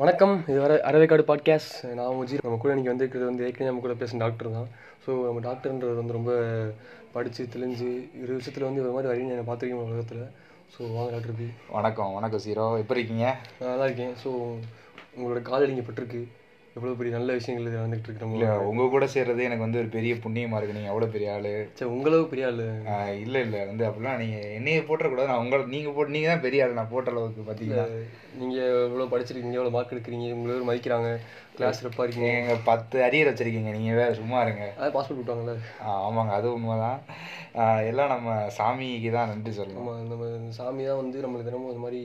வணக்கம். இது வர அறவைக்காடு பாட்காஸ்ட் நான் முஜி நம்ம கூட இன்னைக்கு வந்திருக்கிறது வந்து ஏற்கனவே நம்ம கூட பேசுன டாக்டர் தான். ஸோ நம்ம டாக்டர்ன்றது வந்து ரொம்ப படித்து தெளிஞ்சு இரு விஷயத்தில் வந்து ஒரு மாதிரி அறிஞர் பார்த்துருக்கீங்க உலகத்தில். ஸோ வாங்க டாக்டர் பி. வணக்கம். வணக்கம் சீரோ. எப்படி இருக்கீங்க? நல்லா இருக்கேன். ஸோ உங்களோட காதல் இங்கே பட்டிருக்கு. எவ்வளோ பெரிய நல்ல விஷயங்கள் இது நடந்துகிட்டு இருக்கு இல்லை நம்ம உங்க கூட சேர்றது எனக்கு வந்து ஒரு பெரிய புண்ணியமா இருக்கு நீங்க எவ்வளோ பெரிய ஆளு சரி உங்களவு பெரிய ஆள் இல்ல இல்ல வந்து அப்படிலாம் நீங்க என்னைய போட்டுறக்கூடாது நான் உங்களை நீங்க போட்டு நீங்க தான் பெரிய ஆள் நான் போட்ட அளவுக்கு பாத்தீங்களா நீங்கள் எவ்வளோ படிச்சிருக்கீங்க எவ்வளோ மார்க் எடுக்கிறீங்க உங்களை மதிக்கிறாங்க கிளாஸ் ரெப்பாக இருக்கீங்க நீங்க பத்து அரியர் வச்சிருக்கீங்க நீங்க வேற சும்மா இருங்க அதான் பாஸ்போர்ட் விட்டாங்களே ஆமாங்க அது உண்மைதான் ஆஹ் எல்லாம் நம்ம சாமிக்கு தான் நன்றி சொல்லணும் நம்ம நம்ம சாமி தான் வந்து நம்மளுக்கு தினமும் இந்த மாதிரி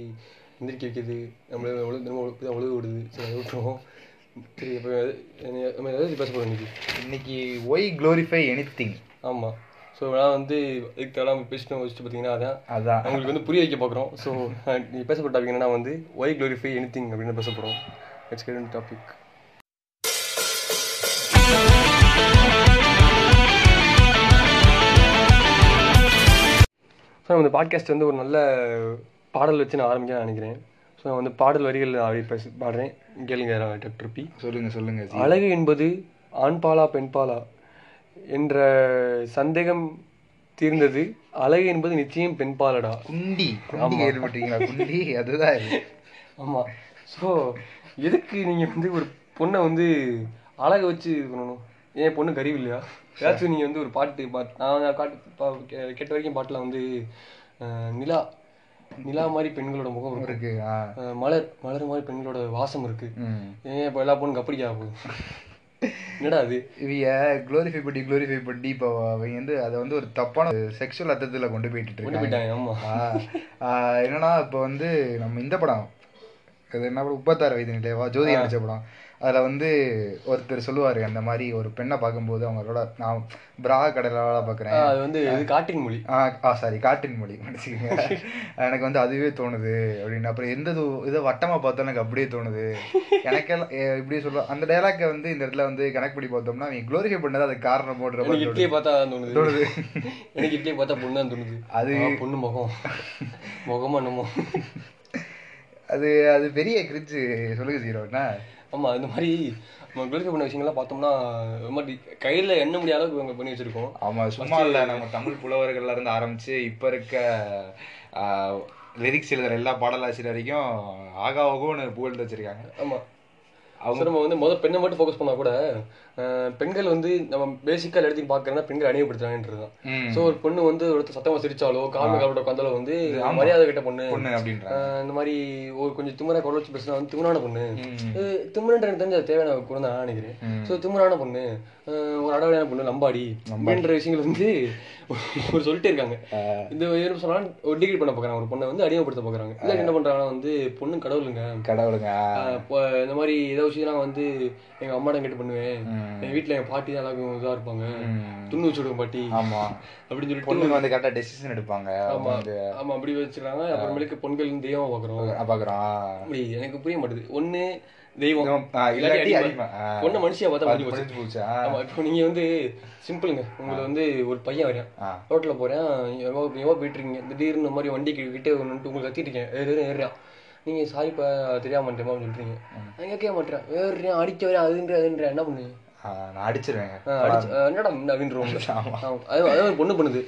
எந்திரிக்க வைக்குது நம்மள எவ்வளோ தினமும் ஒழுகு விடுது சரி விட்டுருவோம் நம்ம இன்னைக்கு? இன்னைக்கு ஒய் க்ளோரிஃபை எனி திங் ஆமாம் ஸோ நான் வந்து இதுக்கு எல்லாம் பேசணும் வச்சுட்டு பார்த்தீங்கன்னா அதான் அதான். அவங்களுக்கு வந்து புரிய வைக்க பார்க்குறோம் ஸோ நீ பேசப்பட்ட டாபிக் என்னன்னா வந்து ஒய் க்ளோரிஃபை எனி திங் அப்படின்னு பேச போகிறோம் நெக்ஸ்ட் கேட் டாபிக் ஸோ இந்த பாட்காஸ்ட் வந்து ஒரு நல்ல பாடல் வச்சு நான் ஆரம்பிக்க நினைக்கிறேன். ஸோ நான் வந்து பாடல் வரிகள் பேசி பாடுறேன். கேளுங்க டாக்டர் பி. சொல்லுங்க சொல்லுங்க ஜி. அழகு என்பது ஆண்பாலா பெண்பாலா என்ற சந்தேகம் தீர்ந்தது. அழகு என்பது நிச்சயம் பெண்பாலடா குண்டி குண்டி கேள்விப்பட்டீங்களா? குண்டி அதுதான். ஆமாம் ஸோ எதுக்கு நீங்கள் வந்து ஒரு பொண்ணை வந்து அழகை வச்சு இது பண்ணணும்? ஏன் பொண்ணு கறிவு இல்லையா ஏதாச்சும் நீங்கள் வந்து ஒரு பாட்டு பாட் நான் காட்டு கேட்ட வரைக்கும் பாட்டில் வந்து நிலா நிலா மாதிரி பெண்களோட முகம் இருக்கு. மலர் மலர் மாதிரி பெண்களோட வாசம் இருக்கு. ஏன் இப்போ எல்லா பொண்ணும் கப்படிக்கா போகுது என்னடா அது? இவைய க்ளோரிஃபை பண்ணி க்ளோரிஃபை பண்ணி இப்போ அவங்க வந்து அதை வந்து ஒரு தப்பான செக்ஷுவல் அர்த்தத்துல கொண்டு போயிட்டு கொண்டு இருக்காங்க. போயிட்டாங்க ஆமா. ஆஹ் ஆஹ் என்னன்னா இப்போ வந்து நம்ம இந்த படம் அது என்ன படம்? முப்பத்தாறு வயது நிலையவா ஜோதி நடிச்ச படம். அதுல வந்து ஒருத்தர் சொல்லுவாரு அந்த மாதிரி ஒரு பெண்ணை பார்க்கும்போது அவங்களோட நான் பிரா கடையில வேலை பார்க்குறேன் அது வந்து இது காட்டின் மொழி. ஆ சாரி காட்டின் மொழி. மன்னிச்சுக்கங்க. எனக்கு வந்து அதுவே தோணுது அப்படின்னு. அப்புறம் எந்த இது- இதை வட்டமா பார்த்தா எனக்கு அப்படியே தோணுது. எனக்கெல்லாம் இப்படி சொல்ல அந்த டைலாக்கை வந்து இந்த இடத்துல வந்து கனெக்ட் பண்ணி பார்த்தோம்னா நீங்க க்ளோரிஃபை பண்ணது அது காரணம் போடுற மாதிரி இட்லியை பார்த்தா தோணுது. தோணுது. எனக்கு இட்லியை பார்த்தா பொண்ணு தான் தோணுது. அது- ஆ, பொண்ணு முகம். முகமா என்னமோ. அது அது பெரிய கிரிச்சு சொல்லுங்க ஜீரோ என்ன? ஆமா இந்த மாதிரி நம்ம குளிக்க பண்ண விஷயங்கள்லாம் பார்த்தோம்னா மாதிரி கையில எண்ண முடியாத அளவுக்கு இவங்க பண்ணி வச்சிருக்கோம். ஆமா சும்மா இல்ல நம்ம தமிழ் புலவர்கள்ல இருந்து ஆரம்பிச்சு இப்ப இருக்க லிரிக்ஸ் எழுதுற எல்லா பாடலாசிரியர் வரைக்கும் ஆகா ஓகோன்னு புகழ்ந்து வச்சிருக்காங்க. ஆமா. அவங்க நம்ம வந்து முதல் பெண்ணை மட்டும் ஃபோக்கஸ் பண்ணா கூட பெண்கள் வந்து நம்ம பேசிக்கா எல்லாத்தையும் பார்க்கறதுனா பெண்கள் அணியப்படுத்துறாங்கன்றதுதான் ம். ஸோ ஒரு பொண்ணு வந்து ஒருத்தர் சத்தமா சிரிச்சாலோ காம காலோட உட்காந்தாலோ வந்து மரியாதை கிட்ட பொண்ணு பொண்ணு இந்த மாதிரி ஒரு கொஞ்சம் திமிரா குரல் வச்சு பேசினா வந்து திமிரான பொண்ணு. திமிரன்ற எனக்கு தெரிஞ்ச தேவையான தான் நான் நினைக்கிறேன். ஸோ திமிரான பொண்ணு ஒரு அடவையான பொண்ணு லம்பாடி அப்படின்ற விஷயங்கள் வந்து ஒரு சொல்லிட்டே இருக்காங்க. இந்த என்ன சொன்னாலும் ஒரு டிகிரி பண்ண பார்க்குறாங்க ஒரு பொண்ணை வந்து அடிமைப்படுத்த பார்க்குறாங்க இல்லை என்ன பண்றாங்கன்னா வந்து பொண்ணு கடவுளுங்க. கடவுளுங்க. இந்த மாதிரி ஏதோ விஷயம் நான் வந்து எங்க அம்மாட்ட கேட்டு பண்ணுவேன். என் வீட்ல என் பாட்டி தான் எல்லாருக்கும் இதா இருப்பாங்க. துண்ணு வச்சு விடுங்க பாட்டி. ஆமா. அப்படின்னு சொல்லிட்டு பொண்ணுங்க வந்து கரெக்டா டெசிஷன் எடுப்பாங்க. ஆமா. ஆமா அப்படி வச்சிருக்காங்க அப்புறமேலுக்கு பொண்கள் தெய்வமா பாக்குறோம். அப்படி எனக்கு புரிய மாட்டுது. ஒண்ணு தெய்வம். பொண்ணை மனுஷியா பார்த்தா முடிஞ்சு போச்சு. ஆமா இப்போ நீங்க வந்து சிம்பிளுங்க. உங்களை வந்து ஒரு பையன் வரேன் ஆ. ரோட்ல போறேன். எவ்வளோ எவ்வளோ போயிட்டு இருக்கீங்க திடீர்னு இந்த மாதிரி வண்டி கிட்ட வந்துட்டு உங்களுக்கு கத்திட்டு இருக்கேன். ஏறு நீங்க சாரிப்பா தெரியாம மாட்டேமா சொல்றீங்க நான் கேட்க மாட்டேன் ஏறியான் அடிக்க வரேன் அதுன்ற அதுன்ற. என்ன பண்ணுவீங்க? நான் அடிச்சிருவேங்க. என்னடா அப்படின்றவங்க அது அது ஒரு பொண்ணு பண்ணுது.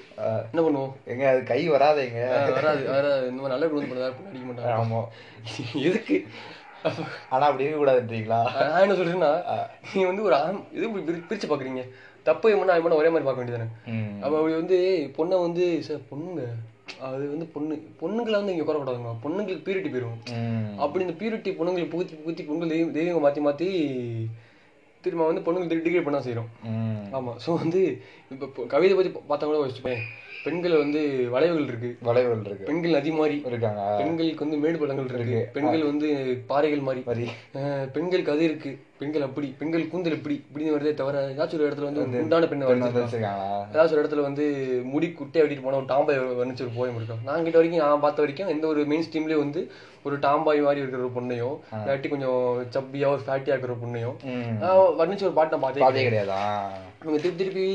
என்ன பண்ணுவோம்? எங்க அது கை வராதேங்க. வராது வராது. இந்த மாதிரி நல்ல பண்ணதா பொண்ணு அடிக்க மாட்டாங்க. ஆமா. எதுக்கு? ஆனா அப்படி இருக்க கூடாதுன்றீங்களா? நான் என்ன சொல்றேன்னா நீங்க வந்து ஒரு இது பிரிச்சு பாக்குறீங்க. தப்பு இவனா இவனா ஒரே மாதிரி பார்க்க வேண்டியதானே. அப்ப அப்படி வந்து பொண்ணை வந்து சார் பொண்ணுங்க அது வந்து பொண்ணு பொண்ணுங்களை வந்து இங்க குறக்கூடாதுங்க பொண்ணுங்களுக்கு பியூரிட்டி போயிடும். அப்படி இந்த பியூரிட்டி பொண்ணுங்களுக்கு புகுத்தி புகுத்தி பொண்ணுங்கள் தெய்வம் தெய்வங்க மாத்தி மாத்தி திரும்ப வந்து பொண்ணுங்க டிகிரி பண்ண செய்யறோம் ம். ஆமா. சோ வந்து இப்ப கவிதை பத்தி பார்த்தா கூட வச்சுப்பேன் பெண்கள் வந்து வளைவுகள் இருக்கு. வளைவுகள் இருக்கு. பெண்கள் நதி மாதிரி இருக்காங்க. பெண்களுக்கு வந்து மேடு பள்ளங்கள் இருக்கு. பெண்கள் வந்து பாறைகள் மாதிரி வரி அஹ் பெண்களுக்கு அது இருக்கு. பெண்கள் அப்படி. பெண்கள் கூந்தல் இப்படி. இப்படின்னு வருதே. தவிர ஏதாச்சும் ஒரு இடத்துல வந்து உண்டான பெண்ணை வச்சிருக்காங்களா ஏதாச்சும் ஒரு இடத்துல வந்து முடி குட்டை வெட்டிட்டு போன ஒரு டாம்பாய் வர்ணிச்சு ஒரு போயம் இருக்கும் நான் கிட்ட வரைக்கும் நான் பார்த்த வரைக்கும் எந்த ஒரு மெயின் ஸ்ட்ரீம்லயும் வந்து ஒரு டாம்பாய் மாதிரி இருக்கிற ஒரு பொண்ணையும் இல்லாட்டி கொஞ்சம் சப்பியா ஒரு ஃபேட்டியா இருக்கிற பொண்ணையும். நான் வர்ணிச்ச ஒரு பாட்டு நான் பார்த்தே கிடையாதா. இவங்க திருப்பி திருப்பி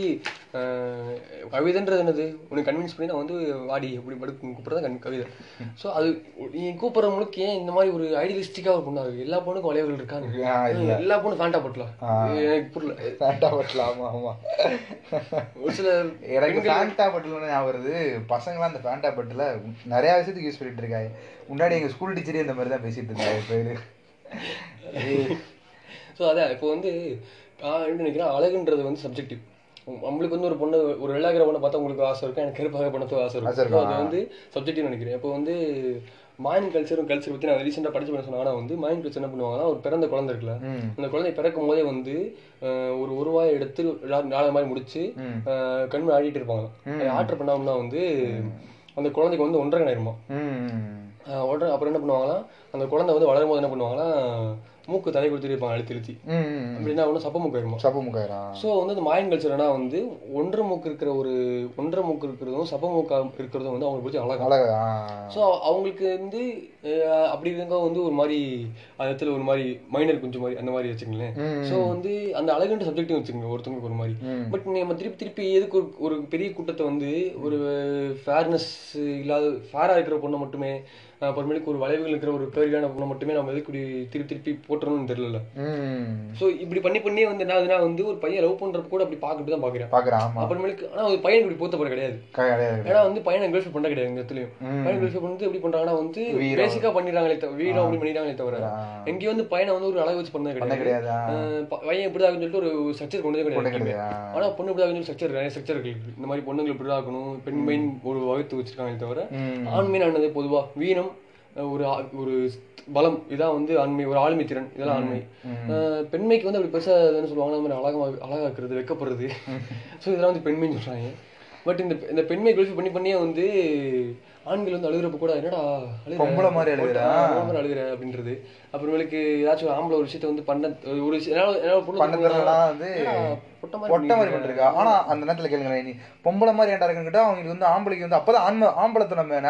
கவிதைன்றது என்னது? உனக்கு கன்வின்ஸ் பண்ணி நான் வந்து வாடி அப்படி படுக்க கூப்பிட்றது கண் கவிதை. ஸோ அது நீ கூப்பிட்றவங்களுக்கு ஏன் இந்த மாதிரி ஒரு ஐடியலிஸ்டிக்காக ஒரு பொண்ணா இருக்கு? எல்லா பொண்ணுக்கும் வளைவுகள் இருக்காங்க. எல்லா பொண்ணும் ஃபேண்டா போட்டலாம் எனக்கு புரியல. ஃபேண்டா பட்டில் ஆமா ஆமா. ஒரு சில எனக்கு ஃபேண்டா பட்டில் ஞாபகம் வருது. பசங்களாம் அந்த ஃபேண்டா பட்டில் நிறைய விஷயத்துக்கு யூஸ் பண்ணிட்டு இருக்காங்க. முன்னாடி எங்க ஸ்கூல் டீச்சரே இந்த மாதிரி தான் பேசிட்டு இருந்தாங்க பேரு ஸோ அதான் இப்போ வந்து நான் என்ன நினைக்கிறேன். அழகுன்றது வந்து சப்ஜெக்டிவ் நம்மளுக்கு வந்து ஒரு பொண்ணு ஒரு வெள்ளாகிற பொண்ணை பார்த்தா உங்களுக்கு ஆசை இருக்கும். எனக்கு கருப்பாக பண்ணத்துக்கு ஆசை இருக்கும். அது வந்து சப்ஜெக்டிவ் நினைக்கிறேன். இப்போ வந்து மாயின் கல்ச்சரும் கல்ச்சர் பற்றி நான் ரீசெண்டாக படிச்சு பண்ண சொன்னாங்கன்னா வந்து மாயின் கல்ச்சர் என்ன பண்ணுவாங்கன்னா ஒரு பிறந்த குழந்தை இருக்குல்ல அந்த குழந்தை பிறக்கும் போதே வந்து ஒரு ஒரு வாயை எடுத்து நாலு மாதிரி முடிச்சு கண்மை ஆடிட்டு இருப்பாங்க. ஆர்டர் பண்ணோம்னா வந்து அந்த குழந்தைக்கு வந்து ஒன்றரை ஆயிருமா? உடனே அப்புறம் என்ன பண்ணுவாங்கன்னா அந்த குழந்தை வந்து வளரும் போது என்ன பண்ணுவாங்கன்னா மூக்கு தலை கொடுத்துட்டு இருப்பாங்க அழுத்தி அழுத்தி அப்படின்னா ஒன்றும் சப்ப மூக்கு ஆயிருமா? சப்பு முக்காயிரா ஸோ வந்து இந்த மாயன் கல்ச்சர்னா வந்து ஒன்றரை மூக்கு இருக்கிற ஒரு ஒன்றரை மூக்கு இருக்கிறதும் சப்ப மூக்கா இருக்கிறதும் வந்து அவங்களுக்கு பிடிச்ச அழகா அழகா ஸோ அவங்களுக்கு வந்து அப்படி இருக்க வந்து ஒரு மாதிரி அந்த இடத்துல ஒரு மாதிரி மைனர் கொஞ்சம் மாதிரி அந்த மாதிரி வச்சுங்களேன் ஸோ வந்து அந்த அழகுன்ற சப்ஜெக்ட் வச்சுக்கோங்க ஒருத்தவங்களுக்கு ஒரு மாதிரி. பட் நம்ம திருப்பி திருப்பி எதுக்கு ஒரு பெரிய கூட்டத்தை வந்து ஒரு ஃபேர்னஸ் இல்லாத ஃபேராக இருக்கிற பொண்ணை மட்டுமே அப்புறமேலுக்கு ஒரு வளைவுகள் இருக்கிற ஒரு கேர்வியான பொண்ணை மட்டுமே நம்ம எதுக்கு இப்படி திருப்பி திருப்பி போட்டுறணும்னு தெரியல ஸோ இப்படி பண்ணி பண்ணியே வந்து என்ன வந்து ஒரு பையன் லவ் பண்றப்ப கூட அப்படி பார்க்கிட்டு தான் பாக்குறேன் ஆமா. அப்புறமேலுக்கு ஆனால் ஒரு பையன் இப்படி போத்த போற கிடையாது. ஏன்னா வந்து பையனை கேர்ள்ஃபை பண்ண கிடையாது எங்க இடத்துலயும். பையன் கேர்ள்ஃபை வந்து எப்படி பண்றாங்கன்னா வந்து. பேசிக்கா பண்ணிடுறாங்களே வீரம் அப்படி பண்ணிடுறாங்களே தவிர. எங்கேயும் வந்து பையனை வந்து ஒரு அளவு வச்சு பண்ணது பண்ண கிடையாது. பையன் இப்படி தான் சொல்லிட்டு ஒரு ஸ்ட்ரக்சர் கொண்டு கிடையாது ஆனா பொண்ணு இப்படி தான் ஸ்ட்ரக்சர் நிறைய ஸ்ட்ரக்சர் இருக்கு. இந்த மாதிரி பொண்ணுங்களை இப்படி தான் இருக்கணும் பெண் மெயின் ஒரு வகுத்து வச்சிருக்காங்களே தவிர ஆண் மீன் ஆனது பொதுவா அஹ் ஒரு ஒரு பலம் இதான் வந்து ஆண்மை ஒரு ஆளுமை திறன் இதெல்லாம் ஆண்மை. பெண்மைக்கு வந்து அப்படி பெருசா என்ன சொல்லுவாங்க அந்த மாதிரி அழகா அழகாக்குறது வெக்கப்படுறது. ஸோ இதெல்லாம் வந்து பெண்மைன்னு சொல்றாங்க. பட் இந்த இந்த பெண்மை குளிஃபை பண்ணி பண்ணியே வந்து ஆண்கள் வந்து அழுகிறப்ப கூட என்னடா? பொம்பளை மாதிரி அழுகுறா? அழுகுற அப்படின்றது. அப்புறமேலுக்கு ஏதாச்சும் ஒரு ஆம்பளை ஒரு விஷயத்த வந்து பண்ண ஒரு விஷயம் என்னால- என்னால பொண்ணு பண்ண தெரியலனா வந்து பொட்டை மாதிரி பண்ணிருக்கா? ஆனா அந்த நேரத்துல கேளுங்க நீ பொம்பளை மாதிரி ஏன்டா இருக்குன்னு அவங்களுக்கு வந்து ஆம்பளைக்கு வந்து அப்பதான் ஆண்மை ஆம்பளத்தை நம்ம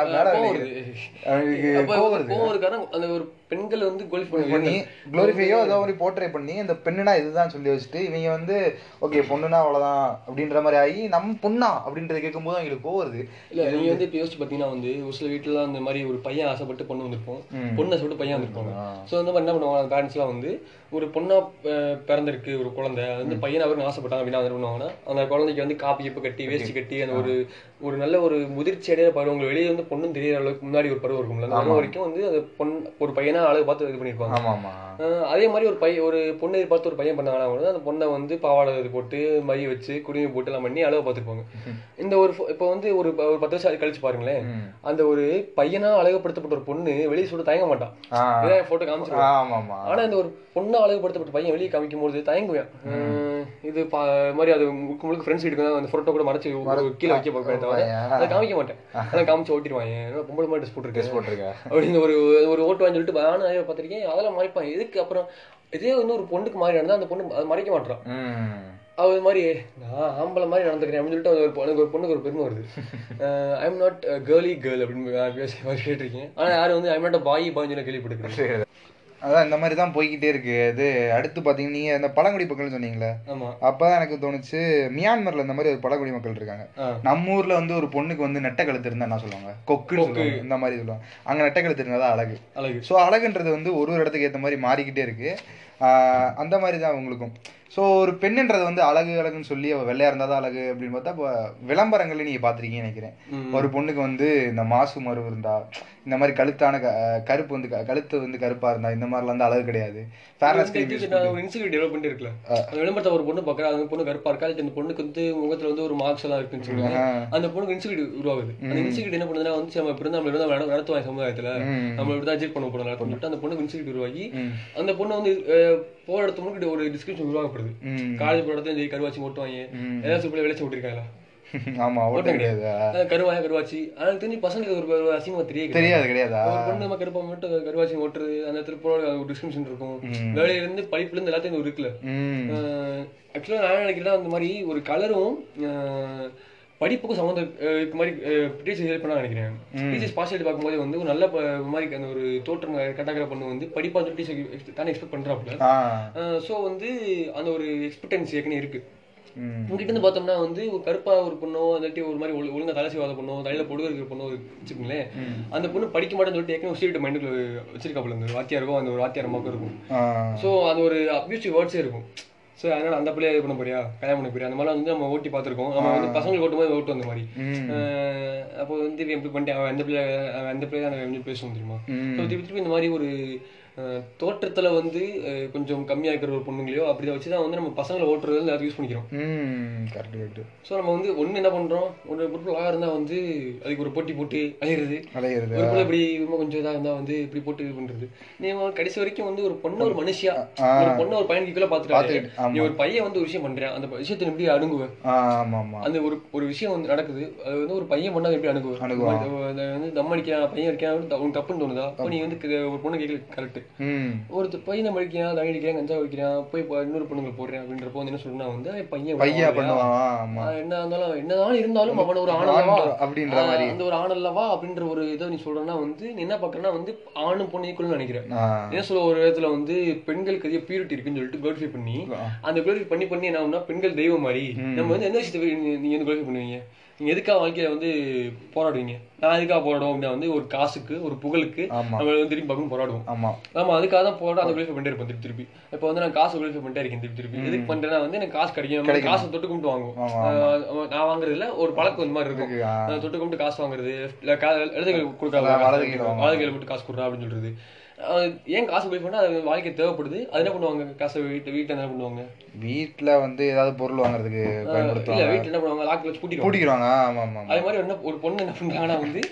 அந்த ஒரு பெண்கள் வந்து கோல்ஃப் பண்ணி குளோரிஃபையோ ஏதோ மாதிரி போர்ட்ரே பண்ணி அந்த பெண்ணுனா இதுதான் சொல்லி வச்சுட்டு இவங்க வந்து ஓகே பொண்ணுனா அவ்வளவுதான் அப்படின்ற மாதிரி ஆகி நம்ம பொண்ணா அப்படின்றத கேட்கும்போது அவங்களுக்கு கோவம் வருது. இல்ல நீங்க வந்து இப்ப யோசிச்சு பாத்தீங்கன்னா வந்து ஒரு சில வீட்டுல அந்த மாதிரி ஒரு பையன் ஆசைப்பட்டு பொண்ணு வந்திருப்போம். பொண்ணை சொல்லிட்டு பையன் வந்திருப்பாங்க. ஸோ வந்து என்ன பண்ணுவாங்க? பேரண்ட்ஸ் வந்து ஒரு பொண்ணா பிறந்திருக்கு ஒரு குழந்தை. அது வந்து பையன் அவருக்கு ஆசைப்பட்டாங்க அப்படின்னா என்ன பண்ணுவாங்கன்னா அந்த குழந்தைக்கு வந்து காப்பி கிப்பு கட்டி வேஷ்டி கட்டி அந்த ஒரு ஒரு நல்ல ஒரு முதிர்ச்சி அடையிற பருவம். உங்களுக்கு வெளியே வந்து பொண்ணும் தெரியற அளவுக்கு முன்னாடி ஒரு பருவம் இருக்கும்ல. அந்த வரைக்கும் வந்து அது பொன் ஒரு பையனா அழகு பார்த்து இது பண்ணிருப்பாங்க. அதே மாதிரி ஒரு பையன் ஒரு பொண்ணை பார்த்து ஒரு பையன் பண்ணாங்கன்னா கூட அந்த பொண்ணை வந்து பாவாடை இது போட்டு மை வச்சு குடிமை போட்டு எல்லாம் பண்ணி அளவு பார்த்துருப்பாங்க. இந்த ஒரு இப்போ வந்து ஒரு ஒரு பத்து வருஷம் கழிச்சு பாருங்களேன். அந்த ஒரு பையனா அழகுபடுத்தப்பட்ட ஒரு பொண்ணு வெளியே சொல்ல தயங்க மாட்டான் போட்டோ ஆமா. ஆனா இந்த ஒரு பொண்ணா அழகுபடுத்தப்பட்ட பையன் வெளியே காமிக்கும் போது தயங்குவேன் இது பா மாதிரி அது முழுக்க முழுக்க ஃப்ரெண்ட்ஸ் வீட்டுக்கு தான் அந்த போட்டோ கூட மறைச்சு கீழே வைக்க பார்ப்பேன் தவிர அதை காமிக்க மாட்டேன். அதை காமிச்சு ஓட்டிடுவாங்க பொம்பளை மாதிரி ட்ரெஸ் போட்டுருக்கேன் போட்டிருக்க. அப்படின்னு ஒரு ஒரு ஓட்டு வாங்கி சொல்லிட்டு நானும் நிறைய பார்த்திருக்கேன். அதெல்லாம் மறைப்பான். எதுக்கு அப்புறம் இதே வந்து ஒரு பொண்ணுக்கு மாறி நடந்தா அந்த பொண்ணு அதை மறைக்க மாட்டான் ம். அவ இது மாதிரி நான் ஆம்பளை மாதிரி நடந்துக்கிறேன். அப்படின்னு சொல்லிட்டு ஒரு பொண்ணுக்கு ஒரு பொண்ணுக்கு ஒரு பெருமை வருது. I am not girly girl அப்படின்னு பேசி கேட்டிருக்கேன் ஆனா யாரும் வந்து ஐம் நாட் பாய் சொல்லி கேள்விப்பட்டிருக்கேன். அதான் இந்த மாதிரி தான் போய்கிட்டே இருக்கு. இது அடுத்து பாத்தீங்கன்னா நீங்க இந்த பழங்குடி மக்கள்னு சொன்னீங்களே அப்பதான் எனக்கு தோணுச்சு மியான்மர்ல இந்த மாதிரி ஒரு பழங்குடி மக்கள் இருக்காங்க. நம்ம ஊர்ல வந்து ஒரு பொண்ணுக்கு வந்து நெட்ட கழுத்து இருந்தா என்ன சொல்லுவாங்க? சொல்லுவாங்க. இந்த மாதிரி சொல்லுவாங்க. அங்க நெட்ட கழுத்து இருந்தா தான் அழகு. அழகு. ஸோ அழகுன்றது வந்து ஒரு ஒரு இடத்துக்கு ஏற்ற மாதிரி மாறிக்கிட்டே இருக்கு. அந்த மாதிரி தான் உங்களுக்கும். ஸோ ஒரு பெண்ணுன்றது வந்து அழகு அழகுன்னு சொல்லி அவ வெள்ளையா இருந்தா தான் அழகு அப்படின்னு பார்த்தா இப்போ விளம்பரங்கள்ல நீங்க பாத்திருக்கீங்கன்னு நினைக்கிறேன். ஒரு பொண்ணுக்கு வந்து இந்த மாசு மருவு இருந்தா இந்த மாதிரி கழுத்தான கருப்பு வந்து கழுத்து வந்து கருப்பா இருந்தா இந்த மாதிரிலாம் வந்து அழகு கிடையாது. ஃபேர்னஸ் ஒரு இன்ஸ்டியூட் டெவலப் பண்ணிட்டு அந்த விளம்பரத்தை ஒரு பொண்ணு பார்க்கறா அந்த பொண்ணு கருப்பா இருக்கா இந்த பொண்ணுக்கு வந்து முகத்துல வந்து ஒரு மார்க்ஸ் எல்லாம் இருக்குன்னு சொல்லுவாங்க அந்த பொண்ணுக்கு இன்ஸ்டியூட் உருவாகுது. அந்த இன்ஸ்டியூட் என்ன பண்ணுதுன்னா வந்து நம்ம இப்படி நம்ம நடத்துவாங்க சமுதாயத்துல. நம்ம இப்படி தான் பண்ண போறோம் சொல்லிட்டு அந்த பொண்ணுக்கு இன்ஸ்டியூட் உருவாகி. அந்த பொண்ணு வந்து போற இடத்து முன்னாடி ஒரு டிஸ்கிரிப்ஷன் உருவாக்கப்படுது. காலேஜ் போற இடத்துல கருவாச்சி ஓட்டுவாங்க. ஏதாச்சும் பிள்ளை வெளிச்சம் விட்டுருக்காங்களா ஆமா ஓட்ட கிடையாது? கருவாயா கருவாச்சி. அதனால தெரிஞ்சு பசங்களுக்கு ஒரு அசிங்கமா தெரிய தெரியாது கிடையாதா? ஒரு பொண்ணு நம்ம கருப்பா மட்டும் கருவாச்சி ஓட்டுறது அந்த ஒரு டிஸ்கிரிப்ஷன் இருக்கும். வேலையில இருந்து படிப்புல இருந்து எல்லாத்தையும் இருக்குல்ல. ம். ஆக்சுவலாக நான் நினைக்கிறேன் அந்த மாதிரி ஒரு கலரும் படிப்புக்கும் சம்மந்தம் இருக்க மாதிரி டீச்சர்ஸ் ஹெல்ப் பண்ண நினைக்கிறேன். டீச்சர்ஸ் பார்ஷியாலிட்டி பார்க்கும்போது வந்து ஒரு நல்ல மாதிரி அந்த ஒரு தோற்றம் கட்டாக்கிற பொண்ணு வந்து படிப்பா வந்து டீச்சர் தானே எக்ஸ்பெக்ட் பண்றாப்புல. ஆ. ஸோ வந்து அந்த ஒரு எக்ஸ்பெக்டன்சி ஏற்கனவே இருக்கு. ம் உங்ககிட்ட இருந்து பார்த்தோம்னா வந்து ஒரு கருப்பா ஒரு பொண்ணோ இல்லாட்டி ஒரு மாதிரி ஒழு- ஒழுங்கா தலை செய்வாத பொண்ணோ தலையில பொடுகு இருக்கிற பொண்ணோ வச்சுக்கோங்களேன். அந்த பொண்ணு படிக்க மாட்டேன்னு சொல்லிட்டு ஏற்கனவே சீட்டு மைண்டுக்குள்ள வச்சிருக்காப்புல இந்த வாத்தியாருக்கும் அந்த ஒரு வாத்தியார் அம்மாக்கும் இருக்கும். ஸோ அது ஒரு அப்யூசிவ் வேர்ட்ஸே இருக்கும். ஸோ அதனால அந்த பிள்ளைய இது பண்ண போறியா? கல்யாணம் பண்ண போறியா? அந்த மாதிரிலாம் வந்து நம்ம ஓட்டி பார்த்துருக்கோம். நம்ம வந்து பசங்களுக்கு ஓட்டும் போது ஓட்டு அந்த மாதிரி. அப்போ வந்து எப்படி பண்ணிட்டு அவன் அந்த பிள்ளை அவன் அந்த பிள்ளை தான் பேசணும் தெரியுமா. ஸோ திருப்பி திருப்பி இந்த மாதிரி ஒரு தோற்றத்துல வந்து கொஞ்சம் கம்மியா இருக்கிற ஒரு பொண்ணுங்களையோ அப்படி வச்சு தான் வந்து நம்ம பசங்களை ஓட்டுறது அதை யூஸ் பண்ணிக்கிறோம். கரெக்ட் கரெக்ட் ஸோ நம்ம வந்து ஒண்ணு என்ன பண்றோம்? ஒரு பொருள் அழகா இருந்தா வந்து அதுக்கு ஒரு போட்டி போட்டு அலையிறது. அலையிறது ஒரு பொருள் இப்படி கொஞ்சம் இதா இருந்தா வந்து இப்படி போட்டு இது பண்றது. நீ கடைசி வரைக்கும் வந்து ஒரு பொண்ணு ஒரு மனுஷியா. ஒரு பொண்ணு ஒரு பையனுக்கு கீழே பார்த்துட்டு. நீ ஒரு பையன் வந்து ஒரு விஷயம் பண்றியா? அந்த விஷயத்தை எப்படி அணுகுவ? ஆ ஆமா ஆமா அந்த ஒரு ஒரு விஷயம் வந்து நடக்குது. அது வந்து ஒரு பையன் பண்ணா எப்படி அணுகுவ? அணுகுவான். அது வந்து தம் அடிக்கிறான் பையன் அடிக்கிறான் உனக்கு தப்புன்னு தோணுதா? அப்போ நீ வந்து ஒரு பொண்ணு கேட்கல கரெக்ட் ம். ஒரு பையனை மடிக்கிறான் தண்ணி அடிக்கிறான் கஞ்சா வைக்கிறான் போய் இன்னொரு பொண்ணுங்க போடுறேன் அப்படின்றப்போ வந்து என்ன சொல்றா வந்து பையன் பண்ணுவான் என்ன இருந்தாலும் என்னதான் இருந்தாலும் அவன ஒரு ஆணல்லவா ஆண் அப்படின்ற மாதிரி. அந்த ஒரு ஆணல்லவா அப்படின்ற ஒரு இதை நீ சொல்றனா வந்து நீ என்ன பாக்குறனா வந்து ஆணும் பொண்ணு ஈக்குவல் நினைக்கிறேன். என்ன சொல்ல ஒரு இடத்துல வந்து பெண்களுக்கு அதிக பியூரிட்டி இருக்குன்னு சொல்லிட்டு குளோரிஃபை பண்ணி அந்த குளோரிஃபை பண்ணி பண்ணி என்ன ஆகும்னா பெண்கள் தெய்வம் மாதிரி. நம்ம வந்து எந்த விஷயத்தை நீங்க வந்து குளோரிஃபை பண்ணுவீங்க? நீங்க எதுக்காக வாழ்க்கையில வந்து போராடுவீங்க? நான் எதுக்காக போராடுவோம் அப்படின்னா வந்து ஒரு காசுக்கு ஒரு புகழுக்கு. நம்ம வந்து திரும்பி பார்க்கணும் போராடுவோம். ஆமா. ஆமா அதுக்காக தான் போராட அந்த குளிஃபை பண்ணிட்டே இருப்பேன் திருப்பி திருப்பி. இப்போ வந்து நான் காசு குளிஃபை பண்ணிட்டே இருக்கேன் திருப்பி திருப்பி. எதுக்கு பண்றேன்னா வந்து எனக்கு காசு கிடைக்கும் நம்ம காசை தொட்டு கும்பிட்டு வாங்குவோம். நான் வாங்குறதுல ஒரு பழக்கம் இந்த மாதிரி இருக்கும். தொட்டு கும்பிட்டு காசு வாங்குறது இல்ல கா- இடது கையில் கொடுக்காத வலது கையில வாங்குவாங்க. வலது கையில மட்டும் காசு கொடுறா அப்படின்னு சொல்றது. ஏன் காசு போய் பண்ணா அது வாழ்க்கை தேவைப்படுது? அது என்ன பண்ணுவாங்க? காசை வீட்டு வீட்டுல என்ன பண்ணுவாங்க? வீட்ல வந்து ஏதாவது பொருள் வாங்குறதுக்கு இல்ல பயன்படுத்துவாங்க. வீட்டுல என்ன பண்ணுவாங்க? லாக்கில் வச்சு பூட்டிடுவாங்க. பூட்டிக்கிறாங்க ஆமா ஆமா ஆமா. அதே மாதிரி என்ன ஒரு பொண்ணு என்ன பண்றாங்கன்னா வந்து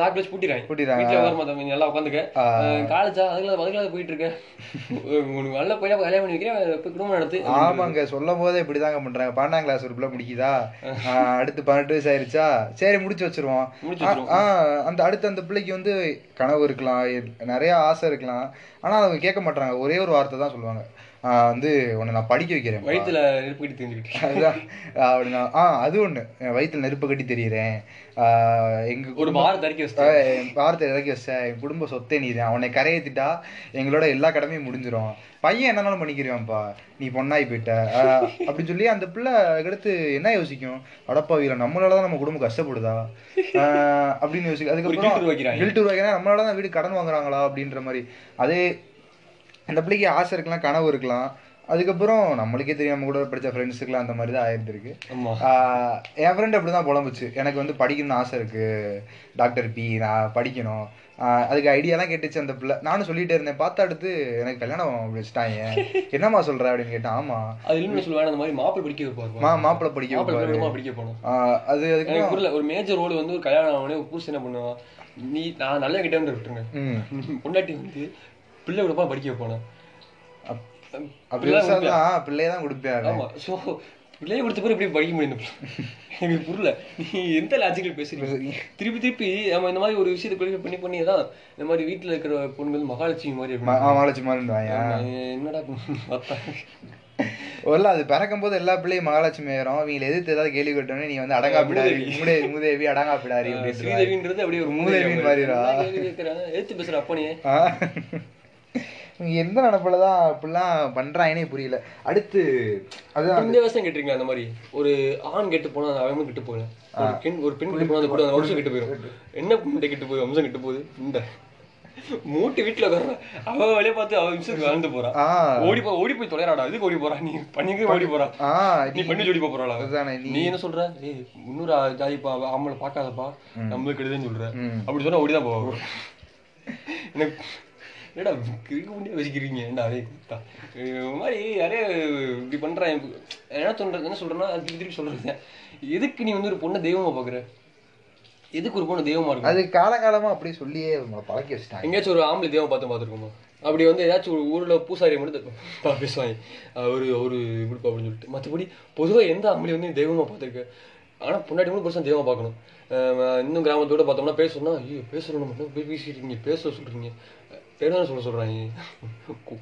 லாக்கில் வச்சு பூட்டிடுறாங்க. பூட்டிடுறாங்க. வீட்டுல வர மாட்டாங்க நல்லா உட்காந்துக்க. காலேஜா அதுல அதுல போயிட்டு இருக்கேன். உனக்கு நல்ல பையன் கல்யாணம் பண்ணி வைக்கிறேன் போய் குடும்பம் நடத்து. ஆமாங்க சொல்லும் போதே இப்படிதாங்க பண்றாங்க. பன்னெண்டாம் கிளாஸ் ஒரு பிள்ளை முடிக்குதா? அடுத்து பன்னெண்டு வயசு ஆயிருச்சா? சரி முடிச்சு வச்சிருவோம். அந்த அடுத்து அந்த பிள்ளைக்கு வந்து கனவு இருக்கலாம். நிறைய ஆசை இருக்கலாம். ஆனா அவங்க கேட்க மாட்டாங்க ஒரே ஒரு வார்த்தை தான் சொல்லுவாங்க. வந்து உன்னை நான் படிக்க வைக்கிறேன். வயித்துல நெருப்பு கட்டி தெரிஞ்சுக்கிட்டு அதுதான். அப்படின்னா ஆ அது ஒண்ணு. என் வயித்துல நெருப்பு கட்டி தெரியுறேன். ஆஹ் எங்க ஒரு குடும்பம் பார் தறிக்கி வச்சு வார்த்தை இறக்கி வச்ச என் குடும்ப சொத்தே நீ தான். உன்னை கரையேத்திட்டா எங்களோட எல்லா கடமையும் முடிஞ்சிரும். பையன் என்னன்னாலும் பண்ணிக்கிறவான்ப்பா நீ பொண்ணாய் போயிட்ட. அப்படின்னு சொல்லி அந்த பிள்ளை அடுத்து என்ன யோசிக்கும்? அடப்பாவில நம்மளால தான் நம்ம குடும்பம் கஷ்டப்படுதா? அப்படின்னு யோசிக்கும். அதுக்கப்புறம் guilt உருவாக்கிறாங்க. கில்ட் உருவாக்கினா நம்மளால தான் வீடு கடன் வாங்குறாங்களா அப்படின்ற மாதிரி. அதே அந்த பிள்ளைக்கு ஆசை இருக்கலாம் கனவு இருக்கலாம். அதுக்கப்புறம் நம்மளுக்கே தெரியும் நம்ம கூட படிச்ச ஃப்ரெண்ட்ஸுக்குலாம் அந்த மாதிரி தான் ஆயிருந்திருக்கு என் ஃப்ரெண்ட் அப்படி தான் புலம்புச்சு. எனக்கு வந்து படிக்கணும்னு ஆசை இருக்கு. டாக்டர் பி நான் படிக்கணும். அதுக்கு ஐடியாலாம் கேட்டுச்சு அந்த பிள்ளை. நானும் சொல்லிட்டே இருந்தேன். பார்த்தா அடுத்து எனக்கு கல்யாணம் வச்சுட்டாங்க என்னம்மா சொல்ற அப்படின்னு கேட்டேன். ஆமா. அது இன்னும் சொல்லுவாங்க அந்த மாதிரி மாப்பிள்ளை படிக்க வைப்பாரு மா மாப்பிள்ளை படிக்க வைப்பாரு. படிக்க போனோம். அது அதுக்கு புரியல. ஒரு மேஜர் ரோல் வந்து ஒரு கல்யாணம் ஒரு புருஷன் என்ன பண்ணுவான்? நீ நான் நல்ல கிட்ட விட்டுருங்க. பொண்டாட்டி வந்து பிள்ளை விடப்பா படிக்க விவசாயம் பிள்ளையே தான் கொடுப்பேன் ஆமா. சோ பிள்ளைய கொடுத்த பிறகு எப்படி படிக்க முடியும்? எனக்கு புரியல. நீ எந்த லாஜிக்கல் பேசுறீங்க? திருப்பி திருப்பி நம்ம இந்த மாதிரி ஒரு விஷயத்தை பண்ணி பண்ணி தான் இந்த மாதிரி வீட்டுல இருக்கிற பொண்ணுங்கள் மகாலட்சுமி மாதிரி மாலட்சி மாதிரி என்னடா பார்த்தா? இல்ல அது பிறக்கும் போது எல்லா பிள்ளையும் மகாலட்சுமி ஆயிரும். இவங்களை எதிர்த்து ஏதாவது கேள்வி கேட்டோன்னே நீ வந்து அடங்கா பிடாரி மூதேவி. அடங்கா பிடாரி ஸ்ரீதேவின்றது அப்படியே ஒரு மூதேவின்னு மூதேவி மாறிடுறா. கேள்வி கேட்கறாங்க. எடுத்து பேசுற அப்பனையே இவங்க எந்த நினப்புலதான் அப்படிலாம் பண்றாங்கன்னே புரியல. அடுத்து அதுதான் இந்த வருஷம் கேட்டிருக்கீங்களா அந்த மாதிரி? ஒரு ஆண் கெட்டு போனா அந்த அவன் கெட்டு போகல. ஒரு பெண் ஒரு பெண் கெட்டு போனா அந்த கூட அந்த வம்சம் கெட்டு போயிடும் என்ன முட்டை கெட்டு போய் வம்சம் கெட்டு போகுது? இந்த மூட்டு வீட்டுல உட்கார அவ வேலையை பார்த்து அவ வம்சத்துக்கு வாழ்ந்து போறான் ஆ. ஓடி போ ஓடி போய் தொலைறாடா இதுக்கு ஓடி போறா நீ பண்ணிக்க ஓடி போறா. நீ பண்ணி போறாளா அதுதானே நீ. என்ன சொல்ற? முன்னூறு ஜாதிப்பா ஆம்பளை பார்க்காதப்பா. நம்மளுக்கு கெடுதுன்னு சொல்ற. அப்படி சொன்னா ஓடிதான் போவா. எனக்கு என்னடா கிறுக்கு முடியா வச்சுக்கிறீங்க? ஏன்டா அதே ஒரு மாதிரி யாரே இப்படி பண்றான் என்ன சொல்றது என்ன சொல்றேன்னா அது திருப்பி திருப்பி சொல்றது எதுக்கு நீ வந்து ஒரு பொண்ணை தெய்வமா பாக்குற? எதுக்கு ஒரு பொண்ணு தெய்வமா இருக்கும்? அது காலகாலமா அப்படியே சொல்லியே பழக்கி வச்சுட்டாங்க. எங்கேயாச்சும் ஒரு ஆம்பளை தெய்வம் பார்த்து பார்த்துருக்கோமா? அப்படி வந்து ஏதாச்சும் ஒரு ஊர்ல பூசாரியை மட்டும் பேசுவாங்க. அவரு அவரு இப்படிப்பா அப்படின்னு சொல்லிட்டு. மற்றபடி பொதுவா எந்த ஆம்பளை வந்து தெய்வமா பார்த்துருக்க? ஆனா பொண்டாட்டி கூட புருஷன் தெய்வமா பார்க்கணும். இன்னும் கிராமத்தோட பார்த்தோம்னா பேசணும்னா ஐயோ பேசுறோம் மட்டும் இருக்கீங்க பேச சொல்றீங்க. பேர் சொல்ல சொல்கிறாங்க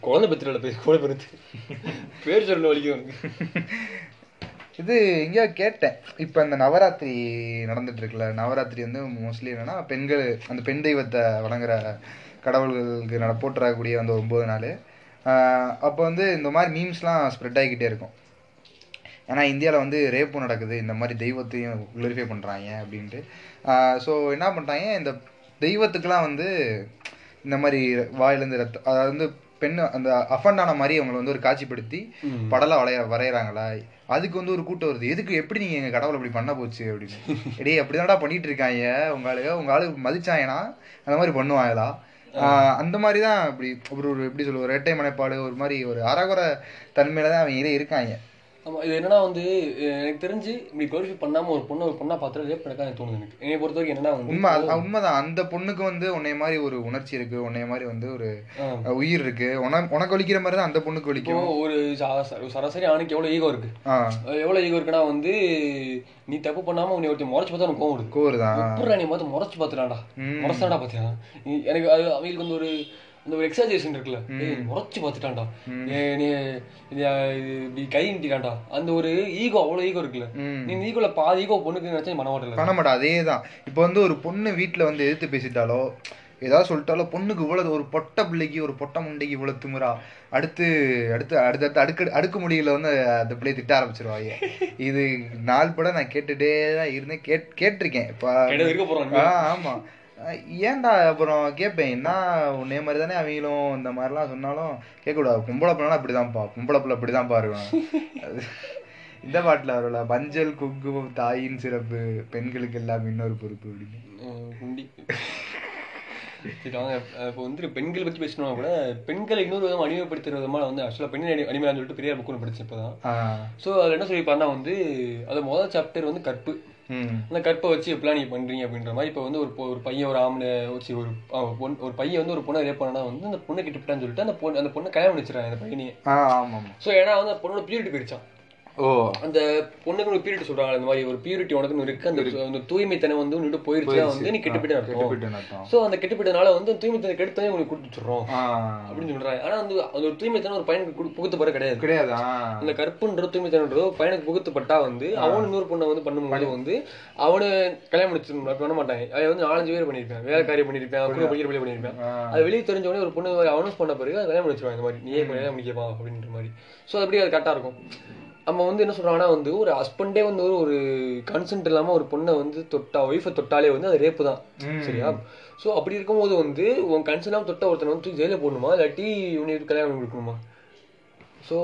குழந்தை பெற்றுல பேர் குழந்தை பெருத்து. பேர் சொல்ல வலிக்கும் எனக்கு. இது எங்கேயோ கேட்டேன். இப்போ இந்த நவராத்திரி நடந்துட்டு இருக்குல்ல நவராத்திரி வந்து மோஸ்ட்லி என்னன்னா பெண்கள் அந்த பெண் தெய்வத்தை வணங்குற கடவுள்களுக்கு நட போட்டுறக்கூடிய அந்த ஒம்பது நாள். அப்போ வந்து இந்த மாதிரி மீம்ஸ்லாம் ஸ்ப்ரெட் ஆகிக்கிட்டே இருக்கும். ஏன்னா இந்தியாவில் வந்து ரேப்பும் நடக்குது இந்த மாதிரி தெய்வத்தையும் குளரிஃபை பண்ணுறாங்க அப்படின்ட்டு. ஸோ என்ன பண்ணுறாங்க இந்த தெய்வத்துக்கெலாம் வந்து இந்த மாதிரி வாயிலேருந்து ரத்தம் அதாவது வந்து பெண் அந்த அஃபண்டான மாதிரி அவங்களை வந்து ஒரு காட்சிப்படுத்தி. படலாம் வளைய வரைகிறாங்களா அதுக்கு வந்து ஒரு கூட்டம் வருது. எதுக்கு எப்படி நீங்கள் எங்கள் கடவுளை இப்படி பண்ண போச்சு அப்படின்னு. டேய் அப்படி பண்ணிட்டு இருக்காங்க. உங்க ஆளுங்க உங்க ஆளு மதிச்சாங்கன்னா அந்த மாதிரி பண்ணுவாங்களா? அந்த மாதிரி தான் இப்படி ஒரு எப்படி சொல்லுவோம் ஒரு இரட்டை மனைப்பாடு ஒரு மாதிரி ஒரு அரகுற தன்மையில தான் அவங்க இருக்காங்க. ஆமா இது என்னன்னா வந்து எனக்கு தெரிஞ்சு இப்படி குளோரிஃபை பண்ணாம ஒரு பொண்ணை ஒரு பொண்ணா பார்த்து ரேப் பண்ணக்கா எனக்கு தோணுது எனக்கு. என்னை பொறுத்த வரைக்கும் என்னன்னா உண்மை உண்மைதான். அந்த பொண்ணுக்கு வந்து உன்னைய மாதிரி ஒரு உணர்ச்சி இருக்கு உன்னைய மாதிரி வந்து ஒரு உயிர் இருக்கு. உனக்கு உனக்கு வலிக்கிற மாதிரி தான் அந்த பொண்ணுக்கு வலிக்கும். ஒரு சராசரி ஆணுக்கு எவ்வளவு ஈகோ இருக்கு? எவ்வளவு ஈகோ இருக்குன்னா வந்து நீ தப்பு பண்ணாம உன்னை ஒருத்தர் முறைச்சு பார்த்தா உனக்கு கோவம் எப்படா நீ பார்த்து முறைச்சு பார்த்துடாண்டா ம். முறைச்சாடா பார்த்தியா? எனக்கு அது அவங்களுக்கு வந்து ஒரு அந்த ஒரு எக்ஸாஜேஷன் இருக்குல்ல. முறைச்சு பார்த்துட்டான்டா. நீ இப்படி கை நீட்டிட்டான்டா. அந்த ஒரு ஈகோ அவ்வளவு ஈகோ இருக்குல்ல. நீ ஈகோல பாதி ஈகோ பொண்ணுக்கு நினைச்சா பண்ண மாட்டல பண்ண மாட்டா அதே தான் இப்போ வந்து ஒரு பொண்ணு வீட்டில் வந்து எதிர்த்து பேசிட்டாலோ ஏதாவது சொல்லிட்டாலோ பொண்ணுக்கு இவ்வளவு ஒரு பொட்டை பிள்ளைக்கு ஒரு பொட்டை முண்டைக்கு இவ்வளவு திமிரா அடுத்து அடுத்து அடுத்தடுத்து அடுக்கு அடுக்கு முடியல வந்து அந்த பிள்ளைய திட்ட ஆரம்பிச்சிருவாங்க இது நாள் பட நான் கேட்டுட்டே தான் இருந்தேன். கேட் கேட்டிருக்கேன். இப்போ கிடையாது ஏன்டா அப்புறம் கேட்பேன் என்ன உன்னே மாதிரி தானே அவங்களும் இந்த மாதிரிலாம் சொன்னாலும் கேட்கக்கூடாது. பொம்பளை பிள்ளைனா அப்படிதான்ப்பா. பொம்பளை பிள்ளை அப்படிதான்ப்பா இருக்கும் அது இந்த பாட்டில் வரல மஞ்சள் குங்குமம் தாயின் சிறப்பு பெண்களுக்கு எல்லாம் இன்னொரு பொறுப்பு அப்படின்னு. இப்போ வந்து பெண்கள் பத்தி பேசணும்னா கூட பெண்களை இன்னொரு விதமா அடிமைப்படுத்துற விதமா வந்து ஆக்சுவலா பெண் அடி அடிமையான்னு சொல்லிட்டு பெரியார் புக்கு ஒன்று படிச்சேன் இப்பதான் ஆ. ஸோ அதில் என்ன சொல்லியிருப்பாருன்னா வந்து அது முதல் சாப்டர் வந்து கற்பு. அந்த கற்பை வச்சு எப்படிலாம் நீங்க பண்றீங்க அப்படின்ற மாதிரி இப்போ வந்து ஒரு ஒரு பையன் ஒரு ஆம்பளை வச்சு ஒரு ஆ, பொண் ஒரு பையன் வந்து ஒரு பொண்ணை ரேப் பண்ணா வந்து அந்த பொண்ணை கிட்டப்பட்டான்னு சொல்லிட்டு அந்த பொண்ணு அந்த பொண்ணை கல்யாணம் வச்சிடறாங்க அந்த பையனையே. ஆமாம் ஸோ ஏன்னா வந்து அந்த பொண்ணோட பியூரிட்டி போயிடுச்சான் ஓ. அந்த பொண்ணுக்கு ஒரு பியூரிட்டி சொல்றாங்க அந்த மாதிரி ஒரு பியூரிட்டி உனக்குன்னு இருக்கு. அந்த அந்த தூய்மைத்தனம் வந்து உன்னிட்டு போயிருச்சுன்னா வந்து நீ கெட்டுப்பிட்டு அர்த்தம். ஸோ அந்த கெட்டுப்பிட்டனால வந்து தூய்மைத்தனை கெடுத்தனே உங்களுக்கு கொடுத்துட்றோம் ஆ. அப்படின்னு சொல்றாங்க. ஆனா வந்து அந்த ஒரு தூய்மைத்தனம் ஒரு பையனுக்கு புகுத்தப்பட கிடையாது. கிடையாது அந்த கற்புன்ற தூய்மைத்தனன்றதோ பையனுக்கு புகுத்தப்பட்டா வந்து அவன் இன்னொரு பொண்ணை வந்து பண்ணும்போது வந்து அவனு கல்யாணம் முடிச்சு பண்ண மாட்டாங்க. அவன் வந்து நாலஞ்சு பேர் பண்ணியிருப்பேன். வேலை காரியம் பண்ணியிருப்பேன். கூட படிக்கிற பிள்ளை பண்ணியிருப்பேன். ஆ. அது வெளியே தெரிஞ்ச உடனே ஒரு பொண்ணு அனௌன்ஸ் பண்ண பிறகு அது கல்யாணம் முடிச்சிருவாங்க. இந்த மாதிரி நீயே கல்யாணம் முடிக்கப்பா அப்படின்ற மாதிரி. ஸோ அப்படி அது கரெக்டாக இருக்கும். நம்ம வந்து என்ன சொல்றாங்கன்னா வந்து ஒரு ஹஸ்பண்டே வந்து ஒரு ஒரு கன்சென்ட் இல்லாம ஒரு பொண்ணை வந்து தொட்டா ஒய்ஃபை தொட்டாலே வந்து அது ரேப்பு தான். சரியா? ஸோ அப்படி இருக்கும்போது வந்து உன் கன்சென்ட் இல்லாம தொட்ட ஒருத்தனை வந்து தூக்கி ஜெயில போடணுமா? இல்லாட்டி உனக்கு கல்யாணம் பண்ணி கொடுக்கணுமா? ஸோ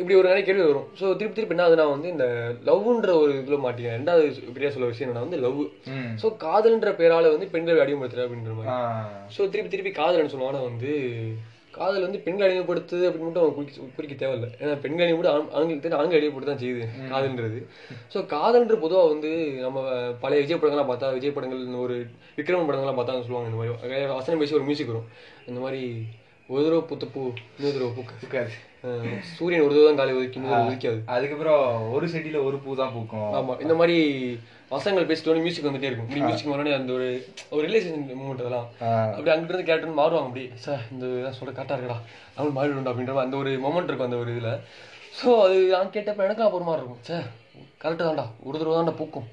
இப்படி ஒரு நிறைய கேள்வி வரும். ஸோ திருப்பி திருப்பி என்ன ஆகுதுன்னா வந்து இந்த லவ்ன்ற ஒரு இதில் மாட்டேங்க. ரெண்டாவது பெரிய சொல்ல விஷயம் என்னன்னா வந்து லவ் ஸோ காதல்ன்ற பேரால வந்து பெண்கள் அடிமைப்படுத்துற அப்படின்ற மாதிரி. ஸோ திருப்பி திருப்பி காதல்னு சொல்லுவாங்க ஆனா வந்து காதல் வந்து பெண்கள் அடிமைப்படுத்துது அப்படின்னு மட்டும் அவங்க குறிக்க குறிக்க தேவையில்லை. ஏன்னா பெண்கள் அடிமைப்பட்டு தெரிஞ்சு ஆண்கள் அடிமைப்பட்டு தான் செய்யுது காதல்ன்றது. ஸோ காதல்ன்ற பொதுவாக வந்து நம்ம பழைய விஜய் படங்கள்லாம் பார்த்தா விஜய் படங்கள் ஒரு விக்ரமன் படங்கள்லாம் பார்த்தா சொல்லுவாங்க. இந்த மாதிரி வசனம் பேசி ஒரு மியூசிக் வரும். இந்த மாதிரி ஒரு தடவை பூத்த பூ இன்னொரு தடவை பூக்க இருக்காது. அஹ் சூரியன் ஒரு தடவை தான் காலை ஒதுக்கி இன்னொரு அதுக்கப்புறம் ஒரு செடியில ஒரு பூ தான் பூக்கும். ஆமா இந்த மாதிரி வசனங்கள் பேசிட்டு மியூசிக் வந்துட்டே இருக்கும். இப்படி மியூசிக் வரனே அந்த ஒரு ஒரு ரிலேஷன் மூமெண்ட் அதெல்லாம். அப்படி அங்கிட்டு இருந்து கேரக்டர் மாறுவாங்க. அப்படி சார் இந்த இதான் சொல்ல கரெக்டாக இருக்கடா. அவன் மாறிடும்டா அப்படின்ற அந்த ஒரு மொமெண்ட் இருக்கும் அந்த ஒரு இதில். ஸோ அது நான் கேட்டப்ப எனக்கு அப்புறமா இருக்கும். சே கரெக்டாக தான்டா. ஒரு தடவை தான்டா பூக்கும்.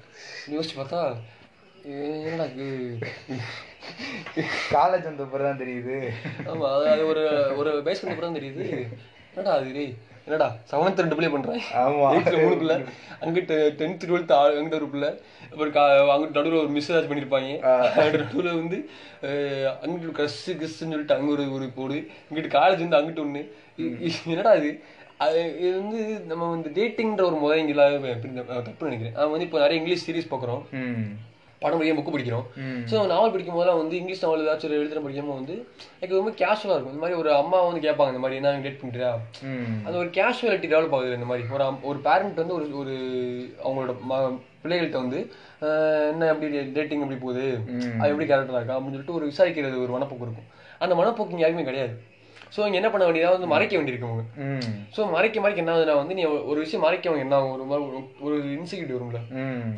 யோசிச்சு பார்த்தா இது? காலேஜ் வந்த பிறகு தான் தெரியுது. ஆமா அது ஒரு ஒரு பேஸ் பண்ண தான் தெரியுது. என்னடா அது டேய்? என்னடா செவன்த் ரெண்டு பிள்ளை பண்றேன் ஆமா. எயித்துல மூணு பிள்ளை. அங்கிட்டு டென்த் டுவெல்த் அங்கிட்ட ஒரு பிள்ளை. அப்புறம் கா அங்கிட்டு நடுவில் ஒரு மிஸ் ஏதாச்சும் பண்ணியிருப்பாங்க நடுவில் வந்து அங்கிட்டு கஸ்ஸு கிஸ்ன்னு சொல்லிட்டு அங்கே ஒரு ஒரு போடு. இங்கிட்டு காலேஜ் வந்து அங்கிட்டு ஒன்று என்னடா இது? அது இது வந்து நம்ம வந்து டேட்டிங்ன்ற ஒரு முறை இங்கே தப்பு நினைக்கிறேன். நான் வந்து இப்போ நிறைய இங்கிலீஷ் சீரிஸ் பார்க்குறோம் படம் படிக்க புக்கு படிக்கிறோம். ஸோ நாவல் படிக்கும் போதெல்லாம் வந்து இங்கிலீஷ் நாவல் ஏதாச்சும் ஒரு எழுதுற படிக்கும்போது வந்து எனக்கு ரொம்ப கேஷுவலாக இருக்கும். இந்த மாதிரி ஒரு அம்மா வந்து கேட்பாங்க இந்த மாதிரி என்ன டேட் ம். அந்த ஒரு கேஷுவாலிட்டி டெவலப் ஆகுது இந்த மாதிரி. ஒரு ஒரு பேரண்ட் வந்து ஒரு ஒரு அவங்களோட ம- பிள்ளைகள்கிட்ட வந்து என்ன எப்படி டேட்டிங் எப்படி போகுது. அது எப்படி கேரக்டராக இருக்கா? அப்படின்னு சொல்லிட்டு ஒரு விசாரிக்கிறது ஒரு மனப்போக்கு இருக்கும். அந்த மனப்போக்கு யாருமே கிடையாது. ஸோ இங்கே என்ன பண்ண வேண்டியதா? வந்து மறைக்க வேண்டியிருக்கு அவங்க ஸோ மறைக்க மறைக்க என்ன ஆகுதுன்னா வந்து நீ ஒரு விஷயம் மறைக்கவங்க என்ன ஆகும்? ஒரு மாதிரி ஒரு- இன்செக்யூரிட்டி வரும்ல?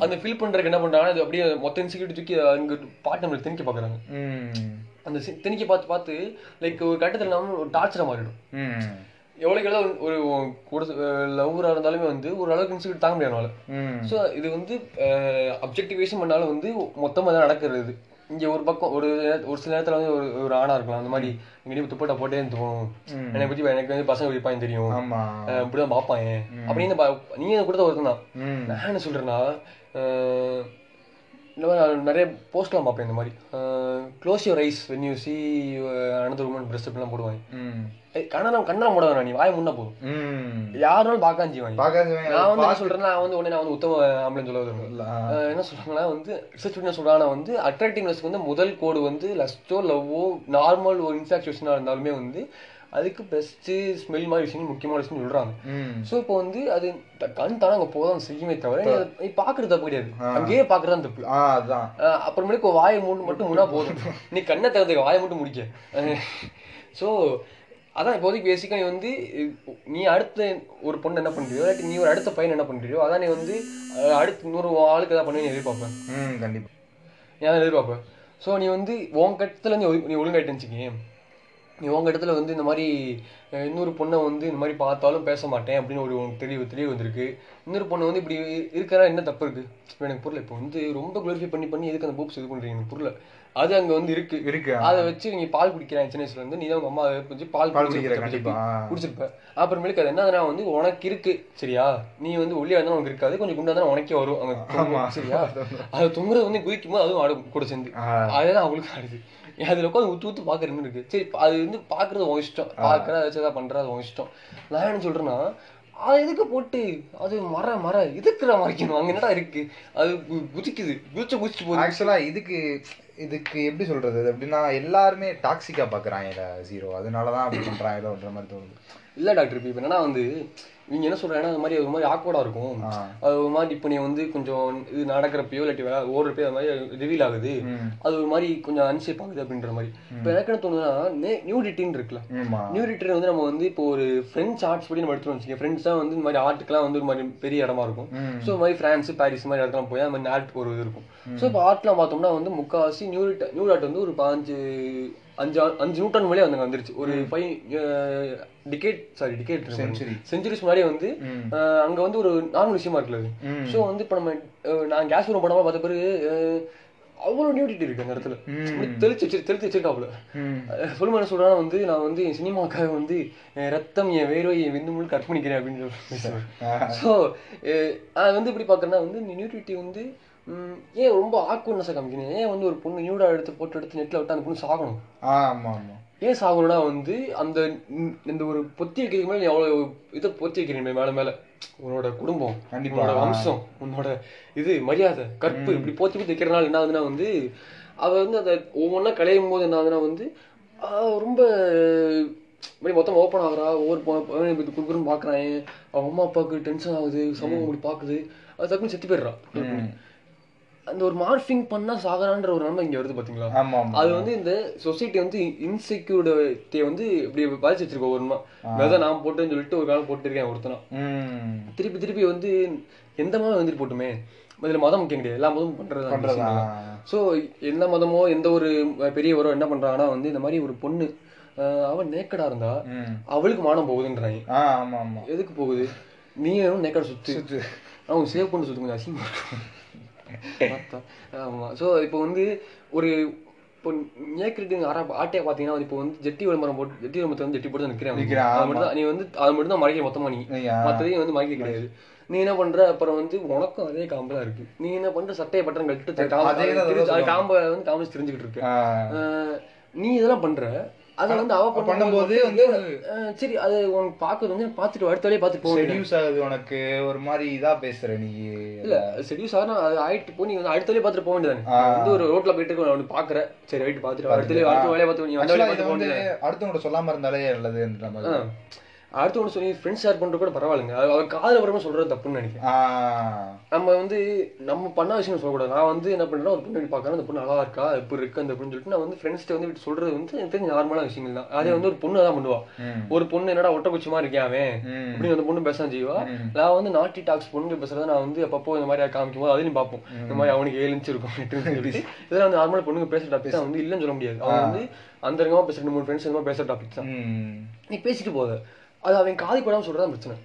அந்த ஃபில் பண்றதுக்கு என்ன பண்றாங்கன்னா அது அப்படியே மொத்த இன்செக்யூரிட்டி தூக்கி அங்க பாட்டு நம்மளுக்கு திணிக்க பாக்குறாங்க ம். அந்த திணிக்க பார்த்து பார்த்து லைக் ஒரு கட்டத்தில் நம்ம ஒரு டார்ச்சரை மாறிடும். எவ்வளோக்கு எவ்வளோ ஒரு கூட லவ்வராக இருந்தாலுமே வந்து ஒரு அளவுக்கு இன்செக்யூரிட்டி தாங்க முடியாது ஸோ இது வந்து அப்ஜெக்டிவேஷன் பண்ணாலும் வந்து மொத்தமாக தான் நடக்கிறது. இங்க ஒரு பக்கம் ஒரு ஒரு சில நேரத்துல வந்து ஒரு ஒரு ஆணா இருக்கலாம். அந்த மாதிரி இங்க துப்பட்டா போட்டே இருந்து போகணும். என்னை பத்தி எனக்கு வந்து பசங்க பிடிப்பாங்க தெரியும். ஆமா. அஹ் இப்படிதான் பார்ப்பாங்க. அப்படின்னு நீங்க கொடுத்த ஒருத்தன் தான். நான் என்ன சொல்றேன்னா அஹ் இந்த மாதிரி நான் நிறைய போஸ்ட்லாம் பார்ப்பேன் இந்த மாதிரி. Close your eyes when you see another woman breast இப்படிலாம் போடுவாங்க. ம். ஏய், கண்ணெல்லாம் கண்ணெல்லாம் மூட வேணாம் நீ வாய முன்னா ம். யாருனாலும் செய்வாங்க. பார்க்காதவன் நான் வந்து என்ன சொல்றேன்னா நான் வந்து உடனே நான் வந்து உத்தம ஆம்பளை சொல்ல வருவேன். என்ன சொல்றாங்கன்னா வந்து ரிசர்ச் என்ன சொல்றாங்கன்னா வந்து அட்ராக்டிவ்னஸ்க்கு வந்து முதல் கோடு வந்து லஸ்டோ லவ்வோ நார்மல் ஒரு இன்ஃபாக்சுவேஷனாக இருந்தாலுமே வந்து அதுக்கு பெஸ்ட் ஸ்மெல் மாதிரி விஷயம் முக்கியமான விஷயம் சொல்றாங்க. ம். ஸோ இப்போ வந்து அது த- கண் தானே அங்கே போதான் செய்யுமே தவிர நீ பார்க்கறது தப்பு கிடையாது அங்கேயே பார்க்கறது தப்பு அஹ் அப்புறமேலுக்கு வாயை மூணு மட்டும் முன்னா போதும். நீ கண்ணை திறந்துக்க வாயை மட்டும் முடிக்க. ஸோ அதான் இப்போதைக்கு பேசிக்காக நீ வந்து நீ அடுத்த ஒரு பொண்ணு என்ன பண்றியோ இல்லாட்டி நீ ஒரு அடுத்த பையன் என்ன பண்றியோ அதான் நீ வந்து அடுத்து இன்னொரு ஆளுக்கு ஏதாவது பண்ணி எதிர்பார்ப்பேன் ம் கண்டிப்பா. ஏன் எதிர்பார்ப்பேன் ஸோ நீ வந்து உன் கட்டத்தில் நீ நீ ஒழுங்காயிட்டு வச்சுக்கேன் நீ உங்க இடத்துல வந்து இந்த மாதிரி இன்னொரு பொண்ணை வந்து இந்த மாதிரி பார்த்தாலும் பேச மாட்டேன் அப்படின்னு ஒரு தெளிவு தெளிவு வந்திருக்கு. இன்னொரு பொண்ணு வந்து இப்படி இருக்கிறா என்ன தப்பு இருக்கு? எனக்கு புரியல. இப்போ வந்து ரொம்ப குளோரிஃபை பண்ணி பண்ணி எதுக்கு அந்த பூப்ஸ் இது பண்றீங்க? எனக்கு புரியல. அது அங்க வந்து இருக்கு. இருக்கு அதை வச்சு நீங்க பால் குடிக்கிறேன் சின்ன வயசுல இருந்து. நீ தான் உங்க அம்மா வச்சு பால் பால் குடிச்சிருப்ப, அப்புறமேலுக்கு அது என்னதுன்னா வந்து உனக்கு இருக்கு சரியா? நீ வந்து ஒல்லியா இருந்தாலும் உனக்கு இருக்காது. கொஞ்சம் குண்டா உனக்கே வரும். அங்க சரியா? அது தொங்குறது வந்து குதிக்கும் போது அதுவும் ஆடும் கூட சேர்ந்து. அதுதான் அவங்களுக்கு ஆடுது. அதுல உட்காந்து ஊத்து ஊத்து பாக்குற மாதிரி இருக்கு. சரி அது வந்து பாக்குறது உன் இஷ்டம். பாக்குற வச்சு ஏதாவது பண்றது அது உன் இஷ்டம். நான் என்ன சொல்றேன்னா அது எதுக்கு போட்டு அது மர மர இதுக்குற மறைக்கணும் அங்க என்னடா இருக்கு? அது குதிக்குது. குதிச்சு குதிச்சு போகுது. ஆக்சுவலா இதுக்கு இதுக்கு எப்படி சொல்றது? அது எப்படின்னா எல்லாருமே டாக்ஸிக்கா பாக்குறாங்க ஜீரோ அதனாலதான் அப்படி பண்றாங்களோன்ற மாதிரி தோணுது. இல்ல டாக்டர் இப்போ என்னன்னா வந்து நீங்க என்ன சொல்றேன்னா அது மாதிரி ஒரு மாதிரி ஆக்வர்டா இருக்கும். அது ஒரு மாதிரி இப்போ நீ வந்து கொஞ்சம் இது நடக்கிறப்பயோ இல்லாட்டி ஓடுறப்பயோ அது மாதிரி ரிவீல் ஆகுது. அது ஒரு மாதிரி கொஞ்சம் அன்சேப் ஆகுது அப்படின்ற மாதிரி. இப்போ எனக்கு என்ன தோணுதுன்னா நியூடிட்டின்னு இருக்குல்ல. ஆமா. நியூடிட்டி வந்து நம்ம வந்து இப்போ ஒரு ஃப்ரெண்ட்ஸ் ஆர்ட்ஸ் படி நம்ம எடுத்துட்டு வச்சுக்கோங்க. ஃப்ரெண்ட்ஸ் தான் வந்து இந்த மாதிரி ஆர்ட்டுக்குலாம் வந்து ஒரு மாதிரி பெரிய இடமா இருக்கும். ஸோ இந்த மாதிரி ஃப்ரான்ஸ் பாரிஸ் மாதிரி இடத்துலாம் போய் அந்த மாதிரி ஆர்ட் ஒரு இருக்கும். ஸோ இப்போ ஆர்ட்லாம் பார்த்தோம்னா வந்து முக்காவாசி நியூ நியூ ஆர்ட் வந்து ஒரு பாஞ்சு அஞ்சு அஞ்சு நூற்றாண்டு மேலே வந்து வந்துருச்சு. ஒரு five decade sorry decade Century. Centuries முன்னாடியே வந்து அங்க வந்து ஒரு நார்மல் விஷயமா ம். ஸோ வந்து இப்போ நம்ம நான் கேஸ் ரூம் படமா பார்த்த பிறகு அஹ், அவ்வளோ நியூடிட்டி இருக்கு அந்த இடத்துல. தெளிச்சு வச்சு தெளிச்சு வச்சிருக்காப்புல. சொல்லுமா என்ன சொல்றானா வந்து நான் வந்து என் சினிமாக்காக வந்து ரத்தம் என் வேர்வை என் விந்து முழு கற்பணிக்கிறேன் அப்படின்னு சொல்லி பேசுவேன் ஸோ அது வந்து இப்படி பார்க்கறேன்னா வந்து நியூட்ரிட்டி வந்து ஏன் ரொம்ப ஆக்வர்ட்னஸாக காமிக்கணும் ஏன் வந்து ஒரு பொண்ணு நியூடா எடுத்து போட்டு எடுத்து நெட்டில் விட்டு அந்த பொண்ணு சாகணும்? ஆ, ஆமா ஆமா ஏன் சாகணும்னா வந்து அந்த இந்த ஒரு பொத்தி வைக்கிறதுக்கு மேலே எவ்வளோ இதை பொத்தி வைக்கிறீங்க மேலே மேலே? உன்னோட குடும்பம். உன்னோட வம்சம் உன்னோட இது மரியாதை கற்பு இப்படி போத்தி போத்தி வைக்கிறனால என்ன ஆகுதுன்னா வந்து அவ வந்து அதை ஒவ்வொன்றா களையும் போது என்ன ஆகுதுன்னா வந்து ரொம்ப இப்படி மொத்தம் ஓப்பன் ஆகுறா ஒவ்வொரு குறுக்குன்னு பார்க்குறான் அவங்க அம்மா அப்பாவுக்கு டென்ஷன் ஆகுது சமூகம் இப்படி பார்க்குது அது டக்குன்னு செத்து போயிடுறா. அந்த ஒரு மார்ஃபிங் பண்ணா சாகரான்ற ஒரு நிலைமை இங்க வருது பாத்தீங்களா? ஆமா அது வந்து இந்த சொசைட்டி வந்து இன்செக்யூரிட்டியை வந்து இப்படி பாதிச்சு வச்சிருக்க ஒருமா விதை நான் போட்டேன்னு சொல்லிட்டு ஒரு காலம் போட்டுருக்கேன் ஒருத்தனா. திருப்பி திருப்பி வந்து எந்த மதம் வந்துட்டு போட்டுமே? இதுல மதம் முக்கியம் கிடையாது. எல்லா மதமும் பண்றது ஸோ எந்த மதமோ எந்த ஒரு பெரியவரோ என்ன பண்றாங்கன்னா வந்து இந்த மாதிரி ஒரு பொண்ணு அஹ், அவ நேக்கடா இருந்தா அவளுக்கு மானம் போகுதுன்றாங்க. எதுக்கு போகுது? நீயும் நேக்கடா சுத்து. அவங்க சேவ் பண்ணி சுத்து கொஞ்சம் அசிங்கமா இருக்கும் பார்த்தா. ஆமா. ஸோ இப்போ வந்து ஒரு இப்போ நேக்கிட்டு ஆரா ஆட்டையை பார்த்தீங்கன்னா இப்போ வந்து ஜெட்டி விளம்பரம் போட்டு ஜெட்டி விளம்பரத்தை வந்து ஜெட்டி போட்டு தான் நிற்கிறேன் அது மட்டும் தான் நீ வந்து அது மட்டும் தான் மறைக்க மொத்தமா நீ. மற்றதையும் வந்து மறைக்க கிடையாது. நீ என்ன பண்ற? அப்புறம் வந்து உனக்கும் அதே காம்பு தான் இருக்கு. நீ என்ன பண்ற? சட்டையை பட்டன் கழிட்டு காம்பை வந்து காமிச்சு தெரிஞ்சுக்கிட்டு இருக்க. நீ இதெல்லாம் பண்ற? அதை வந்து அவ பண்ணும்போது வந்து சரி அது உனக்கு பார்க்கறது வந்து பார்த்துட்டு அடுத்த வேலையை பார்த்துட்டு போக வேண்டியது செடியூஸ் ஆகுது உனக்கு. ஒரு மாதிரி இதா பேசுற நீ. இல்ல செடியூஸ் ஆனா அது ஆயிட்டு போய் நீ வந்து அடுத்த வேலையை பார்த்துட்டு போக வேண்டியதானே ஆ. வந்து ஒரு ரோட்ல போயிட்டு இருக்க நான் பாக்குறேன் சரி ரைட் பார்த்துட்டு அடுத்த வேலையை அடுத்த வேலையை பார்த்து நீ வந்த Actually வேலையை பார்த்து அடுத்தவங்க சொல்லாம இருந்தாலே நல்லதுன்ற மாதிரி. அடுத்து ஒன்று சொல்லி ஃப்ரெண்ட்ஸ் ஷேர் பண்றது கூட பரவாயில்லைங்க. அது அவர் காதல வரமா சொல்றது தப்புன்னு நினைக்கிறேன். நம்ம வந்து நம்ம பண்ண விஷயம் சொல்லக்கூடாது. நான் வந்து என்ன பண்றேன்னா ஒரு பொண்ணு பார்க்கறேன் அந்த பொண்ணு நல்லா இருக்கா எப்படி இருக்கு அந்த பொண்ணு சொல்லிட்டு நான் வந்து ஃப்ரெண்ட்ஸ்ட்டு வந்து சொல்றது வந்து எனக்கு தெரிஞ்ச நார்மலான விஷயங்கள் தான். அதே வந்து ஒரு பொண்ணு தான் பண்ணுவா. ஒரு பொண்ணு என்னடா ஒட்டக்குச்சிமா இருக்கேன் அவன். அப்படின்னு அந்த பொண்ணு பேச செய்வா. நான் வந்து நாட்டி டாக்ஸ் பொண்ணு பேசுறத நான் வந்து அப்பப்போ இந்த மாதிரி காமிக்கும் போது அதையும் பார்ப்போம். இந்த மாதிரி அவனுக்கு ஏழு இன்ச்சு இருக்கும் சொல்லிட்டு. இதெல்லாம் வந்து நார்மல் பொண்ணுங்க பேசுற டாபிக் தான். வந்து இல்லைன்னு சொல்ல முடியாது. அவங்க வந்து அந்தரங்கமா பேசுற ரெண்டு மூணு ஃப்ரெண்ட்ஸ் இந்த மாதிரி பேசுற டாபிக் தான். நீ பேசிட்டு போத அது அவன் காது படாம சொல்றதான் பிரச்சனை.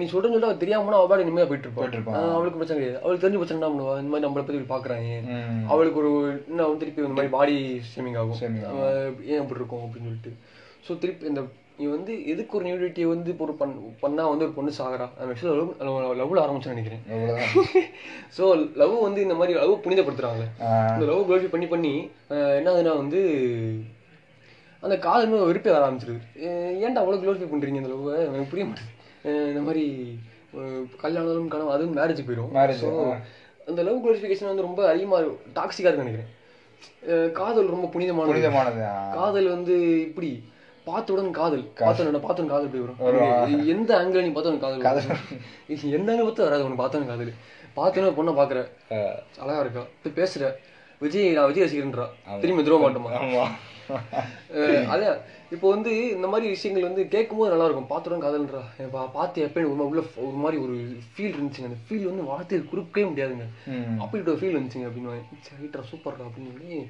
நீ சொல்றேன்னு சொல்லிட்டு அவள் தெரியாம அவள் பாட்டு நிம்மதியா போயிட்டு இருப்பான். அவளுக்கு பிரச்சனை கிடையாது. அவளுக்கு தெரிஞ்ச பிரச்சனை என்ன பண்ணுவா? இந்த மாதிரி நம்மளை பத்தி பாக்குறாங்க அவளுக்கு ஒரு வந்து திருப்பி இந்த மாதிரி பாடி ஷேமிங் ஆகும். ஏன் இப்படி இருக்கும் அப்படின்னு சொல்லிட்டு. ஸோ திருப்பி இந்த நீ வந்து எதுக்கு ஒரு நியூடிட்டியை வந்து இப்போ ஒரு பண் பண்ணா வந்து ஒரு பொண்ணு சாகுறா? லவ் லவ்ல ஆரம்பிச்சு நினைக்கிறேன். ஸோ லவ் வந்து இந்த மாதிரி லவ் புனிதப்படுத்துறாங்களே. ஆ, இந்த லவ் குளோரிஃபை பண்ணி பண்ணி என்ன ஆகுதுன்னா வந்து அந்த காதல் மேல வெறுப்பே வர ஆரம்பிச்சிருது. ஏன்டா அவ்வளோ குளோரிஃபை பண்றீங்க இந்த லவ் எனக்கு புரிய மாட்டேது அஹ், இந்த மாதிரி கல்யாணம் கனவு அதுவும் மேரேஜ் போயிடும் ஸோ. அந்த லவ் குளோரிஃபிகேஷன் வந்து ரொம்ப அதிகமாக டாக்ஸிக்காக இருக்குன்னு நினைக்கிறேன். காதல் ரொம்ப புனிதமானது. புனிதமானது. காதல் வந்து இப்படி பார்த்தவுடன் காதல். பார்த்தோன்னு பார்த்தோன்னு காதல் எப்படி வரும். எந்த ஆங்கிள் நீ பார்த்தவன் காதல். இது எந்த ஆங்கிள் பார்த்து வராது உனக்கு பார்த்தவன் காதல். பார்த்தோன்னு பொண்ணை பாக்குற ஆ, அழகா இருக்கா. இப்ப பேசுற. விஜய் நான் விஜய் ரசிகர்ன்றா. திரும்பி திரும்ப மாட்டோமா அதான். இப்போ வந்து இந்த மாதிரி விஷயங்கள் வந்து கேட்கும்போது நல்லா இருக்கும் பார்த்துடும் காதல்ன்றா பார்த்து எப்பயும் ஒரு உள்ள ஒரு மாதிரி ஒரு ஃபீல் இருந்துச்சுங்க. அந்த ஃபீல் வந்து வார்த்தையை குறிக்கவே முடியாதுங்க. அப்படி ஒரு ஃபீல் இருந்துச்சுங்க அப்படின்னு ரைட்டரா சூப்பர்டா அப்படின்னு சொல்லி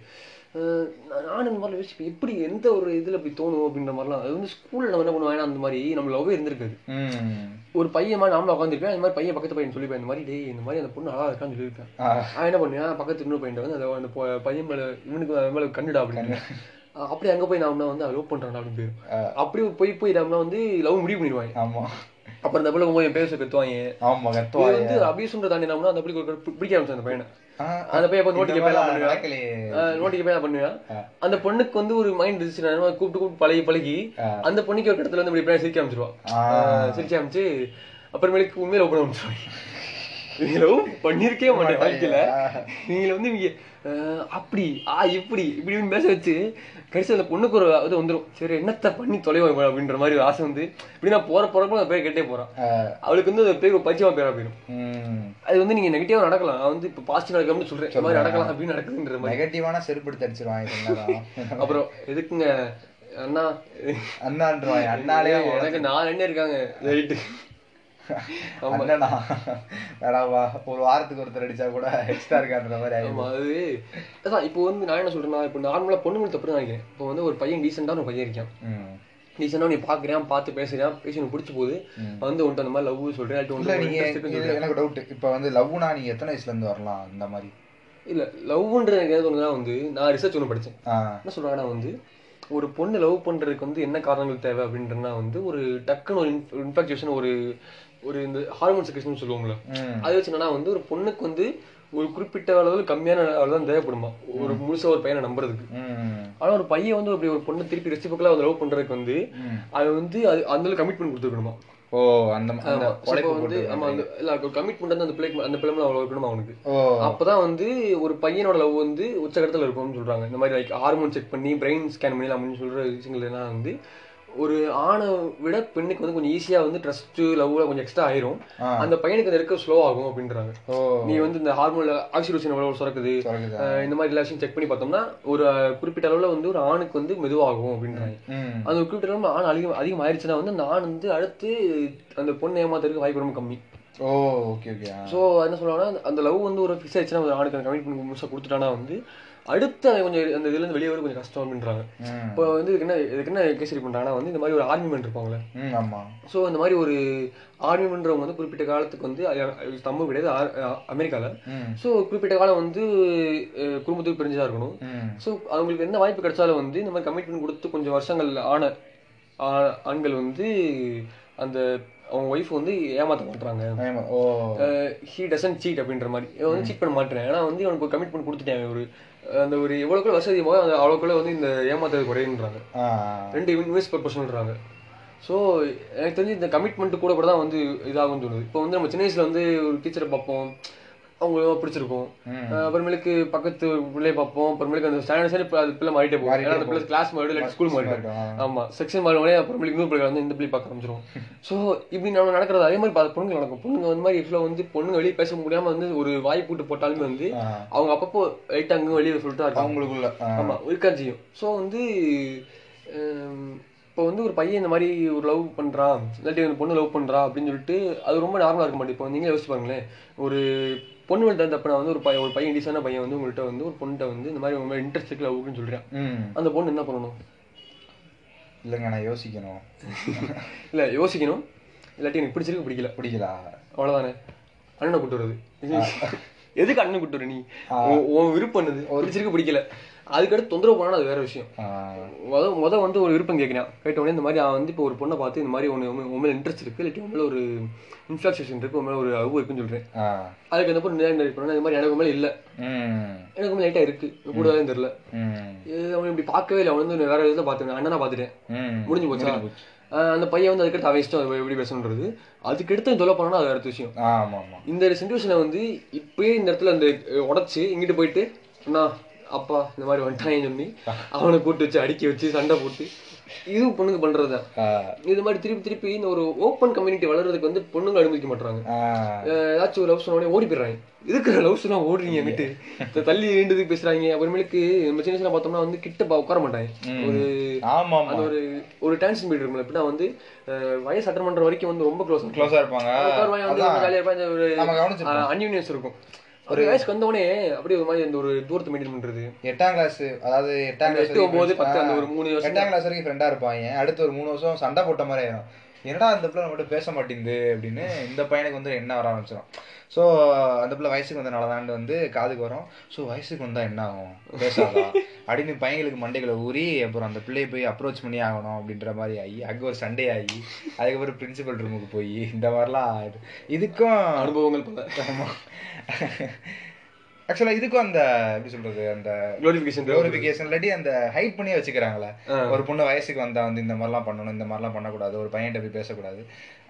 நான் இந்த மாதிரி யோசிப்பேன். எப்படி எந்த ஒரு இதுல இப்படி தோணும் அப்படின்ற மாதிரிலாம். அது வந்து ஸ்கூல்ல நம்ம என்ன பண்ணுவோம்? ஏன்னா அந்த மாதிரி நம்ம லவ்வே இருந்திருக்காது. ஒரு பையன் மாதிரி நாமளும் உட்காந்துருப்பேன் இந்த மாதிரி பையன் பக்கத்து பையன் சொல்லிப்பேன் இந்த மாதிரி டேய் இந்த மாதிரி அந்த பொண்ணு அழகா இருக்கான்னு சொல்லியிருப்பேன். அவன் என்ன பண்ணுவேன்? பக்கத்து இன்னொரு பையன் வந்து அந்த அந்த பையன் மேல இவனுக்கு மேல கண்ணுடா அப்படின்னு. அப்படி அங்க போய் நான் வந்து லவ் பண்றான் அப்படின்னு போயிடும். அப்படி போய் போய் நம்ம வந்து லவ் முடிவு பண்ணிடுவாங்க. ஆமா. அப்புறம் அந்த பிள்ளை போய் என் பேச கத்துவாங்க ஆமா கத்துவாங்க. வந்து அபியூஸ்ன்ற தாண்டி நம்மனா அந்த பிள்ளைக்கு ஒரு பி- பிடிக்க ஆரம்பிச்சு அந்த பையனை. அந்த பையன் அப்ப நோட்டிக்கு மாதிரிலாம் பண்ணுவேன். நோட்டிக்கு பேலாம் பண்ணுவேன். அந்த பொண்ணுக்கு வந்து ஒரு மைண்ட் இருந்துச்சு. கூப்பிட்டு கூப்பிட்டு பழகி பழகி. அந்த பொண்ணுக்கு ஒரு இடத்துல வந்து இப்படி சிரிக்க ஆரம்பிச்சிருவா. ஆ. ஆஹ் சிரிக்க ஆரம்பிச்சு அப்புறமேலுக்கு உண்மையில பண்ண ஆரம்பிச்சிருவாங்க லவ் பண்ணிருக்கவே மாட்டேன் வாழ்க்கையில. நீங்க வந்து ஆஹ் அப்படி ஆ இப்படி இப்படி பேச வச்சு கடைசி அந்த பொண்ணுக்கு ஒரு இது வந்துரும். சரி என்னத்த பண்ணி தொலைவா அப்படின்ற மாதிரி ஒரு ஆசை வந்து இப்படி நான் போற போறப்ப அந்த பேர் கேட்டே போறான். அவளுக்கு வந்து அந்த பேர் பச்சியமா பேரா போயிடும் அது வந்து நீங்க நெகட்டிவா நடக்கலாம். நான் வந்து இப்ப பாசிட்டிவ் நடக்கணும்னு சொல்றேன். இந்த மாதிரி நடக்கலாம் அப்படின்னு நடக்குதுன்ற மாதிரி. நெகட்டிவான செருப்படுத்தி அடிச்சிருவாங்க அப்புறம் எதுக்குங்க? அண்ணா. அண்ணான்றவாங்க. அண்ணாலே எனக்கு நாலு அண்ணன் இருக்காங்க. ரைட்டு அண்ணனா. ஒரு வாரத்துக்கு ஒருத்தர் அடிச்சா கூட எக்ஸ்ட்ரா இருக்கான்ற மாதிரி ஆயிடும் ஆமா அது அதான் இப்போ வந்து நான் என்ன சொல்றேன்னா இப்போ நார்மலா பொண்ணுங்களுக்கு தப்பு நினைக்கிறேன். இப்போ வந்து ஒரு பையன் டீசெண்டான ஒரு பையன் இருக்கான். ம். டீசெண்டா நீ பாக்குறேன் பார்த்து பேசுறேன் பேசி உனக்கு பிடிச்ச போது வந்து உன்ட்டு அந்த மாதிரி லவ் சொல்றேன். எனக்கு டவுட் இப்ப வந்து லவ்னா நீங்க எத்தனை வயசுல இருந்து வரலாம் இந்த மாதிரி? இல்ல லவ்ன்றது எனக்கு எது தோணுதுன்னா வந்து நான் ரிசர்ச் ஒன்று படிச்சேன். ஆ. என்ன சொல்றாங்கன்னா வந்து ஒரு பொண்ணு லவ் பண்றதுக்கு வந்து என்ன காரணங்கள் தேவை அப்படின்றனா வந்து ஒரு டக்குன்னு ஒரு இன்ஃபெக்ஷன் ஒரு ஒரு இந்த ஹார்மோன் செக்ரேஷன் சொல்லுவாங்களே ம். அது வச்சு என்னன்னா வந்து ஒரு பொண்ணுக்கு வந்து ஒரு குறிப்பிட்ட அளவு கம்மியான அளவு தான் தேவைப்படுமா? ஒரு முழுசா ஒரு பையனை நம்புறதுக்கு. ஆனா ஒரு பையன் வந்து அப்படி ஒரு பொண்ணு திருப்பி ரெசிபிக்கலா வந்து லவ் பண்றதுக்கு வந்து. அது வந்து அது அந்த கமிட்மெண்ட் கொடுத்துருக்கணுமா? ஓ அந்த அந்த வந்து ஆமா அந்த இல்ல கமிட்மெண்ட் வந்து அந்த பிள்ளைக்கு அந்த பிள்ளை அவ்வளவு இருக்கணுமா அவனுக்கு? அப்பதான் வந்து ஒரு பையனோட லவ் வந்து உச்சகட்டத்துல இருக்கும்னு சொல்றாங்க. இந்த மாதிரி லைக் ஹார்மோன் செக் பண்ணி பிரெயின் ஸ்கேன் பண்ணி அப்படின்னு சொல்ற விஷயங்கள் எல்லாம் வந்து ஒரு ஆணை விட பெண்ணுக்கு வந்து கொஞ்சம் ஈஸியா வந்து ட்ரஸ்ட் லவ்ல கொஞ்சம் எக்ஸ்ட்ரா ஆயிரும். அந்த பையனுக்கு அந்த இருக்க ஸ்லோ ஆகும் அப்படின்றாங்க. நீ வந்து இந்த ஹார்மோன்ல ஆக்சிடோசின் எவ்வளவு சுரக்குது? இந்த மாதிரி ரிலேஷன் செக் பண்ணி பார்த்தோம்னா ஒரு குறிப்பிட்ட அளவுல வந்து ஒரு ஆணுக்கு வந்து மெதுவாகும் அப்படின்றாங்க. அந்த ஒரு குறிப்பிட்ட அளவு ஆண் அதிகம் அதிகம் ஆயிடுச்சுன்னா வந்து ஆண் வந்து அடுத்து அந்த பொண்ணு ஏமாத்துறதுக்கு வாய்ப்பு ரொம்ப கம்மி. ஓ ஓகே ஓகே ஸோ என்ன சொல்லுவாங்கன்னா அந்த லவ் வந்து ஒரு ஃபிக்ஸ் ஆயிடுச்சுன்னா ஒரு ஆணுக்கு அந்த கமிட்மெண்ட் முழுசாக கொடுத்துட்டானா வந்து அடுத்து கொஞ்சம் அந்த இதுல இருந்து வெளியே வர கொஞ்சம் கஷ்டம் அப்படின்றாங்க. இப்போ வந்து இதுக்கு என்ன இதுக்கு என்ன கேசரி பண்றாங்கன்னா வந்து இந்த மாதிரி ஒரு ஆர்மிமெண்ட் இருப்பாங்களே ம் ஆமா. ஸோ இந்த மாதிரி ஒரு ஆர்மிமெண்ட்றவங்க வந்து குறிப்பிட்ட காலத்துக்கு வந்து தமிழ் கிடையாது ம். ஸோ குறிப்பிட்ட காலம் வந்து குடும்பத்துக்கு பிரிஞ்சதா இருக்கணும். ஸோ அவங்களுக்கு என்ன வாய்ப்பு கிடைச்சாலும் வந்து இந்த மாதிரி கமிட்மெண்ட் கொடுத்து கொஞ்சம் வருஷங்கள் ஆன ஆண்கள் வந்து அந்த அவங்க ஒய்ஃப் வந்து ஏமாத்த. ஓ. ஹீ டசன் சீட் அப்படின்ற மாதிரி. இவன் வந்து சீட் பண்ண மாட்டேன் ஏன்னா வந்து இவனுக்கு கமிட்மெண்ட் கொடுத்துட்டேன் ஒரு அந்த ஒரு எவ்வளோக்குள்ள வசதி போக அந்த அவ்வளோக்குள்ள வந்து இந்த ஏமாத்துறது குறையுன்றாங்க ரெண்டு இன்வெஸ்ட் பர் பர்சன்ட்றாங்க ஸோ எனக்கு தெரிஞ்சு இந்த கமிட்மெண்ட் கூட கூட தான் வந்து இதாகும் தோணுது. இப்போ வந்து நம்ம சின்ன வயசுல வந்து ஒரு டீச்சரை பார்ப்போம். அவங்க பிடிச்சிருக்கும். அப்புறமேலுக்கு பக்கத்து பிள்ளைய பார்ப்போம். அப்புறமேலுக்கு அந்த ஸ்டாண்டர்ட் சைடு அது பிள்ளை மாறிட்டே போகும். ஏன்னா அந்த பிள்ளை கிளாஸ் மாறிடும் இல்லை ஸ்கூல் மாறிடும். ஆ. ஆமா. செக்ஷன் மாறுவனே அப்புறமேலுக்கு இன்னொரு பிள்ளை வந்து இந்த பிள்ளை பார்க்க ஆரம்பிச்சிரும். ஸோ இப்படி நம்ம நடக்கிறது அதே மாதிரி பொண்ணுங்க நடக்கும். பொண்ணுங்க வந்து மாதிரி ஆக்சுவலாக வந்து பொண்ணுங்க வெளியே பேச முடியாம வந்து ஒரு வாய் போட்டு போட்டாலுமே வந்து. அவங்க அப்பப்போ லைட்டாக அங்கே வெளியே சொல்லிட்டு தான் இருக்காங்க. அவங்களுக்குள்ள. ஆமா இருக்கான் செய்யும். ஸோ வந்து இப்போ வந்து ஒரு பையன் இந்த மாதிரி ஒரு லவ் பண்றான். இல்லாட்டி ஒரு பொண்ணு லவ் பண்றா அப்படின்னு சொல்லிட்டு அது ரொம்ப நார்மலா இருக்க மாட்டேன் இப்போ நீங்களே யோசிச்சு பாருங்களேன். ஒரு பொண்ணு வந்து தப்புனா வந்து ஒரு பையன் ஒரு பையன் டீசனான பையன் வந்து உங்கள்கிட்ட வந்து ஒரு பொண்ணுகிட்ட வந்து இந்த மாதிரி உங்க இன்ட்ரெஸ்ட் இருக்கு லவ்னு சொல்றேன். அந்த பொண்ணு என்ன பண்ணணும்? இல்லைங்க நான் யோசிக்கணும். இல்ல யோசிக்கணும். இல்லாட்டி எனக்கு பிடிச்சிருக்கு பிடிக்கல. பிடிக்கலா? அவ்வளவுதானே. அண்ணனை கூட்டு வருது எதுக்கு அண்ணன் கூட்டு வர நீ? உன் விருப்பம் என்னது? பிடிச்சிருக்கு பிடிக்கல. அதுக்கடுத்து தொந்தரவு பண்ணா அது வேற விஷயம். முத முத வந்து ஒரு விருப்பம் கேட்கிறான் கேட்ட உடனே இந்த மாதிரி அவன் வந்து இப்போ ஒரு பொண்ணை பார்த்து இந்த மாதிரி ஒன்று உன் மேல இன்ட்ரெஸ்ட் இருக்கு இல்லாட்டி உன் மேல ஒரு இன்ஃபிளாக்சேஷன் இருக்கு உன் மேல ஒரு அவு இருக்குன்னு சொல்றேன். அதுக்கு அந்த பொண்ணு நேரம் பண்ணா இந்த மாதிரி எனக்கு மேல இல்ல. எனக்கு மேல லைட்டா இருக்கு. கூடவே தெரியல. அவன் இப்படி பார்க்கவே இல்லை. அவன் வந்து வேற விதத்துல பார்த்துருவேன் அண்ணனா பார்த்துட்டேன். முடிஞ்சு போச்சா? அந்த பையன் வந்து அதுக்கடுத்து அவன் இஷ்டம் எப்படி பேசணுன்றது. அதுக்கடுத்து தொலை பண்ணா அது அடுத்த விஷயம். இந்த சுச்சுவேஷனை வந்து இப்பயே இந்த இடத்துல அந்த உடச்சி இங்கிட்டு போயிட்டு அண்ணா அப்பா இந்த மாதிரி வந்துட்டாங்கன்னு சொல்லி அவனை கூட்டு வச்சு அடிக்க வச்சு சண்டை போட்டு இதுவும் பொண்ணுங்க பண்றதுதான். ஆ, இது மாதிரி திருப்பி திருப்பி இந்த ஒரு ஓப்பன் கம்யூனிட்டி வளர்றதுக்கு வந்து பொண்ணுங்க அனுமதிக்க மாட்டாங்க. ஏதாச்சும் ஒரு லவ் சொன்ன ஓடி போயிடுறாங்க. இதுக்கு லவ் சொன்னா ஓடுறீங்க விட்டு தள்ளி வேண்டதுக்கு பேசுறாங்க. அப்புறமேலுக்கு நம்ம சின்ன சின்ன பார்த்தோம்னா வந்து கிட்ட உட்கார மாட்டாங்க. ஒரு ஆமா ஒரு ஒரு டான்ஸ் பீட் இருக்கும்ல. எப்படின்னா வந்து வயசு பண்ற வரைக்கும் வந்து ரொம்ப க்ளோஸ் க்ளோஸா இருப்பாங்க. ஜாலியா இருப்பாங்க. அன்யூனியஸ் இருக்கும். ஒரு வயசுக்கு வந்த உடனே அப்படியே ஒரு மாதிரி அந்த ஒரு தூரத்தை மெயின்டைன் பண்றது. எட்டாம் கிளாஸ் அதாவது எட்டாம் கிளாஸ் எட்டு ஒன்பது பத்து அந்த ஒரு மூணு வருஷம் எட்டாம் கிளாஸ் வரைக்கும் ஃப்ரெண்டா இருப்பாங்க அடுத்து ஒரு மூணு வருஷம் சண்டை போட்ட மாதிரி ஆயிரும். என்னடா அந்த பிள்ளை நம்மகிட்ட பேச மாட்டேங்குது அப்படின்னு இந்த பையனுக்கு வந்து என்ன வர ஆரம்பிச்சிடும் ஸோ அந்த பிள்ளை வயசுக்கு வந்தனாலதான் வந்து காதுக்கு வரும். ஸோ வயசுக்கு வந்தா என்ன ஆகும் பேசாதா. அப்படின்னு பையங்களுக்கு மண்டைகளை ஊறி அப்புறம் அந்த பிள்ளையை போய் அப்ரோச் பண்ணி ஆகணும் அப்படின்ற மாதிரி ஆகி அங்கே ஒரு சண்டே ஆகி அதுக்கப்புறம் பிரின்சிபல் ரூமுக்கு போய் இந்த மாதிரிலாம் இதுக்கும் அனுபவங்கள் பல. ஆக்சுவலாக இதுக்கும் அந்த எப்படி சொல்றது அந்த குளோரிபிகேஷன் குளோரிபிகேஷன் இல்லாட்டி அந்த ஹைட் பண்ணி வச்சுக்கிறாங்களே. ஒரு பொண்ணு வயசுக்கு வந்தா வந்து இந்த மாதிரிலாம் பண்ணணும் இந்த மாதிரிலாம் பண்ணக்கூடாது. ஒரு பையன்கிட்ட போய் பேசக்கூடாது.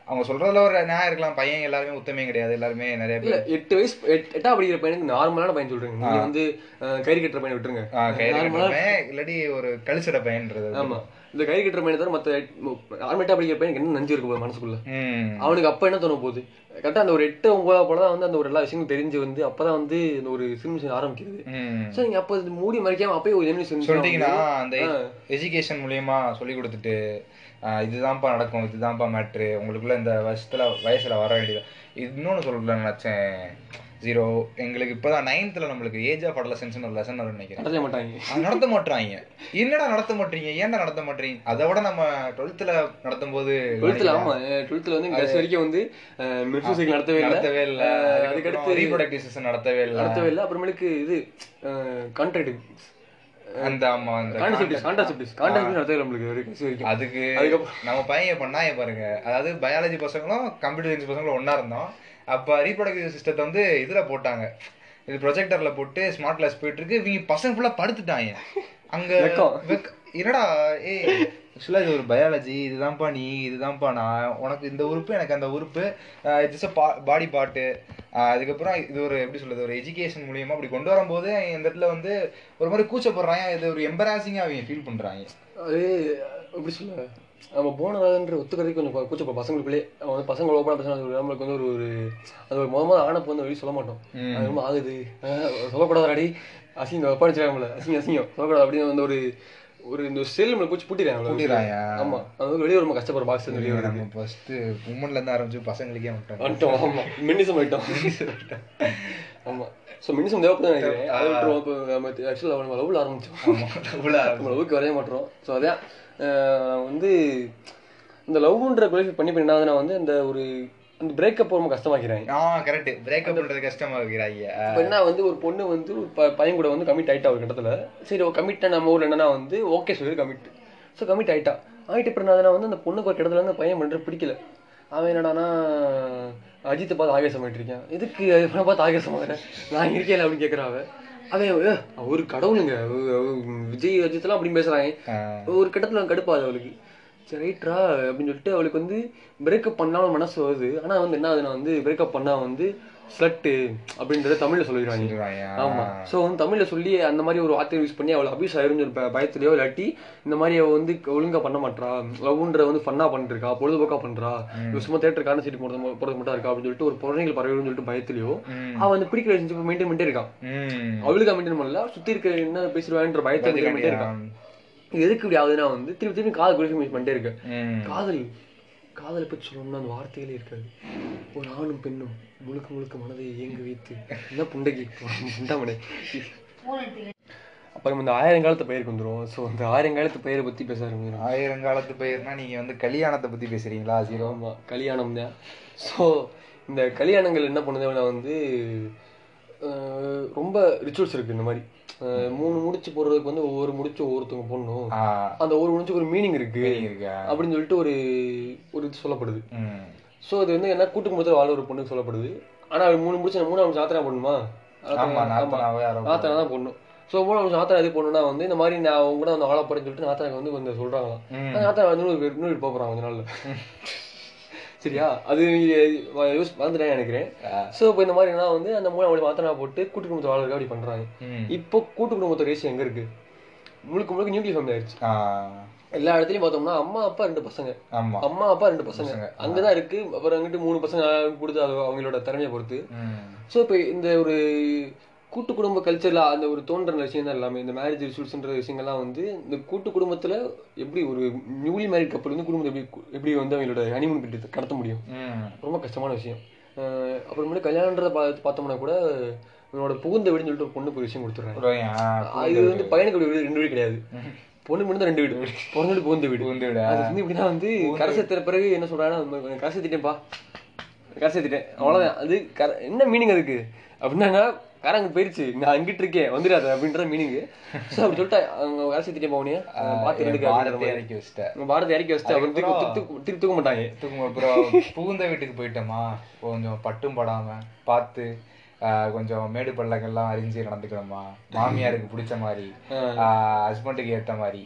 அவங்க சொல்றதுல ஒரு நியாயம் இருக்கலாம். பையன் எல்லாருமே உத்தமையும் கிடையாது. எல்லாருமே நிறைய பேர். எட்டு வயசு எட்- எட்டா படிக்கிற பையனுக்கு நார்மலான பையன் சொல்றீங்க. நீங்க வந்து கயிறு கட்டுற பையனை விட்டுருங்க. கயிறு இல்லாட்டி ஒரு கழிச்சிட பையன்றது. ஆமா. இந்த கயிறு கட்டுற பையனை தவிர மத்த நார்மலா படிக்கிற பையனுக்கு என்ன நஞ்சு இருக்கு போகுது மனசுக்குள்ள? அவனுக்கு அப்ப என்ன தோண போகுது? கரெக்டா அந்த ஒரு எட்டு ஒன்பதா போல தான் வந்து அந்த ஒரு எல்லா விஷயங்களும் தெரிஞ்சு வந்து அப்பதான் வந்து இந்த ஒரு சினிமேஷன் ஆரம்பிக்கிறது. சோ நீங்க அப்ப மூடி மறைக்காம அப்பயே ஒரு சொல்லிட்டீங்கன்னா அந்த எஜுகேஷன் மூலியமா சொல்லி கொடுத்துட்டு இதுதான்ப்பா நடக்கும் இதுதான்ப்பா மேட்ரு உங்களுக்குள்ள இந்த வருஷத்துல வயசுல வர வேண்டியது. இன்னொன்னு சொல்லல நினைச்சேன். ஜீரோ எங்களுக்கு இப்பதான் நைன்த்ல நம்மளுக்கு ஏஜ் ஆஃப் அடலசன்ஸ்னு ஒரு லெசன் வரும்னு நினைக்கிறேன். நடத்த மாட்டாங்க. நடத்த மாட்றாங்க. என்னடா நடத்த மாட்டீங்க ஏன்டா நடத்த மாட்டீங்க அதை விட நம்ம டுவெல்த்ல நடத்தும் போது டுவெல்த்ல ஆமா. டுவெல்த்ல வந்து கடைசி வரைக்கும் வந்து மெட்ரோ சைக்கிள் நடத்தவே நடத்தவே இல்ல. அதுக்கடுத்து ரீப்ரொடக்டிவ் நடத்தவே இல்ல. நடத்தவே இல்லை. அப்புறமேலுக்கு இது கான்ட்ராக்ட் அந்த ஆமா அந்த அதுக்கு நம்ம பையன் பண்ணாங்க பாருங்க. அதாவது பயாலஜி பசங்களும் கம்ப்யூட்டர் சயின்ஸ் பசங்களும் ஒண்ணா இருந்தோம். அப்ப ரீப்ரொடக்டிவ் சிஸ்டத்தை வந்து இதுல போட்டாங்க. இது ப்ரொஜெக்டர்ல போட்டு ஸ்மார்ட் கிளாஸ் போயிட்டு இருக்கு. இவங்க பசங்க ஃபுல்லா படுத்துட்டாங்க. அங்க என்னடா ஏய் ஆக்சுவலா இது ஒரு பயாலஜி இதுதான்ப்பா நீ இதுதான்ப்பா நான். உனக்கு இந்த உறுப்பு எனக்கு அந்த உறுப்பு. இட்ஸ் பாடி பார்ட்டு அதுக்கப்புறம் இது ஒரு எப்படி சொல்றது ஒரு எஜுகேஷன் மூலியமா அப்படி கொண்டு வரும்போது இந்த இடத்துல வந்து ஒரு மாதிரி கூச்சப்படுறாங்க. இது ஒரு எம்பராசிங்கா அவங்க ஃபீல் பண்றாங்க. அது எப்படி சொல்ல நம்ம போனதான்ற ஒத்துக்கிறதுக்கு கொஞ்சம் கூச்ச பசங்களுக்குள்ளே அவன் வந்து பசங்க ஓப்பனாக பேசினா நம்மளுக்கு வந்து ஒரு ஒரு அது ஒரு முத முத ஆனப்போ வந்து வெளியே சொல்ல மாட்டோம். அது ரொம்ப ஆகுது. ஆஹ் சொல்லக்கூடாதாடி அசிங்கம் அப்பா வச்சுருக்காங்கள அசிங்கம் அசிங்கம். சொல்லக்கூடாது அப்படின்னு வந்து ஒரு ஒரு இந்த செல் நம்மளை பூச்சி பூட்டிடுறாங்க பூட்டிடுறாங்க. ஆமா. அது வந்து வெளியே ரொம்ப கஷ்டப்படுற பாக்ஸ் வெளியே வரும் நம்ம ஃபர்ஸ்ட் உமன்ல இருந்து ஆரம்பிச்சு பசங்களுக்கே வந்துட்டோம். வந்துட்டோம். ஆமா. மினிசம் ஆயிட்டோம் ஆமா. ஸோ மினிசம் தேவைப்படுது நினைக்கிறேன். அது விட்டுருவோம் இப்போ நம்ம ஆக்சுவலாக நம்ம லவ்ல ஆரம்பிச்சோம் நம்ம லவ்வுக்கு வரைய மாட்டோம். ஸோ அதான் வந்து இந்த லவ்ன்ற குவாலிஃபை பண்ணி பண்ணி வந்து இந்த ஒரு அந்த பிரேக்கப் ரொம்ப கஷ்டமாக்கிறாங்க ஆ கரெக்ட் பிரேக்கப் பண்றது கஷ்டமா இருக்கிறாங்க இப்போ என்ன வந்து ஒரு பொண்ணு வந்து ஒரு ப- பையன் கூட வந்து கமிட் ஆயிட்டா ஒரு கட்டத்துல. சரி கமிட் நம்ம ஊர்ல என்னன்னா வந்து ஓகே சொல்லி கமிட் ஸோ கமிட் ஆயிட்டா. ஆயிட்டு அப்புறம் வந்து அந்த பொண்ணுக்கு ஒரு இடத்துல வந்து பையன் பண்ற பிடிக்கல. அவன் என்னடானா அஜித்தை பார்த்து ஆவேசம் இருக்கான் எதுக்கு அவனை பார்த்து ஆவேசமாகறேன் நான் இருக்கேன் அப்படின்னு கேட்குறான் அவன். அவன் "ஏ, அவர் கடவுளுங்க. விஜய் அஜித்லாம் அப்படின்னு பேசுறாங்க. ஒரு கட்டத்துல கடுப்பாது அவளுக்கு. சரி ரைட்ரா அப்படின்னு சொல்லிட்டு அவளுக்கு வந்து பிரேக்கப் பண்ணாலும் மனசு வருது. ஆனா வந்து என்ன ஆகுதுன்னா வந்து பிரேக்கப் பண்ணா வந்து ஸ்லட்டு அப்படின்றத தமிழ்ல சொல்லிடுவாங்க ஆமா. சோ வந்து தமிழ்ல சொல்லி அந்த மாதிரி ஒரு வார்த்தை யூஸ் பண்ணி அவளை அபியூஸ் ப- பயத்துலயோ இல்லாட்டி இந்த மாதிரி அவ வந்து ஒழுங்கா பண்ண மாட்றா. லவ்ன்ற வந்து ஃபன்னா பண்ணிட்டு இருக்கா பொழுதுபோக்கா பண்றா. இவ சும்மா தேட்டர் காரணம் சீட்டு போறது போறது மட்டும் இருக்கா அப்படின்னு சொல்லிட்டு ஒரு புறணிகள் பரவிடும் சொல்லிட்டு பயத்துலயோ அவ வந்து பிடிக்கிற மெயின்டைன் பண்ணிட்டே இருக்கான் அவளுக்கு மெயின்டைன் பண்ணல சுத்தி இருக்க என்ன பேசிடுவான்ற பயத்தை மெயின்டைன் இருக்கான். எதுக்கு இப்படி ஆகுதுன்னா வந்து திருப்பி திருப்பி காதல் குளிக்க பண்ணிட்டே இருக்கு. காதல் காதலை பற்றி சொல்லணும்னா அந்த வார்த்தைகளே இருக்காது. ஒரு ஆணும் பெண்ணும் முழுக்க முழுக்க மனதை இயங்க வைத்து என்ன புண்டைக்கு புண்டாமடை. அப்புறம் இந்த ஆயிரங்காலத்து பயிருக்கு வந்துரும். ஸோ இந்த ஆயிரங்காலத்து பயிரை பற்றி பேச ஆரம்பிக்கிறோம். ஆயிரங்காலத்து பயிர்னா நீங்க வந்து கல்யாணத்தை பத்தி பேசுறீங்களா ஜீரோ? ஆமாம் கல்யாணம் தான். ஸோ இந்த கல்யாணங்கள் என்ன பண்ணுதுன்னா வந்து ரொம்ப ரிச்சுவல்ஸ் இருக்குது இந்த மாதிரி. மூணு முடிச்சு போடுறதுக்கு வந்து ஒவ்வொரு முடிச்சு ஒவ்வொருத்தவங்க போடணும். அந்த ஒரு முடிச்சுக்கு ஒரு மீனிங் இருக்கு. அப்படின்னு சொல்லிட்டு ஒரு ஒரு இது சொல்லப்படுது. ஸோ இது வந்து என்ன கூட்டு குடும்பத்தில் வாழ ஒரு பொண்ணுக்கு சொல்லப்படுது. ஆனால் அது மூணு முடிச்சு மூணு அவங்க சாத்திரா போடணுமா? நாத்தனா தான் போடணும். ஸோ மூணு அவங்க சாத்திரா இது போடணும்னா வந்து இந்த மாதிரி நான் அவங்க கூட வந்து போறேன்னு சொல்லிட்டு நாத்தனாக்கு வந்து கொஞ்சம் சொல்றாங்களாம். நாத்தனா வந்து இன்னொரு இன்னொரு போறாங்க கொஞ்ச நாள்ல. சரியா? அது யூஸ் மறந்துட்டேன் நினைக்கிறேன். ஸோ இப்போ இந்த மாதிரி என்ன வந்து அந்த மூணு அவங்களை மாத்தனா போட்டு கூட்டு குடும்பத்தை வாழறதுக்கு அப்படி பண்றாங்க. ம். இப்போ கூட்டு குடும்பத்தோட ரேஷியோ எங்க இருக்கு? முழுக்க முழுக்க நியூக்ளியர் ஃபேமிலி ஆயிடுச்சு எல்லா இடத்துலயும் பார்த்தோம்னா அம்மா அப்பா ரெண்டு பசங்க. அம்மா அப்பா ரெண்டு பசங்க. அங்கதான் இருக்கு. அப்புறம் அங்கிட்டு மூணு பசங்க கொடுத்து அவங்களோட திறமையை பொறுத்து. ஸோ இப்போ இந்த ஒரு கூட்டு குடும்ப கல்ச்சர்ல அந்த ஒரு தோன்ற விஷயம் தான் எல்லாமே. இந்த மேரேஜ் ரிச்சுவல்ஸ்ன்ற விஷயங்கள்லாம் வந்து இந்த கூட்டு குடும்பத்துல எப்படி ஒரு நியூலி மேரிட் கப்பல் வந்து குடும்பத்தை எப்படி எப்படி வந்து அவங்களோட ஹனிமூன் பீரியட் கடத்த முடியும். ரொம்ப கஷ்டமான விஷயம். அப்புறமேட்டு கல்யாணன்றதை பா- பார்த்தோம்னா கூட உன்னோட புகுந்த வீடுன்னு சொல்லிட்டு ஒரு பொண்ணுக்கு ஒரு விஷயம் கொடுத்துட்றாங்க. இது வந்து பையனுக்கு வீடு ரெண்டு வீடு கிடையாது. பொண்ணு மட்டும் தான் ரெண்டு வீடு. பிறந்த வீடு புகுந்த வீடு. புகுந்த வீடு, அது வந்து இப்படின்னா வந்து கரை சேர்த்துற பிறகு என்ன சொல்றாங்கன்னா கரை சேர்த்திட்டேன்ப்பா கரை சேர்த்திட்டேன் அவ்வளவுதான். அது கர- என்ன மீனிங் அதுக்கு? அப்படின்னா கரை அங்க போயிருச்சு. நான் அங்கிட்டு இருக்கேன். வந்துடாத அப்படின்ற மீனிங் ஸோ அப்படி சொல்லிட்டு அவங்க கரை சேர்த்திட்டேன் போனே பார்த்து எடுக்க. இறக்கி வச்சுட்டேன். பாரதி இறக்கி வச்சுட்டு அப்புறம் திருப்பி தூக்க மாட்டாங்க. தூக்கும் அப்புறம் புகுந்த வீட்டுக்கு போயிட்டோமா கொஞ்சம் பட்டும் படாம பார்த்து கொஞ்சம் மேடு பள்ளங்கள்லாம் அறிஞ்சு நடந்துக்கணுமா மாமியாருக்கு பிடிச்ச மாதிரி ஹஸ்பண்டுக்கு ஏத்த மாதிரி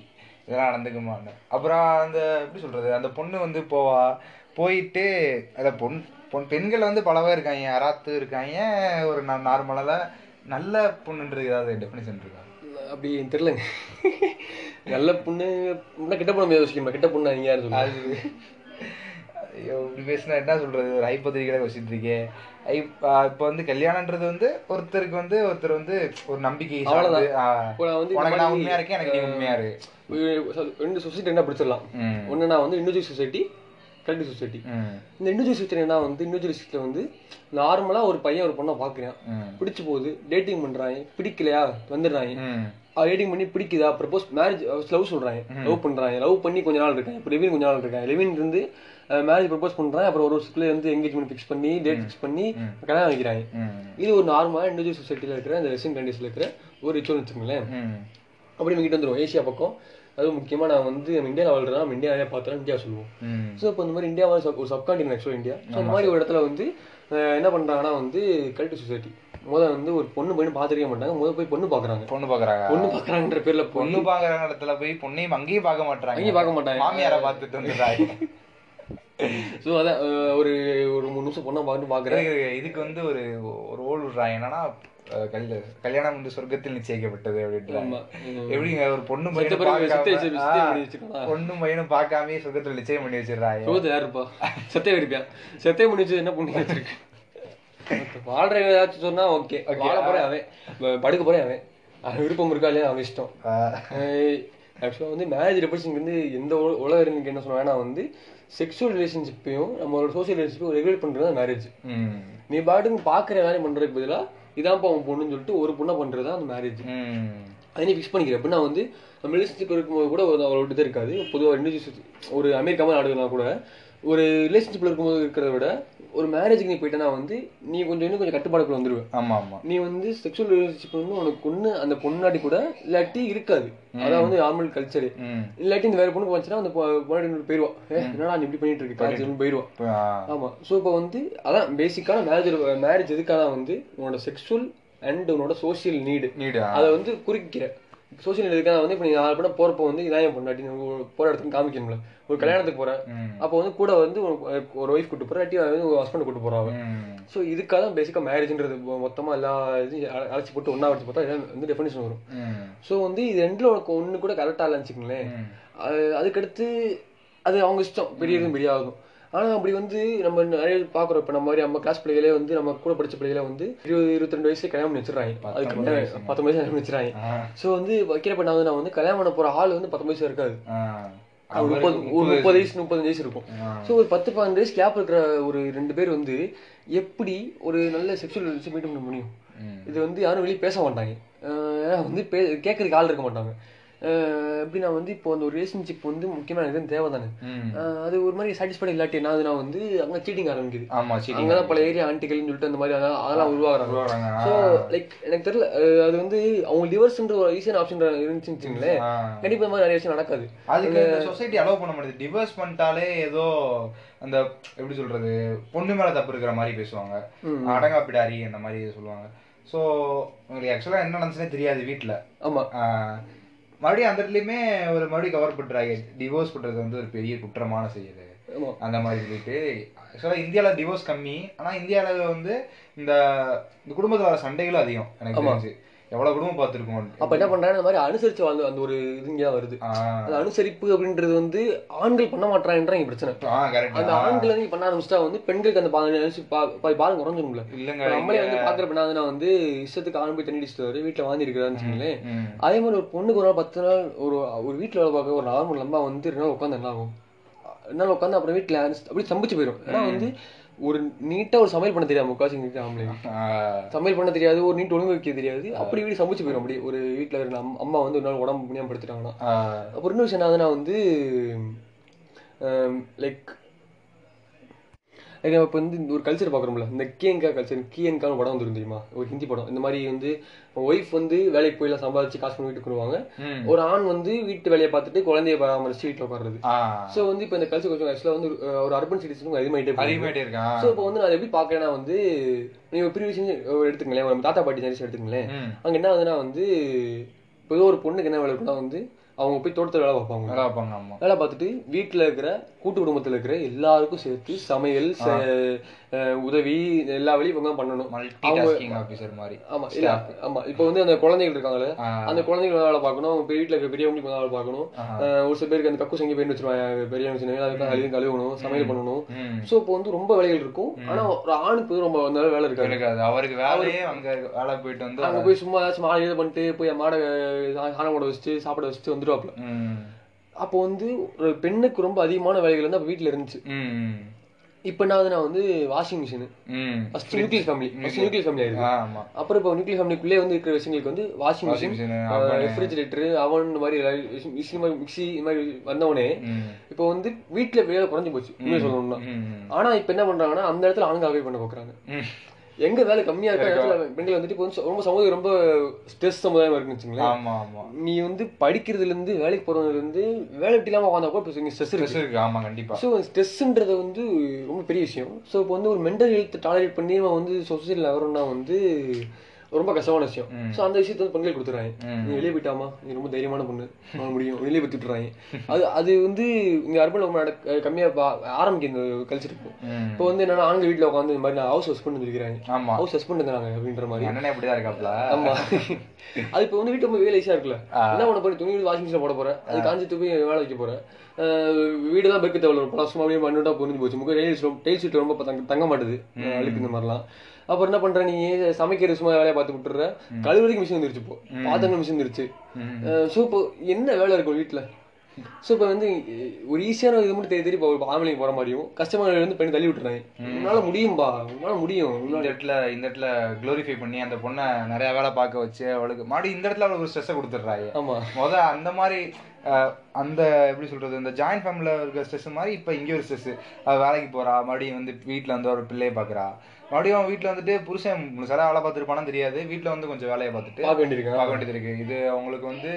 இதெல்லாம் நடந்துக்குமான்னு. அப்புறம் அந்த எப்படி சொல்றது அந்த பொண்ணு வந்து போவா. போயிட்டு அந்த பொன் பொன் பெண்கள் வந்து பலவா இருக்காங்க. அராத்து இருக்காங்க? ஒரு நார்மலாக நல்ல பொண்ணுன்றது ஏதாவது டெஃபினேஷன் இருக்கா? அப்படி தெரியலங்க. நல்ல பொண்ணு கிட்ட பொண்ணு யோசிக்கணும் கிட்ட பொண்ணு நீங்க யாரும் சொல்லுங்க? அது ஐயோ இப்படி பேசினா என்ன சொல்றது? ஒரு ஐப்பத்திரிக்கை வச்சுட்டு இருக்கேன் இப்போ வந்து கல்யாணம்ன்றது வந்து ஒருத்தருக்கு வந்து ஒருத்தர் வந்து ஒரு நம்பிக்கை இந்த உனக்கு நான் மாதிரி, உண்மையா இருக்கேன் எனக்கு நீ உண்மையா இரு. ஒரு- சொல்- ரெண்டு சொசைட்டி என்ன பிடிச்சிடலாம்? ஒன்று நான் வந்து இண்டிவிஜுவல் சொசைட்டி கலெக்டிவ் சொசைட்டி இந்த இண்டிவிஜுவல் வந்து இண்டிவிஜுவல் வந்து நார்மலாக ஒரு பையன் ஒரு பொண்ணை பார்க்குறான். ம், பிடிச்சு போகுது டேட்டிங் பண்ணுறாங்க பிடிக்கலையா வந்துடுறாங்க டேட்டிங் பண்ணி பிடிக்குதா ப்ரப்போஸ் மேரேஜ் லவ் சொல்கிறாங்க லவ் பண்ணுறாங்க லவ் பண்ணி கொஞ்ச நாள் இருக்காங்க இப்போ லிவின் கொஞ்ச நாள் இருக்காங்க லிவின் இருந்து மேரேஜ் ப்ரப்போஸ் பண்ணுறாங்க அப்புறம் ஒரு வருஷத்துல வந்து எங்கேஜ்மெண்ட் ஃபிக்ஸ் பண்ணி டேட் ஃபிக்ஸ் பண்ணி கல்யாணம் வைக்கிறாங்க இது ஒரு நார்மலாக இண்டிவிஜுவல் சொசைட்டியில் இருக்கிற இந்த வெஸ்டர்ன் கண்ட்ரீஸில் இருக்கிற ஒரு ரிச்சுவல் வச்சுக்கோங்களேன் அப்படி நம்ம கிட்ட வந்துடும் ஏசியா பக்கம். அதுவும் முக்கியமாக நான் வந்து நம்ம இந்தியாவில் வாழ்றதா நம்ம இந்தியாவிலே பார்த்தோம் இந்தியா சொல்லுவோம். ஸோ இப்போ இந்த மாதிரி இந்தியாவை ஒரு சப்காண்டினன் ஆக்சுவலாக இந்தியா. ஸோ அந்த மாதிரி ஒரு இடத்துல வந்து என்ன பண்ணுறாங்கன்னா வந்து கல்ட்டு சொசைட்டி முதல்ல வந்து ஒரு பொண்ணு பையன் பார்த்துருக்க மாட்டாங்க. முதல்ல போய் பொண்ணு பார்க்குறாங்க. பொண்ணு பாக்குறாங்க பொண்ணு பார்க்குறாங்கன்ற பேர்ல பொண்ணு பொண்ணு பாக்குற இடத்துல போய் பொண்ணையும் அங்கேயும் பார்க்க மாட்டாங்க அங்கேயும் பார்க்க மாட்டாங்க. மாமியாரை பார்த்துட்டு வந்துடுறாங்க. ஸோ அதான் ஒரு ஒரு மூணு நிமிஷம் பொண்ணை பார்த்து பார்க்குறேன். இதுக்கு- இதுக்கு வந்து ஒரு ஒரு ரோல் விடுறாங்க. என்னன்னா கல்ய- கல்யாணம் வந்து சொர்க்கத்தில் நிச்சயிக்கப்பட்டது அப்படின்றாங்க. எப்படிங்க? ஒரு பொண்ணு பையனும் பண்ணி. பொண்ணும் பையனும் பார்க்காம சொர்க்கத்தில் நிச்சயம் பண்ணி வச்சிடுறாங்க சோத்து யாருப்பா சத்தியம் இருப்பியா? சத்தியம் முடிச்சு என்ன பண்ணி வச்சிருக்கு வாழ்ற ஏதாச்சும் சொன்னா ஓகே. வாழ போறேன் அவன். படுக்க போறேன் அவன். அவன் விருப்பம் இருக்கா இல்லையா? அவன் இஷ்டம். ஆக்சுவலாக வந்து மேரேஜ் ரெப்ரஸிங் வந்து எந்த உல- உலக அறிஞருக்கு என்ன சொல்லுவாங்கன்னா வந்து செக்ஷுவல் ரிலேஷன்ஷிப்பையும் நம்மளோட சோசியல் ரிலேஷன்ஷிப்பையும் ரெகுலேட் பண்ணுறது தான் மேரேஜ் நீ பாட்டுக்கு பார்க்குற வேலையை பண்ணுறதுக்கு பதிலாக இதான்ப்பா உன் பொண்ணுன்னு சொல்லிட்டு ஒரு பொண்ணை பண்ணுறது தான் அந்த மேரேஜ் அதை நீ ஃபிக்ஸ் பண்ணிக்கிற. அப்படின்னா வந்து நம்ம ரிலேஷன்ஷிப் இருக்கும்போது கூட ஒரு அவளோட இது இருக்காது. பொதுவாக இண்டிவிஜுவல் ஒரு அமெரிக்கா மாதிரி நாடுகள்லாம் கூட ஒரு ரிலேஷன்ஷிப்பில் இருக்கும்போது இருக்கிறத விட ஒரு மேரேஜுக்கு நீ போயிட்டேன்னா வந்து நீ கொஞ்சம் இன்னும் கொஞ்சம் கட்டுப்பாடுக்குள்ள வந்துருவ. ஆமா ஆமா. நீ வந்து செக்ஷுவல் ரிலேஷன்ஷிப் வந்து உனக்கு ஒன்று அந்த பொண்ணாடி கூட இல்லாட்டி இருக்காது. அதான் வந்து நார்மல் கல்ச்சரு இல்லாட்டி இந்த வேற பொண்ணுக்கு வந்துச்சுன்னா அந்த பொண்ணாடி ஏ என்னடா நீ இப்படி பண்ணிட்டு இருக்க? காலேஜ் போயிடுவா இப்ப, ஆ, ஆமா. ஸோ இப்போ வந்து அதான் பேசிக்கான மேரேஜ் மேரேஜ் எதுக்காக வந்து உன்னோட செக்ஷுவல் அண்ட் உன்னோட சோஷியல் நீடு நீடு அதை வந்து குறிக்கிற. சோஷியல் மீடியாக்காக வந்து இப்போ நீ நாலு படம் போறப்போ வந்து இதான் என் ஒரு போற இடத்துக்கு காமிக்கணும்ல. ஒரு கல்யாணத்துக்கு போற. ம், அப்போ வந்து கூட வந்து ஒரு ஒய்ஃப் கூட்டு போற இல்லாட்டி வந்து ஒரு ஹஸ்பண்ட் கூட்டு ம், ஸோ இதுக்காக தான் பேசிக்காக மேரேஜ்ன்றது மொத்தமா எல்லா இதையும் அழ- அழைச்சி போட்டு ஒண்ணா வச்சு பார்த்தா இதான் வந்து டெஃபினேஷன் வரும். ஸோ வந்து இது ரெண்டுல உனக்கு ஒன்று கூட கரெக்டாக இல்லைன்னு வச்சுக்கோங்களேன். அதுக்கடுத்து அது அவங்க இஷ்டம். பெரியதும் பெரிய ஆகும். ஆனா அப்படி வந்து நம்ம நிறைய பாக்குறோம் இப்ப நம்ம மாதிரி நம்ம கிளாஸ் பிள்ளைகளே வந்து நம்ம கூட படிச்ச பிள்ளைகளே வந்து இருபது இருபத்தி ரெண்டு வயசுல கல்யாணம் பண்ணி வச்சிடறாங்க. அதுக்கு பத்தொன்பது முன்னாடி வயசு. வயசு கல்யாணம் வச்சிடறாங்க. ஸோ வந்து வைக்கிறப்ப நான் வந்து நான் வந்து கல்யாணம் பண்ண போற ஆள் வந்து பத்தொன்பது வயசு இருக்காது. ஒரு முப்பது ஒரு முப்பது வயசு. முப்பது வயசு இருக்கும். ஸோ ஒரு பத்து பதினஞ்சு வயசு கேப் இருக்கிற ஒரு ரெண்டு பேர் வந்து எப்படி ஒரு நல்ல செக்ஷுவல் ரிலேஷன் பண்ண முடியும். இது வந்து யாரும் வெளியே பேச மாட்டாங்க. ஏன்னா வந்து பே கேட்கறதுக்கு ஆள் இருக்க மாட்டாங்க. அஹ் எப்படின்னா வந்து இப்போ அந்த ஒரு ரிலேஷன்ஷிப் வந்து முக்கியமான எனக்கு தேவை தானே அது ஒரு மாதிரி சாட்டிஸ்ஃபைட் இல்லாட்டி என்ன ஆகுதுன்னா வந்து அங்கே சீட்டிங் ஆரம்பிக்குது. ஆமா சரி அங்கதான் பல ஏரியா ஆண்டிகள்னு சொல்லிட்டு அந்த மாதிரி அதெல்லாம் அதெல்லாம் உருவாகுறாங்க. ஸோ லைக் எனக்கு தெரியல அது வந்து அவங்க டிவோர்ஸ்ன்ற ஒரு ஈஸியான ஆப்ஷன் இருந்துச்சுன்னு வச்சுங்களேன் ஆ. கண்டிப்பா இந்த மாதிரி நிறைய விஷயம் நடக்காது. அதுக்கு சொசைட்டி அலோவ் பண்ண மாட்டேது டிவோர்ஸ் பண்ணிட்டாலே ஏதோ அந்த எப்படி சொல்றது பொண்ணு மேல தப்பு இருக்கிற மாதிரி பேசுவாங்க. அடங்கா பிடாரி அந்த மாதிரி சொல்லுவாங்க. ஸோ உங்களுக்கு ஆக்சுவலா என்ன நடந்துச்சுனே தெரியாது வீட்ல. ஆமா. மறுபடியும் அந்த இடத்துலயுமே ஒரு மறுபடியும் கவர் பண்றாங்க. டிவோர்ஸ் பண்றது வந்து ஒரு பெரிய குற்றமான செயல். அந்த மாதிரி சொல்லிட்டு. ஆக்சுவலாக இந்தியாவில் டிவோர்ஸ் கம்மி. ஆனால் இந்தியாவில் வந்து இந்த இந்த குடும்பத்தில் வர சண்டைகளும் அதிகம் எனக்கு தெரிஞ்சு. எவ்வளோ குடும்பம் பார்த்துருக்கோம். அப்ப என்ன பண்றாங்க? இந்த மாதிரி அனுசரிச்சு வாழ்ந்து அந்த ஒரு இது இங்கே தான் வருது அந்த அனுசரிப்பு அப்படின்றது வந்து ஆண்கள் பண்ண மாட்டாங்கன்ற பிரச்சனை. அந்த ஆண்கள் வந்து பண்ண ஆரம்பிச்சிட்டா வந்து பெண்களுக்கு அந்த பாலம் குறைஞ்சிரும்ல. இல்லைங்க நம்மளே வந்து பாக்குற பெண்ணாதுன்னா வந்து இஷ்டத்துக்கு ஆண் போய் தண்ணி அடிச்சுட்டு வீட்டுல வாங்கி இருக்கிறான்னு ம். அதே மாதிரி ஒரு பொண்ணுக்கு ஒரு நாள் பத்து நாள் ஒரு ஒரு வீட்டுல வேலை பார்க்க ஒரு நார்மல் அம்மா வந்து ரெண்டு நாள் உட்காந்து என்ன ஆகும்? ரெண்டு நாள் உட்காந்து அப்புறம் வீட்டுல அப்படி சம்பிச்சு போயிடும் ஏன்னா வந்து ஒரு நீட்டா ஒரு சமையல் பண்ண தெரியாம முக்காசி ஆம்பளை ஆ, சமையல் பண்ண தெரியாது ஒரு நீட் ஒழுங்கு வைக்க தெரியாது. அப்படி வீடு சமைச்சு போயிடும் அப்படி ஒரு வீட்டுல இருந்த அம்- அம்மா வந்து ஒரு நாள் உடம்பு முடியாம படுத்துட்டாங்கன்னா அப்புறம் இன்னொரு விஷயம் என்னதுன்னா வந்து லைக் இப்போ வந்து ஒரு கல்ச்சர் பார்க்குறோம்ல இந்த கியன்கா கல்ச்சர் கியன்கான படம் வந்துரும் தெரியுமா? ஒரு ஹிந்தி படம். இந்த மாதிரி வந்து ஒய்ஃப் வந்து வேலைக்கு போயிலாம் சம்பாதிச்சு காசு பண்ணி வீட்டுக்கு வருவாங்க. ஒரு ஆண் வந்து வீட்டு வேலையை பார்த்துட்டு குழந்தைய பராமரிச்சு வீட்டில் உட்காருறது. ஆ. ஸோ வந்து இப்போ இந்த கல்ச்சர் கொஞ்சம் ஆக்சுவலாக வந்து ஒரு- அர்பன் சிட்டிஸ்க்கு அதிகமாகிட்டே போகுது. அதிகமாயிட்டே இருக்கான் ஸோ இப்போ வந்து நான் எப்படி பார்க்கறேன்னா வந்து நீங்க ஒரு ப்ரீவியஸ் எடுத்துங்களேன் ஒரு தாத்தா பாட்டி ஜெனரேஷன் எடுத்துங்களேன். அங்க என்ன ஆகுதுன்னா வந்து இப்போ ஏதோ ஒரு பொண்ணுக்கு என்ன வேலை இருக்குன்னா வந்து அவங்க போய் தோட்டத்தில் வேலை பார்ப்பாங்க. நல்லா வைப்பாங்க ஆமா. வேலை பார்த்துட்டு வீட்டில் இருக்கிற கூட்டு குடும்பத்தில் இருக்கிற எல்லாருக்கும் சேர்த்து சமையல் உதவி எல்லா வேலையும் இவங்க பண்ணணும். டாஸ்கிங் ஆஃபீஸர் மாதிரி. ஆமா இல்ல ஆமா. இப்போ வந்து அந்த குழந்தைகள் இருக்காங்களே. அந்த குழந்தைகள் வேலை பார்க்கணும். அவங்க வீட்டில் இருக்க பெரியவங்களுக்கு வேலை பார்க்கணும். ஒரு சில பேருக்கு அந்த கக்கு சங்கி பேர் வச்சிருவாங்க பெரியவங்க சின்ன அதுக்கு கழுவி கழுவணும் சமையல் பண்ணணும். ஸோ இப்போ வந்து ரொம்ப வேலைகள் இருக்கும். ஆனா ஒரு ஆணுக்கு ரொம்ப வேலை இருக்காது. அவருக்கு வேலையே அங்க வேலை போயிட்டு வந்து அங்க போய் சும்மா ஏதாச்சும் மாலை இது பண்ணிட்டு போய் மாடை சாணம் போட வச்சுட்டு சாப்பிட வச்சுட்டு வந்துடுவாப்ல ம். அப்போ வந்து ஒரு பெண்ணுக்கு ரொம்ப அதிகமான வேலைகள் வந்து அப்போ வீட்டில் இருந்துச்சு. இப்போ என்ன ஆகுதுன்னா வந்து washing machine. First nuclear family first nuclear family ஆயிருக்கு அப்புறம் இப்போ நியூக்ளியர் ஃபேமிலிக்குள்ளே வந்து இருக்கிற விஷயங்களுக்கு வந்து வாஷிங் மிஷின் மிஷின் ரெஃப்ரிஜிரேட்டர் அவன் இந்த மாதிரி மிக்சி மாதிரி மிக்சி இந்த மாதிரி வந்தவொடனே ம். இப்போ வந்து வீட்டில் வேலை குறைஞ்சு போச்சு உண்மையை சொல்லணும்னா. ஆனா இப்போ என்ன பண்றாங்கன்னா அந்த இடத்துல ஆண்கள் அவை பண்ண பார்க்குறாங்க. எங்க வேலை கம்மியா இருக்க? இடத்துல பெண்கள் வந்துட்டு இப்போ ரொம்ப சமூகம் ரொம்ப ஸ்ட்ரெஸ் சமுதாயம் இருக்குன்னு வச்சுங்களேன். ஆமா ஆமா. நீ வந்து படிக்கிறதுல இருந்து வேலைக்கு போறதுல இருந்து வேலை விட்டு இல்லாம உட்காந்தா கூட ஸ்ட்ரெஸ் இருக்கு. ஆமா கண்டிப்பா. ஸோ ஸ்ட்ரெஸ்ன்றது வந்து ரொம்ப பெரிய விஷயம். ஸோ இப்போ வந்து ஒரு மென்டல் ஹெல்த் டாலரேட் பண்ணி நம்ம வந்து சொசைட்டியில் வரோம்னா வந்து ரொம்ப கஷ்டமான விஷயம். ஸோ அந்த விஷயத்தை வந்து பெண்கள் கொடுத்துறாங்க. நீ வெளியே போயிட்டாமா நீ ரொம்ப தைரியமான பொண்ணு. முடியும். வெளியே போய் விட்டுறாங்க அது அது வந்து இங்க அர்பன் நட கம்மியாக பா ஆரம்பிக்கும் இந்த கல்ச்சர் இப்போ. ம். இப்போ வந்து என்னன்னா ஆண்கள் வீட்டில் உட்காந்து இந்த மாதிரி நான் ஹவுஸ் ஹஸ்பண்ட் வந்துருக்கிறாங்க ஹவுஸ் ஹஸ்பண்ட் இருந்தாங்க அப்படின்ற மாதிரி. அண்ணனே அப்படிதான் இருக்காப்ல. ஆமா. அது இப்போ வந்து வீட்டு ரொம்ப வேலை ஈஸியா இருக்குல்ல. என்ன பண்ண போற துணி வாஷிங் மிஷின் போட போற அது காஞ்சி தூக்கி வேலை வைக்க போற வீடு தான் பெருக்கு தேவை ஒரு பழசமா அப்படியே மண்ணுட்டா பொறிஞ்சு போச்சு. முக்கிய டைல்ஸ் டைல் சீட் ரொம்ப தங்க தங்க மாட்டுது. அழுக்கு இந்த மாதிரிலாம். அப்புறம் என்ன பண்ற நீ? சமைக்கிற சும்மா வேலையை பார்த்து விட்டுற கழுவுறதுக்கு மிஷின் வந்துருச்சு இப்போ. பாத்திரங்கள் மிஷின் ம். ஸோ இப்போ என்ன வேலை இருக்கும் வீட்டுல ஸோ இப்போ வந்து ஒரு ஈஸியான இது மட்டும் தேடி தேடி ஒரு ஆம்பளைங்க போற மாதிரியும் கஸ்டமர் வந்து பெண் தள்ளி விட்டுறாங்க. உன்னால முடியும்பா? உன்னால முடியும். இந்த இடத்துல இந்த இடத்துல க்ளோரிஃபை பண்ணி அந்த பொண்ணை நிறைய வேலை பார்க்க வச்சு அவளுக்கு மறுபடியும் இந்த இடத்துல அவளுக்கு ஒரு ஸ்ட்ரெஸ்ஸை கொடுத்துட்றாங்க ஆமா. முத அந்த மாதிரி அந்த எப்படி சொல்றது இந்த ஜாயிண்ட் ஃபேமிலியில் இருக்க ஸ்ட்ரெஸ் மாதிரி இப்போ இங்கே ஒரு ஸ்ட்ரெஸ் அவ வேலைக்கு போறா மறுபடியும் வந்து வீட்டில் வந்து ஒரு பிள்ளையை பார்க்குறா மறுபடியும் அவன் வீட்டில் வந்துட்டு புருஷன் சில வேலை பார்த்துருப்பானு தெரியாது. வீட்டில் வந்து கொஞ்சம் வேலையை பார்த்துட்டு பார்க்க வேண்டியிருக்கு. பார்க்க வேண்டியது இருக்கு இது அவங்களுக்கு வந்து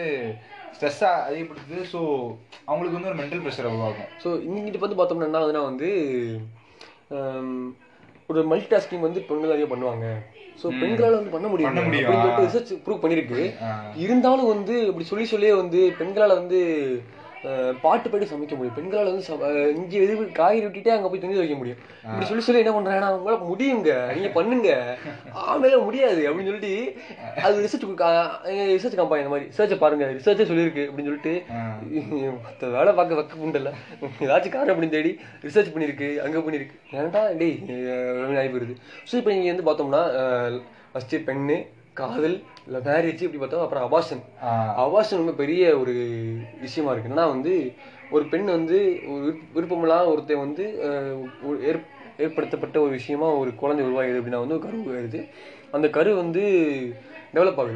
ஸ்ட்ரெஸ்ஸாக அதிகப்படுத்துது. ஸோ அவங்களுக்கு வந்து ஒரு மென்டல் ப்ரெஷரை உருவாக்கும் ஸோ இங்கிட்டு வந்து பார்த்தோம்னா என்ன ஆகுதுன்னா வந்து ஒரு மல்டி டாஸ்கிங் வந்து பெண்கள் அதிகம் பண்ணுவாங்க. ஸோ பெண்களால் வந்து பண்ண முடியும். அப்படின்னு சொல்லிட்டு ரிசர்ச் ப்ரூவ் பண்ணியிருக்கு இருந்தாலும் வந்து இப்படி சொல்லி சொல்லியே வந்து பெண்களால் வந்து பாட்டு பாடி சமைக்க முடியும். பெண்களால் வந்து இங்கே அஹ், எது காய்கறி விட்டுட்டே அங்கே போய் துணி துவைக்க முடியும். இப்படி சொல்லி சொல்லி என்ன பண்றாங்கன்னா அவங்களால முடியுங்க. நீங்க பண்ணுங்க. ஆಮೇಲೆ முடியாது அப்படின்னு சொல்லிட்டு அது ரிசர்ச் ரிசர்ச் கம்பெனி இந்த மாதிரி. ரிசர்ச்சை பாருங்க. ரிசர்ச்சே சொல்லியிருக்கு அப்படின்னு சொல்லிட்டு மற்ற வேலை பார்க்க வைக்க புண்டல ஏதாச்சும் காரணம் அப்படின்னு தேடி ரிசர்ச் பண்ணியிருக்கு அங்கே பண்ணியிருக்கு. ஏன்டா டேய் ஆகி போயிருது ஸோ இப்போ நீங்கள் வந்து பார்த்தோம்னா ஃபஸ்ட்டு பெண்ணு காதல் இல்லை மேரேஜ் இப்படி பார்த்தோம் அப்புறம் அபாஷன் அபாஷன் ரொம்ப பெரிய ஒரு விஷயமா இருக்கு. என்னன்னா வந்து ஒரு பெண் வந்து ஒரு விருப்ப- விருப்பமில்லாத ஒருத்தன் வந்து ஏற் ஏற்படுத்தப்பட்ட ஒரு விஷயமா ஒரு குழந்தை உருவாகுது அப்படின்னா வந்து ஒரு கரு வருது அந்த கரு வந்து டெவலப் ஆகுது.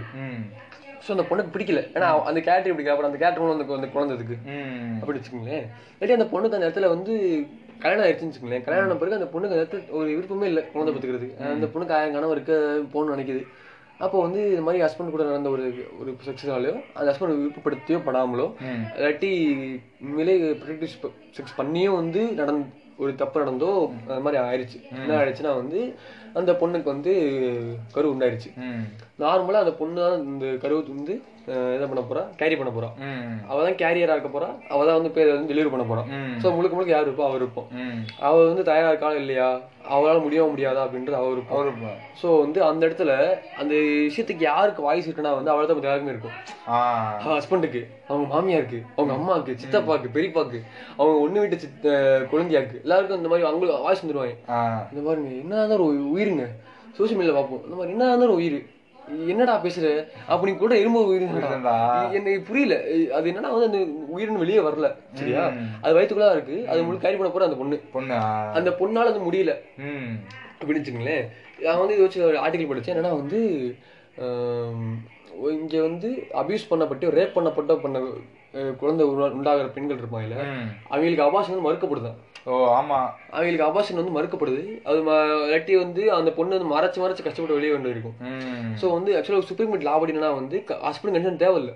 ஸோ அந்த பொண்ணுக்கு பிடிக்கல. ஏன்னா அந்த கேரக்டர் பிடிக்கல அப்புறம் அந்த கேரக்டர் அந்த அந்த குழந்தைக்கு ம். அப்படி வச்சுக்கோங்களேன். இல்லாட்டி அந்த பொண்ணுக்கு அந்த இடத்துல வந்து கல்யாணம் ஆயிடுச்சுன்னு வச்சுக்கோங்களேன். கல்யாணம் ஆன பிறகு அந்த பொண்ணுக்கு அந்த இடத்துல ஒரு விருப்பமே இல்லை குழந்தை பத்துக்கிறதுக்கு அந்த பொண்ணுக்கு ஆயிரம் கனவு இருக்க போகணும்னு நினைக்குது. அப்போ வந்து இது மாதிரி ஹஸ்பண்ட் கூட நடந்த ஒரு ஒரு செக்ஸ்னாலையோ அந்த ஹஸ்பண்ட் விருப்பப்படுத்தியோ படாமலோ இல்லாட்டி உண்மையிலே ப்ராக்டிஸ் செக்ஸ் பண்ணியும் வந்து நடந் ஒரு தப்பு நடந்தோ அது மாதிரி ஆயிடுச்சு. என்ன ஆயிடுச்சுன்னா வந்து அந்த பொண்ணுக்கு வந்து கரு உண்டாயிருச்சு. ம். நார்மலா அந்த பொண்ணு தான் இந்த கருவு வந்து என்ன பண்ண போறா? கேரி பண்ண போறா. அவ தான் கேரியரா இருக்க போறா. அவ தான் வந்து பேர் வந்து டெலிவரி பண்ண போறா. ம். ஸோ முழுக்க முழுக்க யார் இருப்போ? அவர் இருப்போம். அவ வந்து தயாரா இருக்காளா இல்லையா? அவளால முடியவா முடியாதா அப்படின்றது அவர் அவரு ஸோ வந்து அந்த இடத்துல அந்த விஷயத்துக்கு யாருக்கு வாய்ஸ் இருக்குன்னா வந்து அவள் தான் எல்லாருக்குமே இருக்கும். ஹஸ்பண்டுக்கு அவங்க மாமியாருக்கு அவங்க அம்மாவுக்கு சித்தப்பாக்கு பெரியப்பாக்கு அவங்க ஒண்ணு வீட்டு சித்த குழந்தையாக்கு எல்லாருக்கும் இந்த மாதிரி அவங்களுக்கு வாய்ஸ் வந்துருவாங்க. இந்த மாதிரி என்ன இருந்தாலும் ஒரு உயிருங்க. சோசியல் மீடியால பார்ப்போம். இந்த மாதிரி என்ன இருந்தாலும் ஒரு உயிர். என்னடா பேசுற? அப்ப நீ கூட எறும்பு உயிர் உயிருதான்டா. எனக்கு புரியல. அது என்னன்னா வந்து அந்த உயிர்னு வெளியே வரல. சரியா. அது வயிற்றுக்குள்ள இருக்கு. அது முழு கேரி பண்ண போற அந்த பொண்ணு. பொண்ணு. அந்த பொண்ணால அது முடியல. அப்படின்னு வச்சுங்களேன் நான் வந்து வச்சு ஒரு ஆர்டிகல் படித்தேன் என்னன்னா வந்து இங்க வந்து அபியூஸ் பண்ணப்பட்டு ரேப் பண்ணப்பட்ட பண்ண குழந்தை உண்டாகிற பெண்கள் இருப்பாங்கல்ல. அவங்களுக்கு அபாஷன் வந்து மறுக்கப்படுதான். ஓ ஆமா. அவங்களுக்கு அபாஷன் வந்து மறுக்கப்படுது. அது இல்லாட்டி வந்து அந்த பொண்ணு வந்து மறைச்சு மறைச்சு கஷ்டப்பட்டு வெளியே வந்து இருக்கும் ஸோ வந்து ஆக்சுவலாக சுப்ரீம் கோர்ட் லா என்னன்னா வந்து ஹஸ்பண்ட் கன்சென்ட் தேவையில்லை.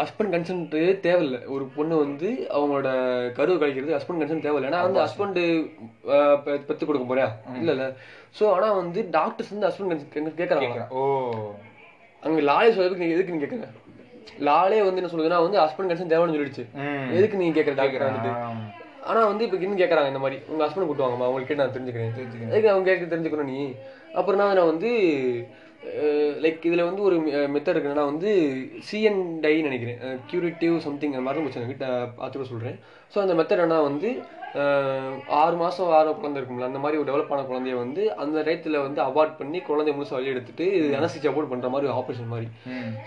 ஹஸ்பண்ட் கன்சென்ட் தேவையில்லை. ஒரு பொண்ணு வந்து அவங்களோட கருவு கழிக்கிறது ஹஸ்பண்ட் கன்சென்ட் தேவையில்லை. ஏன்னா வந்து ஹஸ்பண்ட் பெத்து கொடுக்க போறியா இல்லைல்ல ஸோ ஆனா வந்து டாக்டர்ஸ் வந்து ஹஸ்பண்ட் கன்சென்ட் கேட்குறாங்க ஓ. அங்க லாலே சொல்றதுக்கு எதுக்கு நீங்க கேட்குற லாலே வந்து என்ன சொல்லுதுன்னா வந்து ஹஸ்பண்ட் கன்சென்ட் தேவைன்னு சொல்லிடுச்சு. எதுக்கு நீங்க கேட்குற டாக்டர் வந்துட்டு. ஆனா வந்து இப்போ இன்னும் கேட்குறாங்க இந்த மாதிரி. உங்க ஹஸ்பண்ட் கூட்டு வாங்கம்மா உங்களுக்கு நான் தெரிஞ்சுக்கிறேன். தெரிஞ்சுக்கிறேன். எதுக்கு அவங்க கேட்க தெரிஞ்சுக்கணும் நீ. அப்புறம் நான் வந்து லைக் இதுல வந்து ஒரு மெத்தட் இருக்குன்னா வந்து சிஎன் டை நினைக்கிறேன். கியூரிட்டிவ் சம்திங் அந்த மாதிரி போச்சு கிட்ட பார்த்துக்க சொல்றேன். ஸோ அந்த மெத்தட் என்ன வந்து ஆறு மாசம் ஆறு குழந்தை இருக்கும்ல அந்த மாதிரி ஒரு டெவலப் ஆன குழந்தைய வந்து அந்த டயத்துல வந்து அவார்ட் பண்ணி குழந்தைய முழுசா வெளியே எடுத்துட்டு அனஸ்டிச் அபோர்ட் பண்ற மாதிரி ஆப்ரேஷன் மாதிரி.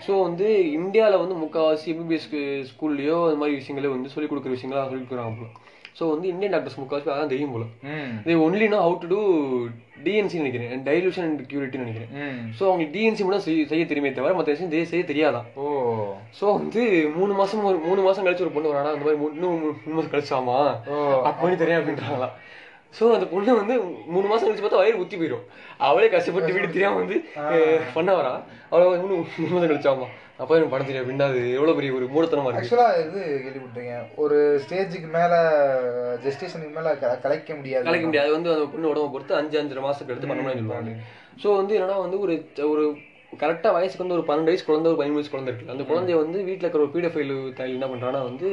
ஸோ வந்து இந்தியாவில் வந்து முக்கால்வாசி எம்பிபிஎஸ் ஸ்கூல்லையோ அந்த மாதிரி விஷயங்களே வந்து சொல்லிக் கொடுக்குற விஷயங்களா சொல்லிக் கொடுக்குறாங்க. ஸோ வந்து இந்தியன் டாக்டர்ஸ் முக்கால்வாசி அதான் தெரியும் போல. இது only know how to do TNC நினைக்கிறேன். டைலூஷன் அண்ட் கியூரிட்டி நினைக்கிறேன். ஸோ அவங்களுக்கு டிஎன்சி மட்டும் செய்ய தெரியுமே தவிர மற்ற விஷயம் செய்ய- செய்ய தெரியாதான். ஓ. ஸோ வந்து மூணு மாசம் ஒரு மூணு மாசம் கழிச்சு ஒரு பொண்ணு வரானா அந்த மாதிரி இன்னும் மூணு மாசம் கழிச்சாமா? ஓ. அப்போ பண்ணி தெரியும் அப்படின்றாங்களா ஸோ அந்த பொண்ணு வந்து மூணு மாசம் கழிச்சு பார்த்தா வயிறு ஊத்தி போயிடும். அவளே கஷ்டப்பட்டு வீடு தெரியாம வந்து பண்ண வரா. அவளை மூணு மூணு மாசம் கழிச்சாமா? அப்போ எனக்கு படம் தெரியும் அப்படின்னா அது எவ்வளவு பெரிய ஒரு மூடத்தனமா இருக்கு? ஆக்சுவலா இது கேள்விப்பட்டீங்க ஒரு ஸ்டேஜுக்கு மேல ஜெஸ்டேஷனுக்கு மேல கலைக்க முடியாது. கலைக்க முடியாது. அது வந்து அந்த பொண்ணு உடம்ப பொறுத்து அஞ்சு அஞ்சரை மாசத்துக்கு எடுத்து பண்ண முடியும்னு சொல்லுவாங்க. ஸோ வந்து என்னன்னா வந்து ஒரு ஒரு கரெக்டா வயசுக்கு வந்து ஒரு பன்னெண்டு வயசு குழந்தை ஒரு பதிமூணு வயசு குழந்தை இருக்கு அந்த குழந்தைய வந்து வீட்டுல இருக்கிற ஒரு பீடோஃபைல் தாய் என்ன பண்றான்னா வந்து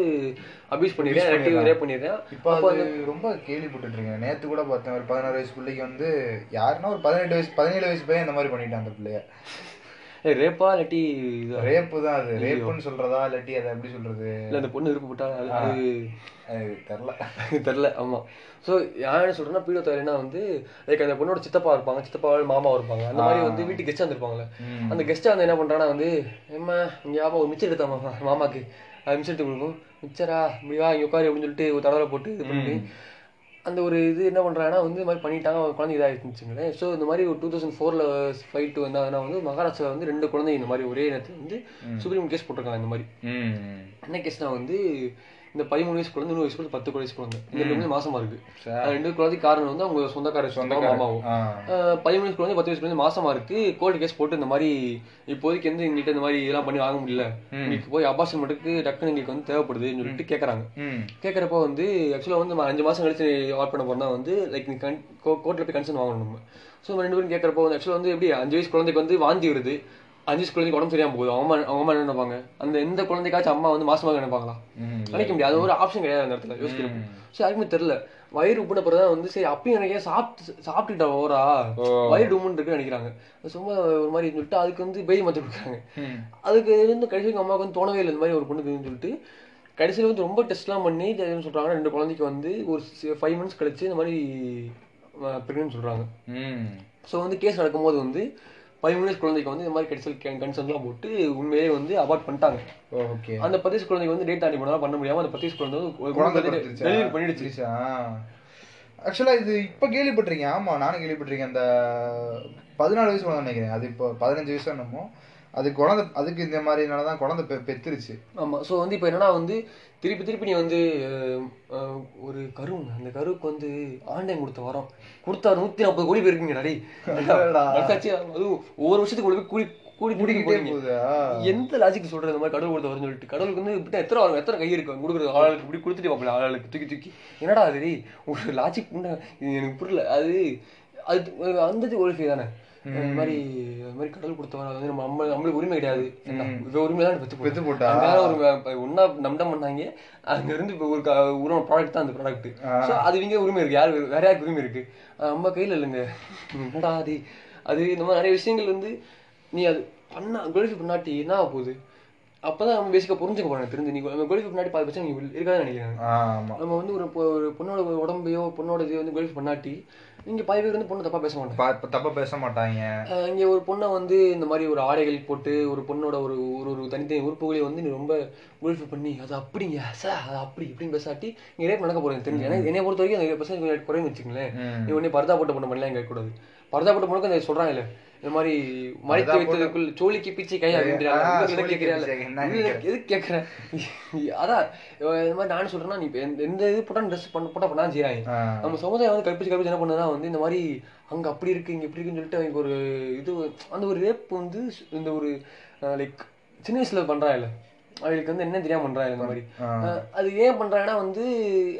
அபியூஸ் பண்ணிடுறேன் ரேப் பண்ணிடுறேன் இப்போ அது ரொம்ப கேள்விப்பட்டுட்டு இருக்கேன் நேத்து கூட பார்த்தேன் ஒரு பதினாறு வயசு பிள்ளைக்கு வந்து யாருன்னா ஒரு பதினெட்டு வயசு பதினேழு வயசு பையன் இந்த மாதிரி பண்ணிட்டான் அந்த பிள்ளைய. ரேப்பா இல்லாட்டி? ரேப்பு தான் அது. ரேப்புன்னு சொல்றதா இல்லாட்டி அதை எப்படி சொல்றது? இல்ல அந்த பொண்ணு விருப்பப்பட்டா அது- தெரில தெரில ஆமா. ஸோ நான் என்ன சொல்றேன்னா பீடோ தாயினா வந்து லைக் அந்த பொண்ணோட சித்தப்பா இருப்பாங்க சித்தப்பா மாமா இருப்பாங்க. அந்த மாதிரி வந்து வீட்டுக்கு கெஸ்ட் வந்திருப்பாங்கல்ல. அந்த கெஸ்ட்டை வந்து என்ன பண்றானா வந்து ஏம்மா இங்க ஆமா ஒரு மிச்சர் எடுத்தா மாமா மாமாக்கு? அது மிச்சர் எடுத்து கொடுக்கும் மிச்சரா இப்படி வா இங்க உட்காரு அப்படின்னு சொல்லிட்டு ஒரு தடவை போட்டு இது பண்ணி அந்த ஒரு இது என்ன பண்றாங்கன்னா வந்து இந்த மாதிரி பண்ணிட்டாங்க ஒரு குழந்தை இதாகிடுச்சுங்களேன் ஸோ இந்த மாதிரி ஒரு டூ தௌசண்ட் ஃபோரில் ஃபைட் வந்தாங்கன்னா வந்து மகாராஷ்டிரா வந்து ரெண்டு குழந்தை இந்த மாதிரி ஒரே நேரத்தில் வந்து சுப்ரீம் கேஸ் போட்டிருக்காங்க இந்த மாதிரி. என்ன கேஸ்னா வந்து இந்த பதிமூணு வயசு குழந்தை நூறு வயசு பத்து வயசு குழந்தை. இந்த குழந்தை மாசமா இருக்கு. ரெண்டு குழந்தை காரணம் வந்து அவங்க சொந்தக்கார சொந்தக்கார மாமாவும் பதிமூணு வயசு குழந்தை பத்து வயசு குழந்தை மாசமா இருக்கு. கோர்ட் கேஸ் போட்டு இந்த மாதிரி இப்போதைக்கு வந்து எங்கள்கிட்ட இந்த மாதிரி இதெல்லாம் பண்ணி வாங்க முடியல. உங்களுக்கு போய் அபாஷன் மட்டுக்கு டக்குன்னு எங்களுக்கு வந்து தேவைப்படுதுன்னு சொல்லிட்டு கேட்கறாங்க ம். கேட்கறப்போ வந்து ஆக்சுவலாக வந்து அஞ்சு மாசம் கழிச்சு ஆட் பண்ண போறோம்னா வந்து லைக் நீ கன் கோர்ட்டில் போய் கன்சர்ன் வாங்கணும் நம்ம. ஸோ ரெண்டு பேரும் கேட்கறப்போ வந்து ஆக்சுவலாக வந்து எப்படி அஞ்சு வயசு குழந்தைக்கு வந்து வாந்தி வருது? அஞ்சு குழந்தைக்கு உடம்பு சரியாம போகுது. அவங்க அவங்க அம்மா என்ன நினைப்பாங்க? அந்த எந்த குழந்தைக்காச்சும் அம்மா வந்து மாசமாக நினைப்பாங்களா? நினைக்க முடியாது. அது ஒரு ஆப்ஷன் கிடையாது அந்த இடத்துல. யோசிக்கிறோம் சரி யாருக்குமே தெரியல. வயிறு உப்புன பிறகு வந்து சரி அப்பயும் எனக்கு ஏன் சாப்பிட்டு சாப்பிட்டுட்டா ஓரா. வயிறு உம்முன்னு இருக்குன்னு நினைக்கிறாங்க. சும்மா ஒரு மாதிரி சொல்லிட்டு அதுக்கு வந்து பேய் மாத்தி கொடுக்குறாங்க. அதுக்கு இருந்து கடைசி அம்மாவுக்கு வந்து தோணவே இல்லை. இந்த மாதிரி ஒரு பொண்ணுக்கு இருக்குன்னு சொல்லிட்டு கடைசியில் வந்து ரொம்ப டெஸ்ட்லாம் பண்ணி சொல்றாங்கன்னா ரெண்டு குழந்தைக்கு வந்து ஒரு ஃபைவ் மந்த்ஸ் கழிச்சு இந்த மாதிரி ப்ரெக்னென்ட் சொல்றாங்க. ம் ஸோ வந்து கேஸ் நடக்கும்போது வந்து பதிமூணு வயசு குழந்தைக்கு வந்து இந்த மாதிரி கடைசியில் கன்சர்ன்லாம் போட்டு உண்மையிலே வந்து அபார்ட் பண்ணிட்டாங்க. ஓகே அந்த பத்து வயசு குழந்தைக்கு வந்து டேட் தாண்டி போனாலும் பண்ண முடியாம அந்த பத்து வயசு குழந்தை டெலிவரி பண்ணிடுச்சு. ஆக்சுவலா இது இப்ப கேள்விப்பட்டிருக்கேன் ஆமா நானும் கேள்விப்பட்டிருக்கேன். அந்த பதினாலு வயசு நினைக்கிறேன். அது இப்போ பதினஞ்சு வயசு என்னமோ. அது குழந்தை அதுக்கு இந்த மாதிரினால தான் குழந்தை பெ பெத்துருச்சு. ஆமா. ஸோ வந்து இப்போ என்னன்னா வந்து திருப்பி திருப்பி நீ வந்து ஒரு கருவுங்க அந்த கருவுக்கு வந்து ஆண்டை கொடுத்த வரோம். கொடுத்தா நூத்தி நாற்பது கோடி அடடா. மனசாட்சி, அதுவும் ஒவ்வொரு வருஷத்துக்கு ஒரு கூலி கூலி முடிக்கிட்டே போறீங்க போகுதா எந்த லாஜிக் சொல்றது இந்த மாதிரி கடவுள் கொடுத்த வரும்னு சொல்லிட்டு? கடவுளுக்கு வந்து இப்படி எத்தனை வரும் எத்தனை கை இருக்கு? கொடுக்குறது ஆளுக்கு இப்படி கொடுத்துட்டு பார்ப்பல ஆளுக்கு தூக்கி தூக்கி. என்னடா அது? ஒரு லாஜிக் உண்டா? எனக்கு புரியல. அது அது அந்த ஒழிஃபை தானே இந்த மாதிரி மாதிரி கடவுள் கொடுத்தவன் அது வந்து நம்ம நம்ம நம்மளுக்கு உரிமை கிடையாது. இவ உரிமை தான் பெத்து பெத்து போட்டா. ஒரு ஒண்ணா நம்டம் பண்ணாங்க அங்க இருந்து இப்போ ஒரு ஒரு ப்ராடக்ட் தான் அந்த ப்ராடக்ட் ஸோ அது இங்க உரிமை இருக்கு. யார் வேற யாருக்கு உரிமை இருக்கு? நம்ம கையில இல்லைங்க. என்னடா அது? அது இந்த மாதிரி நிறைய விஷயங்கள் வந்து நீ அது பண்ணா குவாலிஃபை பண்ணாட்டி என்ன ஆக போகுது? அப்பதான் நம்ம பேசிக்க புரிஞ்சுக்க போறேன் தெரிஞ்சு. நீ குவாலிஃபை பண்ணாட்டி பாதி பிரச்சனை நீ இருக்காதுன்னு நினைக்கிறேன். நம்ம வந்து ஒரு பொண்ணோட உடம்பையோ பொண்ணோட இதையோ வந்து குவாலிஃபை பண்ணாட்டி நீங்க பாதி பேர் வந்து பொண்ணு தப்பா பேச மாட்டாங்க. தப்பா பேச மாட்டாங்க. இங்க ஒரு பொண்ணை வந்து இந்த மாதிரி ஒரு ஆடைகள் போட்டு ஒரு பொண்ணோட ஒரு ஒரு ஒரு தனித்தனி உறுப்புகளையும் வந்து நீ ரொம்ப குவாலிஃபை பண்ணி அது அப்படிங்க சார் அது அப்படி இப்படின்னு பேசாட்டி நீ ரேப் நடக்க போறேன் தெரிஞ்சு. ஏன்னா என்னை பொறுத்த வரைக்கும் அந்த பர்சன்ட் குறையும் வச்சுங்களேன் ம். நீ உடனே பர்தா போட்ட பொண்ணு பண்ணலாம் கேட்க கூடாது பர்தா போட்ட பொண்ணுக்கு அந்த சொல்றாங்க இல்ல இந்த மாதிரி மறைத்து வைத்ததுக்குள் சோழிக்கு பிச்சை கை ஆ, அப்படின்றாங்க சோழிக்கு கேட்கிறாள் பிச்சை, என்ன எதுக்கு கேட்கறேன் அதான் இந்த மாதிரி நானும் சொல்றேன்னா நீ எந்த- இது போட்டா ட்ரெஸ் பண்ண போட்டா பண்ணா செய்யறாங்க. நம்ம சமுதாயம் வந்து கற்பிச்சு கற்பிச்சு என்ன பண்ணுதுன்னா வந்து இந்த மாதிரி அங்க அப்படி இருக்கு இங்க இப்படி இருக்குன்னு சொல்லிட்டு அவங்க ஒரு இது அந்த ஒரு ரேப் வந்து இந்த ஒரு லைக் சின்ன வயசுல பண்றாங்கல்ல அவங்களுக்கு வந்து என்ன தெரியாம பண்றாங்க இந்த மாதிரி. அது ஏன் பண்றாங்கன்னா வந்து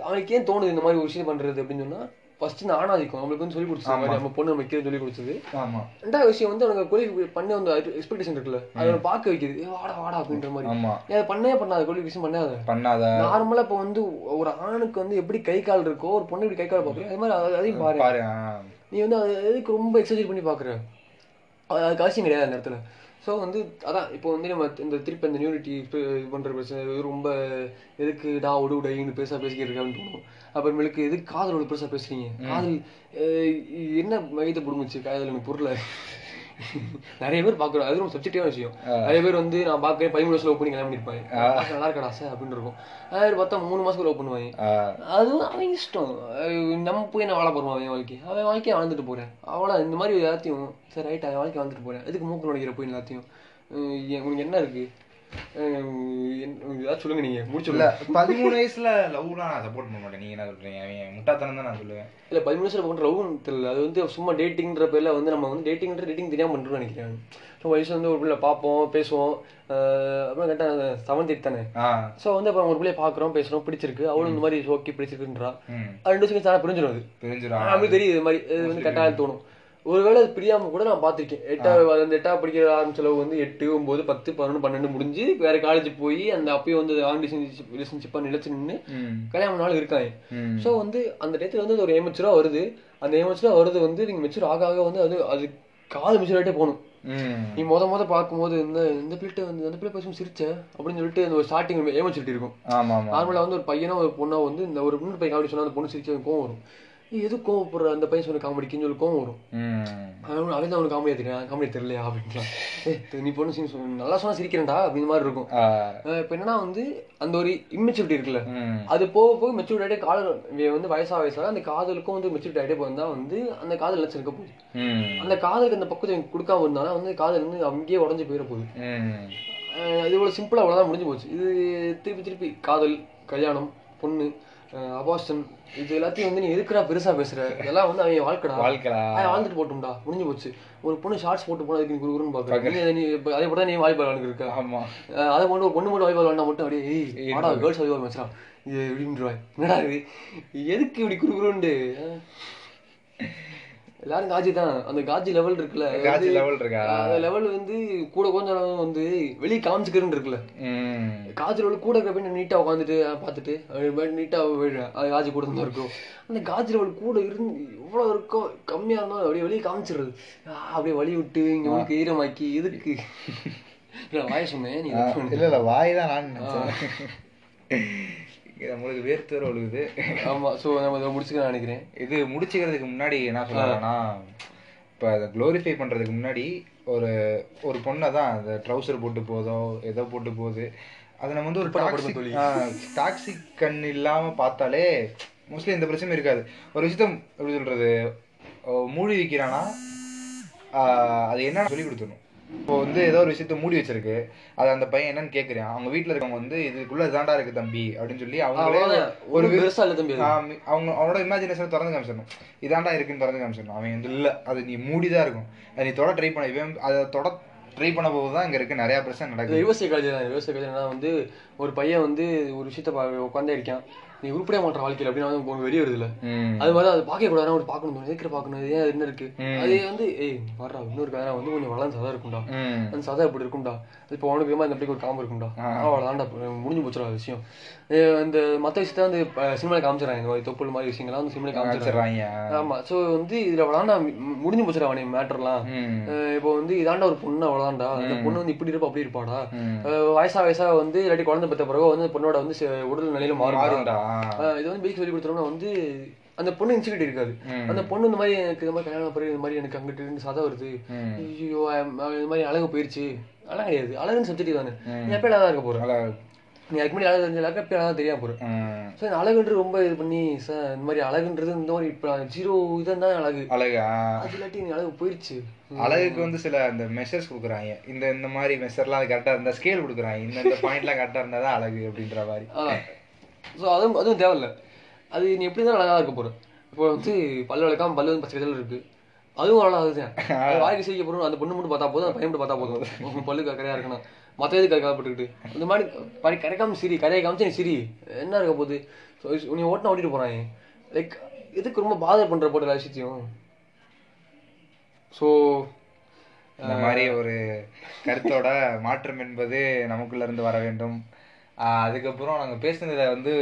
அவனுக்கு ஏன் தோணுது இந்த மாதிரி ஒரு விஷயம் பண்றது அப்படின்னு சொன்னா ஃபர்ஸ்ட் இந்த ஆணாதிக்கம் நம்மளுக்கு வந்து சொல்லி கொடுத்தது மாதிரி நம்ம பொண்ணு வைக்கிறது சொல்லி கொடுத்தது. ஆமா. ரெண்டாவது விஷயம் வந்து அவனுக்கு குவாலிஃபை பண்ண வந்து எக்ஸ்பெக்டேஷன் இருக்குல்ல. அதை பார்க்க வைக்குது. ஏ, வாடா வாடா அப்படின்ற மாதிரி. ஆமா. நீ அதை பண்ணவே பண்ணாத. குவாலிஃபிகேஷன் பண்ணாத. பண்ணாத. நார்மலா இப்போ வந்து ஒரு ஆணுக்கு வந்து எப்படி கை கால் இருக்கோ ஒரு பொண்ணு இப்படி கை கால் பார்க்குறோம் அது மாதிரி அது- அதையும் பாரு. நீ வந்து அது எதுக்கு ரொம்ப எக்ஸசைஸ் பண்ணி பார்க்குற. அது அதுக்கு அவசியம் கிடையாது அந்த இடத்துல. ஸோ வந்து அதான் இப்போ வந்து நம்ம இந்த திருப்பி அந்த நியூனிட்டி இது பண்ணுற பிரச்சனை ரொம்ப எதுக்கு டா ஒடு டைன்னு பேச பேசிக்கிட்டு இருக்க அப்படின்னு தோணும். அப்புறமேலுக்கு எதுக்கு காதலோட பெருசாக பேசுறீங்க? காதல் என்ன மையத்தை பிடுங்குச்சு? காதல் எனக்கு புரியல நிறைய பேர் பார்க்குறோம். அது ரொம்ப சப்ஜெக்டிவான விஷயம். நிறைய பேர் வந்து நான் பார்க்குறேன் பதிமூணு வருஷம் லவ் பண்ணி கல்யாணம் பண்ணிருப்பாங்க நல்லா இருக்கடா சார் அப்படின்னு இருக்கும். நிறைய பேர் பார்த்தா மூணு மாசத்துக்கு லவ் பண்ணுவாங்க. அதுவும் அவன் இஷ்டம். நம்ம போய் நான் வாழ போறோம் அவன் வாழ்க்கை அவன் வாழ்க்கையை வாழ்ந்துட்டு போறேன். அவ்வளோ இந்த மாதிரி எல்லாத்தையும் சரி ரைட் அவன் வாழ்க்கை வாழ்ந்துட்டு போறேன். எதுக்கு மூக்கு நுழைக்கிற போய் எல்லாத்தையும்? உனக்கு என்ன இருக்கு? ஏதாவது சொல்லுங்க நீங்க. முடிச்சு இல்ல பதிமூணு வயசுல லவ்லாம் நான் சப்போர்ட் பண்ண மாட்டேன். நீங்க என்ன சொல்றீங்க? அவன் முட்டாத்தனம் தான் நான் சொல்லுவேன். இல்ல பதிமூணு வருஷம் பண்ற லவ் தெரியல. அது வந்து சும்மா டேட்டிங்ன்ற பேர்ல வந்து நம்ம வந்து டேட்டிங்ன்ற டேட்டிங் தெரியாம பண்றோம்னு நினைக்கிறேன். ஸோ வயசு வந்து ஒரு பிள்ளை பார்ப்போம் பேசுவோம். அப்புறம் கரெக்டாக செவன்த் எயிட் தானே? ஸோ வந்து அப்புறம் ஒரு பிள்ளைய பார்க்குறோம் பேசுறோம் பிடிச்சிருக்கு. அவளும் இந்த மாதிரி ஓகே பிடிச்சிருக்குன்றா. ரெண்டு வருஷம் பிரிஞ்சிடும் அது. பிரிஞ்சிடும் நம்மளுக்கு தெரியுது இது மாதிரி இது வந்து கட்டாயம் தோணும். ஒருவேளை அது பிரியாம கூட நான் பார்த்திருக்கேன். எட்டாவது அந்த எட்டாவது படிக்கிற ஆரம்பிச்ச வந்து எட்டு ஒன்பது பத்து பதினொன்று பன்னெண்டு முடிஞ்சு வேற காலேஜ் போய் அந்த அப்பயும் வந்து ஆன் ரிலேஷன்ஷிப்பா நிலைச்சு நின்று கல்யாணம் நாள் இருக்காங்க. ஸோ வந்து அந்த டயத்துல வந்து அது ஒரு ஏமச்சுரா வருது. அந்த ஏமச்சுரா வருது வந்து நீங்க மெச்சூர் ஆக ஆக வந்து அது அது காது மெச்சூர் ஆகிட்டே போகணும். நீ முத முத பார்க்கும்போது இந்த இந்த பிள்ளைகிட்ட வந்து அந்த பிள்ளை பேசும் சிரிச்ச அப்படின்னு சொல்லிட்டு அந்த ஒரு ஸ்டார்டிங் ஏமச்சுரிட்டி இருக்கும். நார்மலா வந்து ஒரு பையனோ ஒரு பொண்ணோ வந்து இந்த ஒரு பொண்ணு பையன் காமெடி சொன்னா அந்த பொண்ணு சிரிக்க கோவம் வரும். எது கோவப்படுற? அந்த பையன் சொன்ன காமெடிக்குன்னு சொல்லி கோவம் வரும். அவன் அவன் அவனுக்கு காமெடி தெரியும் காமெடி தெரியலையா அப்படின்றான் ஏ நீ பொண்ணு சீன் சொல்லு நல்லா சொன்னா சிரிக்கிறேன்டா அப்படின்ற மாதிரி இருக்கும். இப்ப என்னன்னா வந்து அந்த ஒரு இம்மெச்சூரிட்டி இருக்குல்ல. அது போக போக மெச்சூரிட்டி ஆகிட்டே காதல் வந்து வயசா வயசாக அந்த காதலுக்கும் வந்து மெச்சூரிட்டி ஆகிட்டே போயிருந்தா வந்து அந்த காதல் நிலச்சி இருக்க போகுது. அந்த காதலுக்கு அந்த பக்கத்தை கொடுக்காம இருந்தாலும் வந்து காதல் வந்து அங்கேயே உடஞ்சு போயிட போகுது. இது இவ்வளோ சிம்பிளாக அவ்வளோதான் முடிஞ்சு போச்சு. இது திருப்பி திருப்பி காதல் கல்யாணம் பொண்ணு அபாஷன் இது எல்லாத்தையும் வந்து நீ எதுக்குடா பெருசா பேசுற? இதெல்லாம் வந்து அவன் வாழ்க்கடா. வாழ்க்கைடா. வாழ்ந்துட்டு போட்டும்டா முடிஞ்சு போச்சு. ஒரு பொண்ணு ஷார்ட்ஸ் போட்டு போனா அதுக்கு நீ குருகுருன்னு பாக்குற. நீ அதை போல நீ வாலிபால் விளாண்டு இருக்க ஆமா அதை மட்டும் ஒரு பொண்ணு மட்டும் வாலிபால் விளாண்டா மட்டும் அப்படியே வாடா கேர்ள்ஸ் வாலிபால் மச்சான் இது எப்படின்றாய் என்னடா இது? எதுக்கு இப்படி குறுகுறுண்டு எல்லாரும் காஜி தான். அந்த காஜி லெவல் இருக்குல்ல வந்து- லெவல் இருக்கா? அந்த லெவல் வந்து கூட கொஞ்சம் வந்து வெளியே காமிச்சுக்கிறேன்னு இருக்குல்ல. காஜி லெவல் கூட இருக்கிற போய் நீட்டா உட்காந்துட்டு பார்த்துட்டு நீட்டா அது காஜி கூட தான் இருக்கும். அந்த காஜி லெவல் கூட இருந்து எவ்வளவு இருக்கோ கம்மியா இருந்தாலும் அப்படியே வெளியே காமிச்சிடுறது. அப்படியே வழி விட்டு இங்க உங்களுக்கு ஈரமாக்கி எதுக்கு? வாய சொன்னேன் இல்ல இல்ல வாய் தான் நான் நம்மளுக்கு வேர்த்து வர ஒழுகுது. ஆமா சோ நம்ம இதை முடிச்சுக்க நினைக்கிறேன். இது முடிச்சுக்கிறதுக்கு முன்னாடி என்ன சொல்லலாம்னா இப்போ அதை க்ளோரிஃபை பண்ணுறதுக்கு முன்னாடி ஒரு ஒரு பொண்ணை தான் அந்த ட்ரௌசர் போட்டு போதோ ஏதோ போட்டு போகுது அதை நம்ம வந்து ஒரு டாக்ஸிக் டாக்ஸிக் கண் இல்லாமல் பார்த்தாலே மோஸ்ட்லி இந்த பிரச்சனை இருக்காது. ஒரு விஷயத்த எப்படி சொல்கிறது மூழ்கி வைக்கிறானா? அது என்னன்னு சொல்லி கொடுத்துடணும். இப்போ வந்து ஏதோ ஒரு விஷயத்த மூடி வச்சிருக்கு. அது அந்த பையன் என்னன்னு கேக்குறான். அவங்க வீட்ல இருக்கவங்க வந்து இதுக்குள்ள இதாண்டா இருக்கு தம்பி அப்படின்னு சொல்லி அவங்களே. ஒரு அவங்க அவனோட இமேஜினேஷன் திறந்து காமிச்சிடணும். இதாண்டா இருக்குன்னு திறந்து காமிச்சிடணும். அவன் வந்து இல்ல அது நீ மூடிதான் இருக்கும் அது நீ தொட ட்ரை பண்ண இவன் அதை தொட ட்ரை பண்ண போது தான் இங்க இருக்க. நிறைய பிரச்சனை நடக்குது. ரிவர்ஸ் சைக்காலஜி தான் ரிவர்ஸ் சைக்காலஜினா வந்து ஒரு பையன் வந்து ஒரு விஷயத்த உட்காந்தே இருக்கான். நீ உருப்படியா மாற்ற வாழ்க்கையில அப்படின்னு வந்து வெளியே வருதுல. அது மாதிரி அது பார்க்க கூடாது ஒரு பார்க்கணும் எதுக்கு பார்க்கணும் இது என்ன இருக்கு. அது வந்து ஏய் வர்றா இன்னொரு கதை வந்து கொஞ்சம் வளர்ந்து சதா இருக்கும்டா. அந்த சதா இப்படி இருக்கும்டா. இப்போ உனக்கு இந்த பிள்ளைக்கு ஒரு காம்பு இருக்கும்டா. அவ்வளோதான்டா முடிஞ்சு போச்சுடா விஷயம். இந்த மற்ற விஷயத்த வந்து சினிமாவில் காமிச்சிடறாங்க. இந்த மாதிரி தொப்புள் மாதிரி விஷயங்கள்லாம் வந்து சினிமாவில் காமிச்சிடறாங்க. வச்சிடுறாங்க ஆமா. சோ வந்து இதுல விளாண்டா முடிஞ்சு போச்சுடா அவனை மேட்டர்லாம். இப்போ வந்து இதாண்டா ஒரு பொண்ணு அவ்வளோதான்டா அந்த பொண்ணு வந்து இப்படி இருப்பா அப்படி இருப்பாடா. வயசா வயசா வந்து இல்லாட்டி குழந்தை பெற்ற பிறகு வந்து பொண்ணோட வந்து உடல் நிலையில மாறும் மாறும்டா. இது வந்து பேசிக் சொல்லி கொடுத்தோம்னா வந்து அந்த பொண்ணு இன்சிகிரிட்டி இருக்காது. அந்த பொண்ணு இந்த மாதிரி எனக்கு இந்த மாதிரி கல்யாணம் பிறகு இந்த மாதிரி எனக்கு அங்கிட்டு இருந்து வருது. ஐயோ இந்த மாதிரி அழகு போயிருச்சு. அழகு கிடையாது. அழகுன்னு சப்ஜெக்ட் தானே. எப்போ அழகா இருக்க போற? நல்லா நீ அதுக்கு முன்னாடி அழகு தெரிஞ்ச அழகா தெரியாம போற. ம். ஸோ இந்த அழகுன்றது ரொம்ப இது பண்ணி சார் இந்த மாதிரி அழகுன்றது இந்த மாதிரி இப்போ ஜீரோ இதான் தான் அழகு அழகா அது இல்லாட்டி நீ அழகு போயிருச்சு. அழகுக்கு வந்து சில அந்த மெஷர்ஸ் கொடுக்குறாங்க. இந்த இந்த மாதிரி மெஷர்லாம் அது கரெக்டாக இருந்தால் ஸ்கேல் கொடுக்குறாங்க. இந்த இந்த பாயிண்ட்லாம் கரெக்டாக இருந்தால் தான் அழகு அப்படின்ற மாதிரி. ஸோ அதுவும் அதுவும் தேவையில்ல. அது நீ எப்படி தான் அழகா இருக்க போற? இப்போ வந்து பல்லு விளக்காம பல்லு வந்து பச்சை கலர்ல இருக்கு. அதுவும் அழகா தான் வாய்க்கு செய்ய போறோம் அந்த பொண்ணு மட்டும் பார்த்தா போதும் அந்த பையன் மட்டும் பார்த்தா போதும். பல்லு கரையா இருக்கணும். மற்ற எது கரைக்காப்பட்டுக்கிட்டு இந்த மாதிரி பரி கரைக்காம சிரி கரையை காமிச்சு நீ சிரி. என்ன இருக்க போகுது? ஸோ நீ ஓட்டினா ஓட்டிட்டு போறாங்க லைக் எதுக்கு ரொம்ப பாதர் பண்ற போட்டு எல்லா விஷயத்தையும்? ஸோ இந்த மாதிரி ஒரு கருத்தோட மாற்றம் என்பது நமக்குள்ள இருந்து வர வேண்டும். அதுக்கப்புறம் நாங்கள் பேசுனதுல வந்து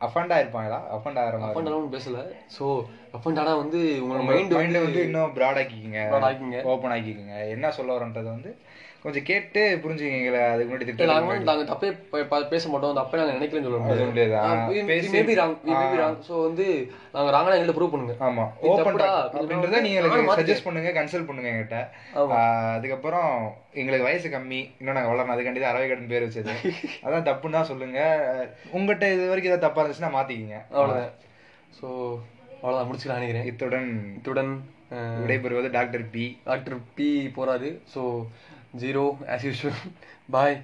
அஃபண்ட் ஆயிருப்பாங்களா அஃபண்ட் ஆகிற அண்ட் டவுன் பேசல. ஸோ அண்ட் டவுனா வந்து உங்களோட மைண்ட் மைண்டை வந்து இன்னும் ப்ராட் ஆக்கிக்கிங்க. ஓப்பன் ஆக்கிக்கோங்க. என்ன சொல்ல வரன்றதை வந்து கொஞ்சம் கேட்டு புரிஞ்சுக்கிங்களே அதுக்கு முன்னாடி திட்டம் நாங்க நாங்க தப்பே பேச மாட்டோம். தப்பே நாங்க நினைக்கலன்னு சொல்ல முடியாது. Maybe wrong maybe wrong so வந்து நாங்க ராங்கா எங்களை ப்ரூவ் பண்ணுங்க. ஆமா. தப்புடா, அப்படின்றத நீங்க. சஜஸ்ட் பண்ணுங்க கன்சல்ட் பண்ணுங்க என்கிட்ட அதுக்கப்புறம் எங்களுக்கு வயசு கம்மி. இன்னும் நாங்க வளரணும். அதுக்காண்டி தான் அரவை கடன் பேர் வச்சது. அதான் தப்புன்னு தான் சொல்லுங்க. உங்ககிட்ட இது வரைக்கும் ஏதாவது தப்பா இருந்துச்சுன்னா மாத்திக்கிங்க. அவ்வளவுதான். சோ அவ்வளவுதான். முடிச்சுக்கலாம் நினைக்கிறேன். இத்துடன் இத்துடன் விடைபெறுவது டாக்டர் பி. டாக்டர் பி போறாரு. So zero as usual bye